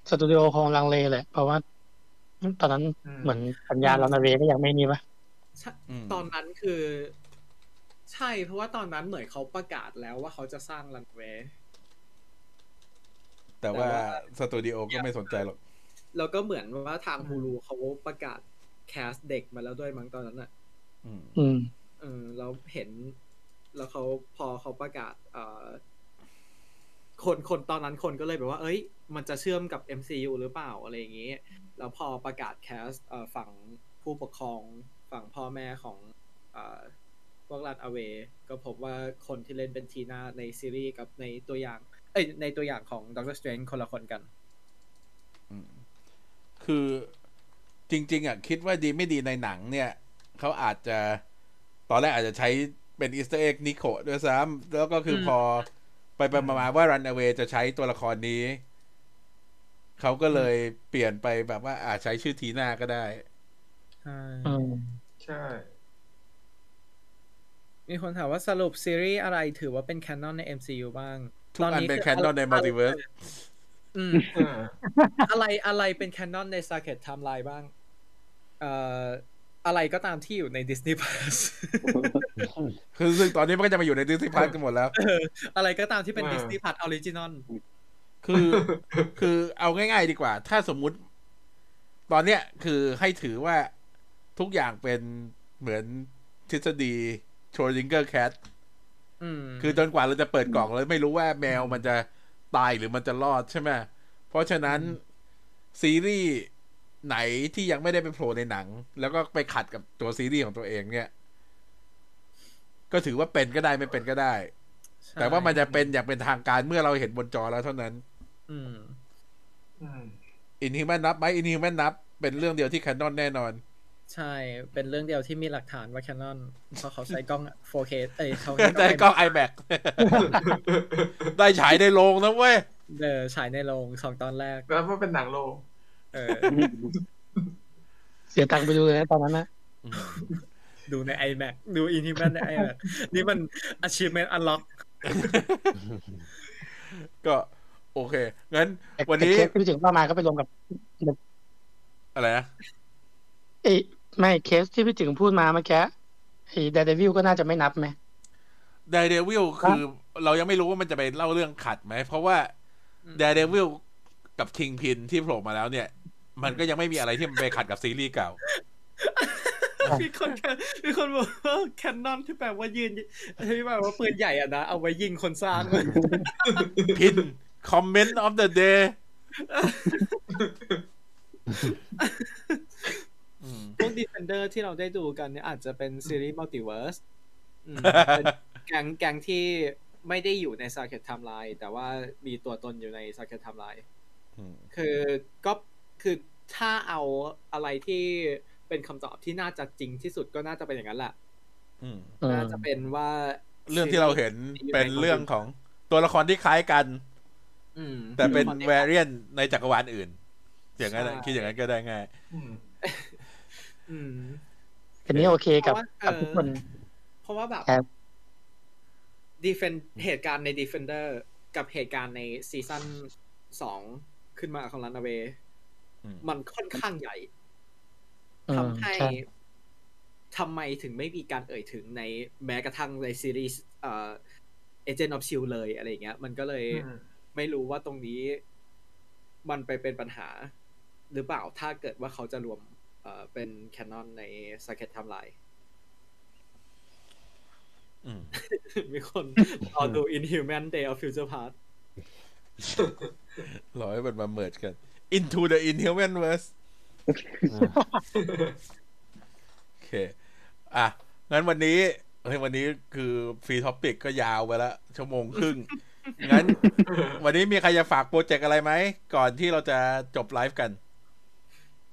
สตูดิโอคงลังเลแหละเพราะว่า ตอนนั้นอืมเหมือนสัญญาณ Runaways ก็ยังไม่นี่ปะใช่มตอนนั้นคือ ใช่เพราะว่าตอนนั้นเหมือนเขาประกาศแล้วว่าเขาจะสร้าง Runawaysแต่ว่าแต่ว่าสตูดิโอก็ไม่สนใจหรอกแล้วก็เหมือนว่าทางฮูลูเขาประกาศแคสเด็กมาแล้วด้วยมั้งตอนนั้นอะอืมอืมเออเราเห็น แล้วเขาพอเขาประกาศ เอ่อ คนคนตอนนั้นคนก็เลยแบบว่า เอ้ย มันจะเชื่อมกับ MCU หรือเปล่าอะไรอย่างงี้ แล้วพอประกาศแคสเอ่อฝั่งผู้ปกครองฝั่งพ่อแม่ของเอ่อ พวกรันอเวก็พบว่าคนที่เล่นเป็น Tina ในซีรีส์กับในตัวอย่าง เอ้ยในตัวอย่างของ Doctor Strange คนละคนกันอืมคือจริง ๆอะคิดว่าดีไม่ดีในหนังเนี่ย เขาอาจจะตอนแรกอาจจะใช้เป็น Easter egg Nico ด้วยซ้ำแล้วก็คืออมพอไปไปมามาว่า Runaways จะใช้ตัวละครนี้ เขาก็เลยเปลี่ยนไปแบบว่าอาจใช้ชื่อ Tina ก็ได้ ใช่อืมใช่ มีคนถามว่าสรุปซีรีส์อะไรถือว่าเป็นแคนนอนใน MCU บ้าง ทุกอันเป็นคื canon ใน Multiverse อืมเอออะไรอะไรเป็นแคนนอนใน Circuit Timeline บ้าง เอ่ออะไรก็ตามที่อยู่ใน Disney Plus คือซึ่งตอนนี้มันก็จะมาอยู่ในดิสนีย์พาร์กันหมดแล้วเอออะไรก็ตามที่เป็นอ่า Disney Plus Original คือ คือเอาง่าย ๆ ดีกว่า ถ้าสมมุติ ตอนเนี้ยคือให้ถือว่าทุกอย่างเป็นเหมือนทฤษฎี โชลิงเกอร์แคทอืมคือจนกว่าเราจะเปิดกล่องแล้วไม่รู้ว่าแมวมันจะตายหรือมันจะรอดใช่ไหมเพราะฉะนั้นซีรีส์ไหนที่ยังไม่ได้ไปโผล่ในหนัง แล้วก็ไปขัดกับตัวซีรีส์ของตัวเองเนี่ย ก็ถือว่าเป็นก็ได้ไม่เป็นก็ได้ใช่แต่ว่ามันจะเป็นอย่างเป็นทางการเมื่อเราเห็นบนจอแล้วเท่านั้น อืมอืมอินฮิวแมนนับไหมอินฮิวแมนนับ เป็นเรื่องเดียวที่แคนนอนแน่นอน ใช่ เป็นเรื่องเดียวที่มีหลักฐานว่า Canon เพราะเขาใช้กล้อง 4K เอ้ยเขาได้กล้อง iMac ได้ฉายในโรงนะเว้ยเดอฉายในโรงสองตอนแรก แล้วมันเป็นหนังโลงเออ เสียตังค์ไปดูเลยนะตอนนั้นนะดูใน iMac ดู Inhuman ใน iMac นี่มัน achievement unlock ก็โอเค งั้น วันนี้แต่เคสที่พี่ถึงว่ามาก็ไปรวมกับ อะไรนะเอ้ย ไม่เคสที่พี่ถึงพูดมาเมื่อกี้ไอ้ Daredevil ก็น่าจะไม่นับไหม d ด r e เดวิลคือเรายังไม่รู้ว่ามันจะไปเล่าเรื่องขัดไหม เพราะว่า d ด r e เดวิลกับ Kingpin ที่โผล่มาแล้วเนี่ย มันก็ยังไม่มีอะไรที่มันไปขัดกับซีรีส์เก่ามีคนมีคนบอกว่า canon ที่แปลว่ายืนที่แปลว่าปืนใหญ่อะนะ เอาไว้ยิงคนสร้าง pin comment of the day พวก Defender ที่เราได้ดูกันเนี่ยอาจจะเป็นซีรีส์ Multiverse อืมเป็นแก๊งแก๊งที่ไม่ได้อยู่ใน Sacred Timeline แต่ว่ามีตัวตนอยู่ใน Sacred Timeline คือก็คือถ้าเอาอะไรที่เป็นคำตอบที่น่าจะจริงที่สุดก็น่าจะเป็นอย่างนั้นแหละอืมน่าจะเป็นว่า เรื่องที่เราเห็นเป็นเรื่องของตัวละครที่คล้ายกันอืมแต่เป็นตัวละครที่แวร i ียนในจักรวาลอื่น อย่างนั้นอะใช่คิดอย่างนั้นก็ได้ง่าย อืมอืมอันนี้โอเคกับเพราะว่ากับทุกคน เพราะว่าแบบครับ Defend เหตุการณ์ใน Defender กับเหตุการณ์ในซีซั่นสองขึ้นมาของ Runaway อืมมันค่อนข้างใหญ่อืมทำให้ใช่ทำไมถึงไม่มีการเอ่ยถึงในแม้กระทั่งในซีรีส์เอ่อ Agent of Shield เลยอะไรอย่างเงี้ย มันก็เลยอืมไม่รู้ว่าตรงนี้มันไปเป็นปัญหาหรือเปล่าถ้าเกิดว่าเขาจะรวม เอ่อเป็นแคนนอนใน Circuit Timeline อืมมีคนรอดู Inhuman Day of Future Past รอให้มันมา merge กัน into the inhuman verse โอเค อะ งั้นวันนี้เฮ้ยวันนี้คือ free topic ก็ยาวไปแล้วชั่วโมงครึ่ง งั้น วันนี้มีใครจะฝาก project อะไรไหม ก่อนที่เราจะจบไลฟ์กัน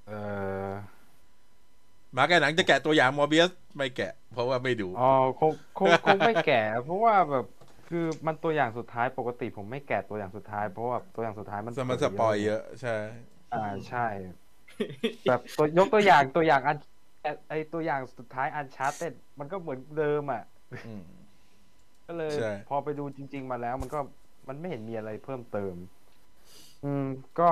เออ มาแกะหนังจะแกะตัวอย่าง Morbius ไม่แกะ เพราะว่าไม่ดูอ๋อคงคงคงไม่แกะเพราะว่าแบบคือมันตัวอย่างสุดท้ายปกติผมไม่แกะตัวอย่างสุดท้ายเพราะว่าตัวอย่างสุดท้ายมันสมัน spoil เยอะใช่ อ่าใช่แบบตัวยกตัวอย่างตัวอย่างอันไอตัวอย่างสุดท้าย Uncharted มันก็เหมือนเดิมอะอืมก็เลยใช่พอไปดูจริง ๆ มาแล้ว มันก็มันไม่เห็นมีอะไรเพิ่มเติม อืม ก็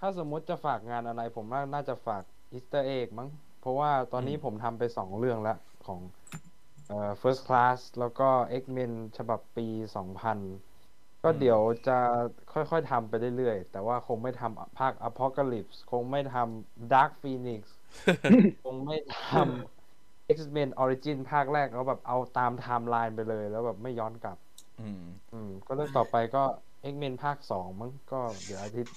ถ้าสมมุติจะฝากงานอะไร ผมว่าน่าจะฝาก Easter egg มั้งเพ ราะว่าตอนนี้ผมทำไปสองเรื่องแล้วของเอ่อ First Class แล้วก็ X-Men ฉบับปี 2000 ก็เดี๋ยวจะค่อยๆทำไปเรื่อยๆ แต่ว่าคงไม่ทำภาค Apocalypse คงไม่ทำ Dark Phoenix คงไม่ทำ X-Men Origin ภาคแรกแล้วแบบเอาตามไทม์ไลน์ไปเลย แล้วแบบไม่ย้อนกลับ อืมอืมก็เรื่องต่อไปก็ X-Men ภาคสองมั้งก็เดี๋ยวอาทิตย์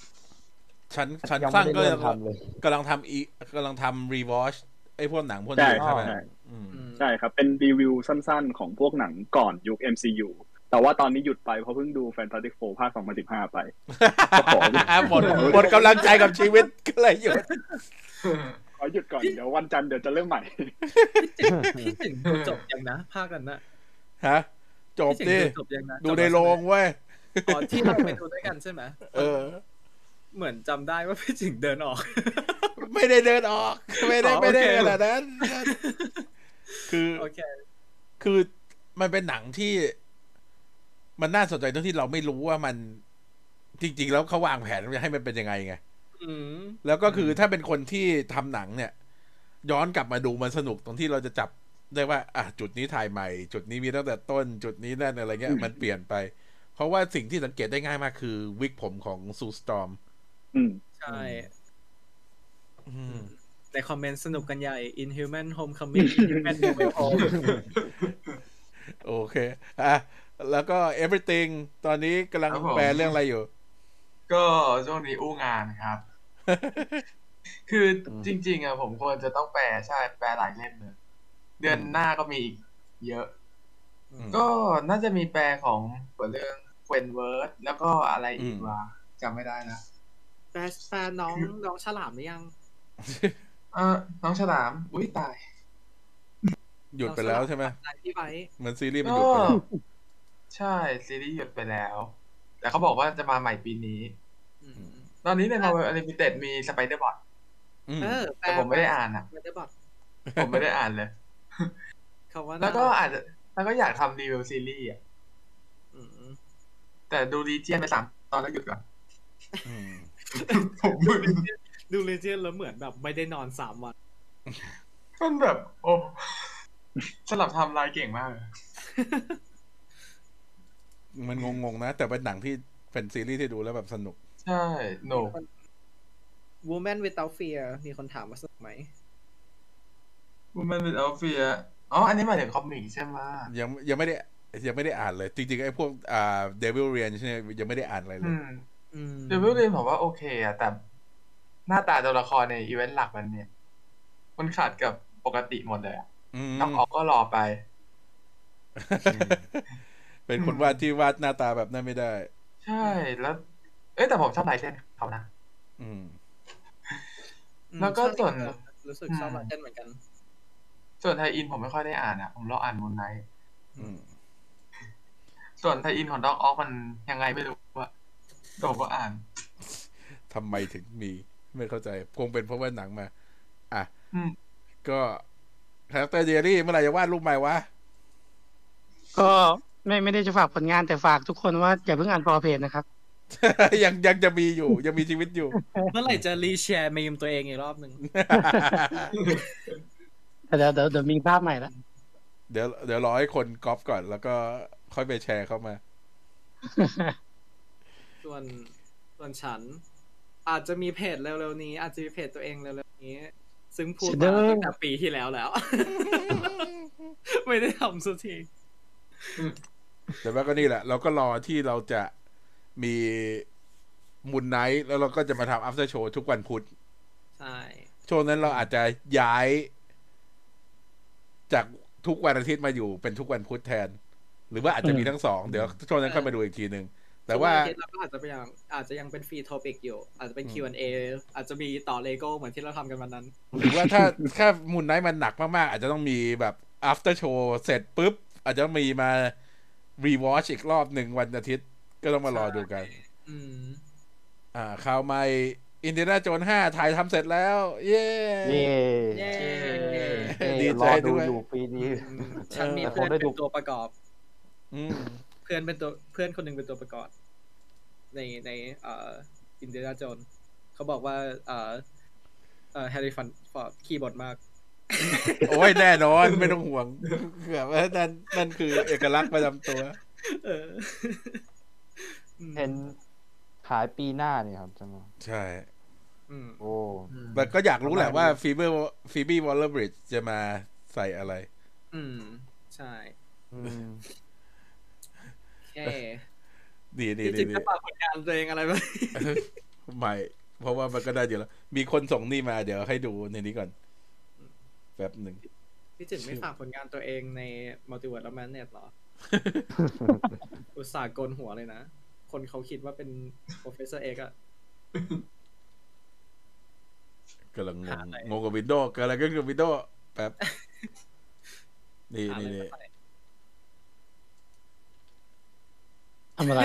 ฉันฉันยังสร้างไม่ได้ก็เริ่ยัมงทำเลยกำลังทำอีกำลังทำรีวอชไอ้พวกหนังพวกใช่นี้ครัใช่บไหมใช่อืมอืมใช่ครับ เป็นรีวิวสั้นๆ ของพวกหนังก่อนยุค MCU แต่ว่าตอนนี้หยุดไปเพราะเพิ่งดู Fantastic Four ภาค 2015 ไปก็ขอหมดหมดกำลังใจกับชีวิตก็เลยหยุดขอหยุดก่อน เดี๋ยววันจันทร์เดี๋ยวจะเริ่มใหม่พี่ถึงดูจบยังนะ ภาคกันนะฮะ จบพี่ถึงดิดูจบยังนะดูจบในแล้วโรงเว้ยอ๋อที่เราไปดูด้วยกันใช่ไหมเออ เหมือนจำได้ว่าพี่ถึงเดินออก ไม่ได้เดินออก ไม่ได้อ๋อไม่ได้โอเคขนาดนั้นคือโอเคคือมันเป็นหนังที่ มันน่าสนใจตรงที่เราไม่รู้ว่ามัน จริง ๆ แล้วเขาวางแผนให้มันเป็นยังไงไงอืมแล้วก็คือถ้าเป็นคนที่ทำหนังเนี่ย ย้อนกลับมาดูมันสนุกตรงที่เราจะจับได้ว่า อะจุดนี้ถ่ายใหม่ จุดนี้มีตั้งแต่ต้น จุดนี้นั่นอะไรเงี้ย มันเปลี่ยนไป เพราะว่าสิ่งที่สังเกตได้ง่ายมากคือ วิกผมของซูสตอมอื ม ใช่อืมในคอมเมนต์สนุกกันใหญ่ Inhuman Homecoming Inhuman No Way Home โอเค อะ แล้วก็ everything ตอนนี้กำลังครับผมแปลเรื่องอะไรอยู่ ก็ช่วงนี้อู้งานครับ คือจริง ๆอะผมควรจะต้องแปลใช่ แปลหลายเล่มเลยเดือนหน้าก็มีอีกเยอะอืมก็น่าจะมีแปลของเรื่องเวนเวิร์ดแล้วก็อะไรอีกอืมวะจำไม่ได้นะ แปลแปลน้องน้องฉลามหรือยังเออน้องฉลาม อุ้ยตาย หยุดไปแล้วใช่ไหมนายพี่ไว้เหมือนซีรีส์มันหก็ยุดไปแล้วใช่ ซีรีส์หยุดไปแล้ว แต่เขาบอกว่าจะมาใหม่ปีนี้อืมตอนนี้ใน Marvel Unlimited มีสไปเดอร์บอทอืมเออแปลแต่ผมไม่ได้อ่านอะไม่ได้บอกผมไม่ได้อ่านเลยเขาว่าแล้วก็อาจจะแล้วก็อยากทำรีวิวซีรีส์อะอืมแต่ดูรีเจียนไปสามตอนแล้วหยุดก่อนอืม ผมมึนดูเลเจนแล้วเหมือนแบบไม่ได้นอนสามวัน มันแบบ โอ้สลับไทม์ไลน์เก่งมากเลยมันงงๆนะ แต่เป็นหนังที่เป็นซีรีส์ที่ดูแล้วแบบสนุก ใช่หนู Woman Without Fear มีคนถามว่าสนุกไหม Woman Without Fear อ๋อ อันนี้หมายถึง comic ใช่ไหมยังยังไม่ได้ยังไม่ได้อ่านเลย จริงๆไอ้พวกอ่า Devil's Reign ใช่ไหมยังไม่ได้อ่านอะไรเลอืยมอืม Devil's Reign ผมว่าโอเคอะแต่หน้าตาตัวละครในอีเวนต์หลักมันเนี่ย มันขาดกับปกติหมดเลยอะอืมน้องออกก็รอไป เป็นคนวาดที่วาดหน้าตาแบบนั้นไม่ได้ ใช่แล้ว เอ้ยแต่ผมชอบลายเส้นเขานะอืมอืมแล้วก็ส่วนรู้สึกชอบอืมลายเส้นเหมือนกัน ส่วนไทยอินผมไม่ค่อยได้อ่านอะผมรออ่านมูนไนท์อืมส่วนไทยอินของด็อกออกมันยังไงไม่รู้อะ แต่ผมก็อ่านทำไมถึงมี ไม่เข้าใจคงเป็นเพราะว่าหนังมา อะอืมก็คาแรคเตอร์เจอรี่เมื่อไหร่จะวาดรูปใหม่วะ ก็ไม่ไม่ได้จะฝากผลงานแต่ฝากทุกคนว่าอย่าเพิ่ง unfollow เพจนะครับ ยังยังจะมีอยู่ ยังมีชีวิตอยู่ เมื่อไหร่จะ reshare มีมตัวเองอีกรอบหนึ่งแต่เดี๋ยวเดี๋ยวเดี๋ยวมีภาพใหม่ละเดี๋ยวเดี๋ยวรอให้คนก๊อปก่อนแล้วก็ค่อยไปแชร์เข้ามา ส่วนส่วนฉัน อาจจะมีเพจเร็วๆนี้ อาจจะมีเพจตัวเองเร็วๆนี้ ซึ่งพูดมาตั้งแต่ปีที่แล้วแล้ว ไม่ได้ทำสักทีแต่ว่าก็นี่แหละ เราก็รอที่เราจะมีมุนไนท์แล้วเราก็จะมาทำ after show ทุกวันพุธใช่ช่วงนั้นเราอาจจะย้าย จากทุกวันอาทิตย์มาอยู่เป็นทุกวันพุธแทน หรือว่าอาจจะมีทั้งสอง เดี๋ยวช่วงนั้นค่อยมาดูอีกทีหนึ่ง แต่ว่าทุกนอทิตย์เราก็อาจจะยังอาจจะยังเป็นฟรีโทปิกอยู่ อาจจะเป็นอืม Q&A อาจจะมีต่อเลโก้เหมือนที่เราทำกันวันนั้นหรือว่าถ้าถ้ามุนไนท์มันหนักมากๆ อาจจะต้องมีแบบ after show เสร็จปุ๊บ อาจจะต้องมีมา rewatch อีกรอบหนึ่งวันอาทิตย์ ก็ต้องมารอดูกันอืมอ่าข่าวใหม่ Indiana Jones ห้าถ่ายทำเสร็จแล้ว เย้เย่เย้เย่ดีใจรอดูด้วยอยู่ปีนี้ฉันมีเออเพื่อนผมได้เป็ดูนตัวประกอบอืมเพื่อนเป็นตัวเพื่อนคนหนึ่งเป็นตัวประกอบ ในในเอ่อ Indiana Jones เขาบอกว่าเอ่อเอ่อ Harrison Ford ขี้บ่นมาก โอ้ยแน่นอนไม่ต้องห่วงแบบว่านั่นนั่นคือเอกลักษณ์ประจำตัวเออเห็นฉายปีหน้านี่ครับใช่ไหมใช่อืมโอ้แต่ก็อยากรู้แหละว่า Phoebe Phoebe Waller-Bridge จะมาใส่อะไร อืม ใช่ อืมแค่ ดีดีที่ดีจริงดีจะฝากผลงานตัวเองอะไรไหมไม่เพราะว่ามันก็ได้เดี๋ยวแล้ว มีคนส่งนี่มาเดี๋ยวให้ดูในนี้ก่อนป๊บหนึ่งพี่จิตไม่ฝากผลงานตัวเองใน Multiverse of Madness หรอ อุตส่าห์โกนหัวเลยนะ คนเขาคิดว่าเป็น Professor X อะกำลังงหางอะไรงงกับวินโดว์เกิดอะไรขึ้นกับวินโดว์แป๊บ นี่หานี่อะไรนี่ มาใส่ ทำอะไร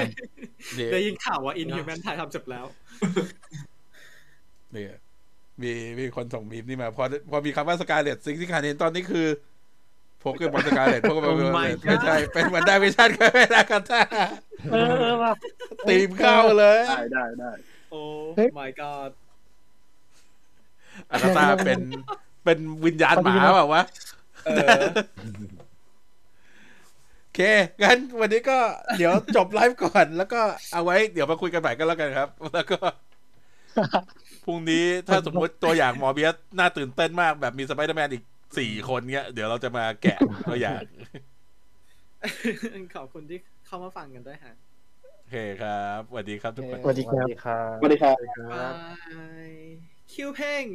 นี่ได้ยินข่าวว่า Inhuman ถ่ายทำจบแล้วนี่มีมีคนส่งมีมนี่มา พอพอมีคำว่าสกาเลตสิ่งที่ขาดเห็นตอนนี้คือโปเกมอนสกาเลตโปเกมอน Oh my ไม่ใช่ เป็นวันได้วิชั่นก็ไม่ได้กันท่าเออเออว่ะตีมเข้าเลย ได้ได้ได้โอ้เฮ้ย my god อากาตาเป็นเป็นวิญญาณหมาเปล่าวะ เออโอเค งั้นวันนี้ก็เดี๋ยวจบไลฟ์ก่อน แล้วก็เอาไว้เดี๋ยวมาคุยกันใหม่กันแล้วกันครับ แล้วก็พรุ่งนี้ถ้าสมมติตัวอย่าง Morbius น่าตื่นเต้นมากแบบมีสไปเดอร์แมนอีกสี่คนเงี้ย เดี๋ยวเราจะมาแกะตัวอย่าง ขอบคุณที่เข้ามาฟังกันด้วยฮะโอเคครับสวัสดีครับทุกคนสวัสดีครับครับสวัสดีครับบายคิวเพ่ง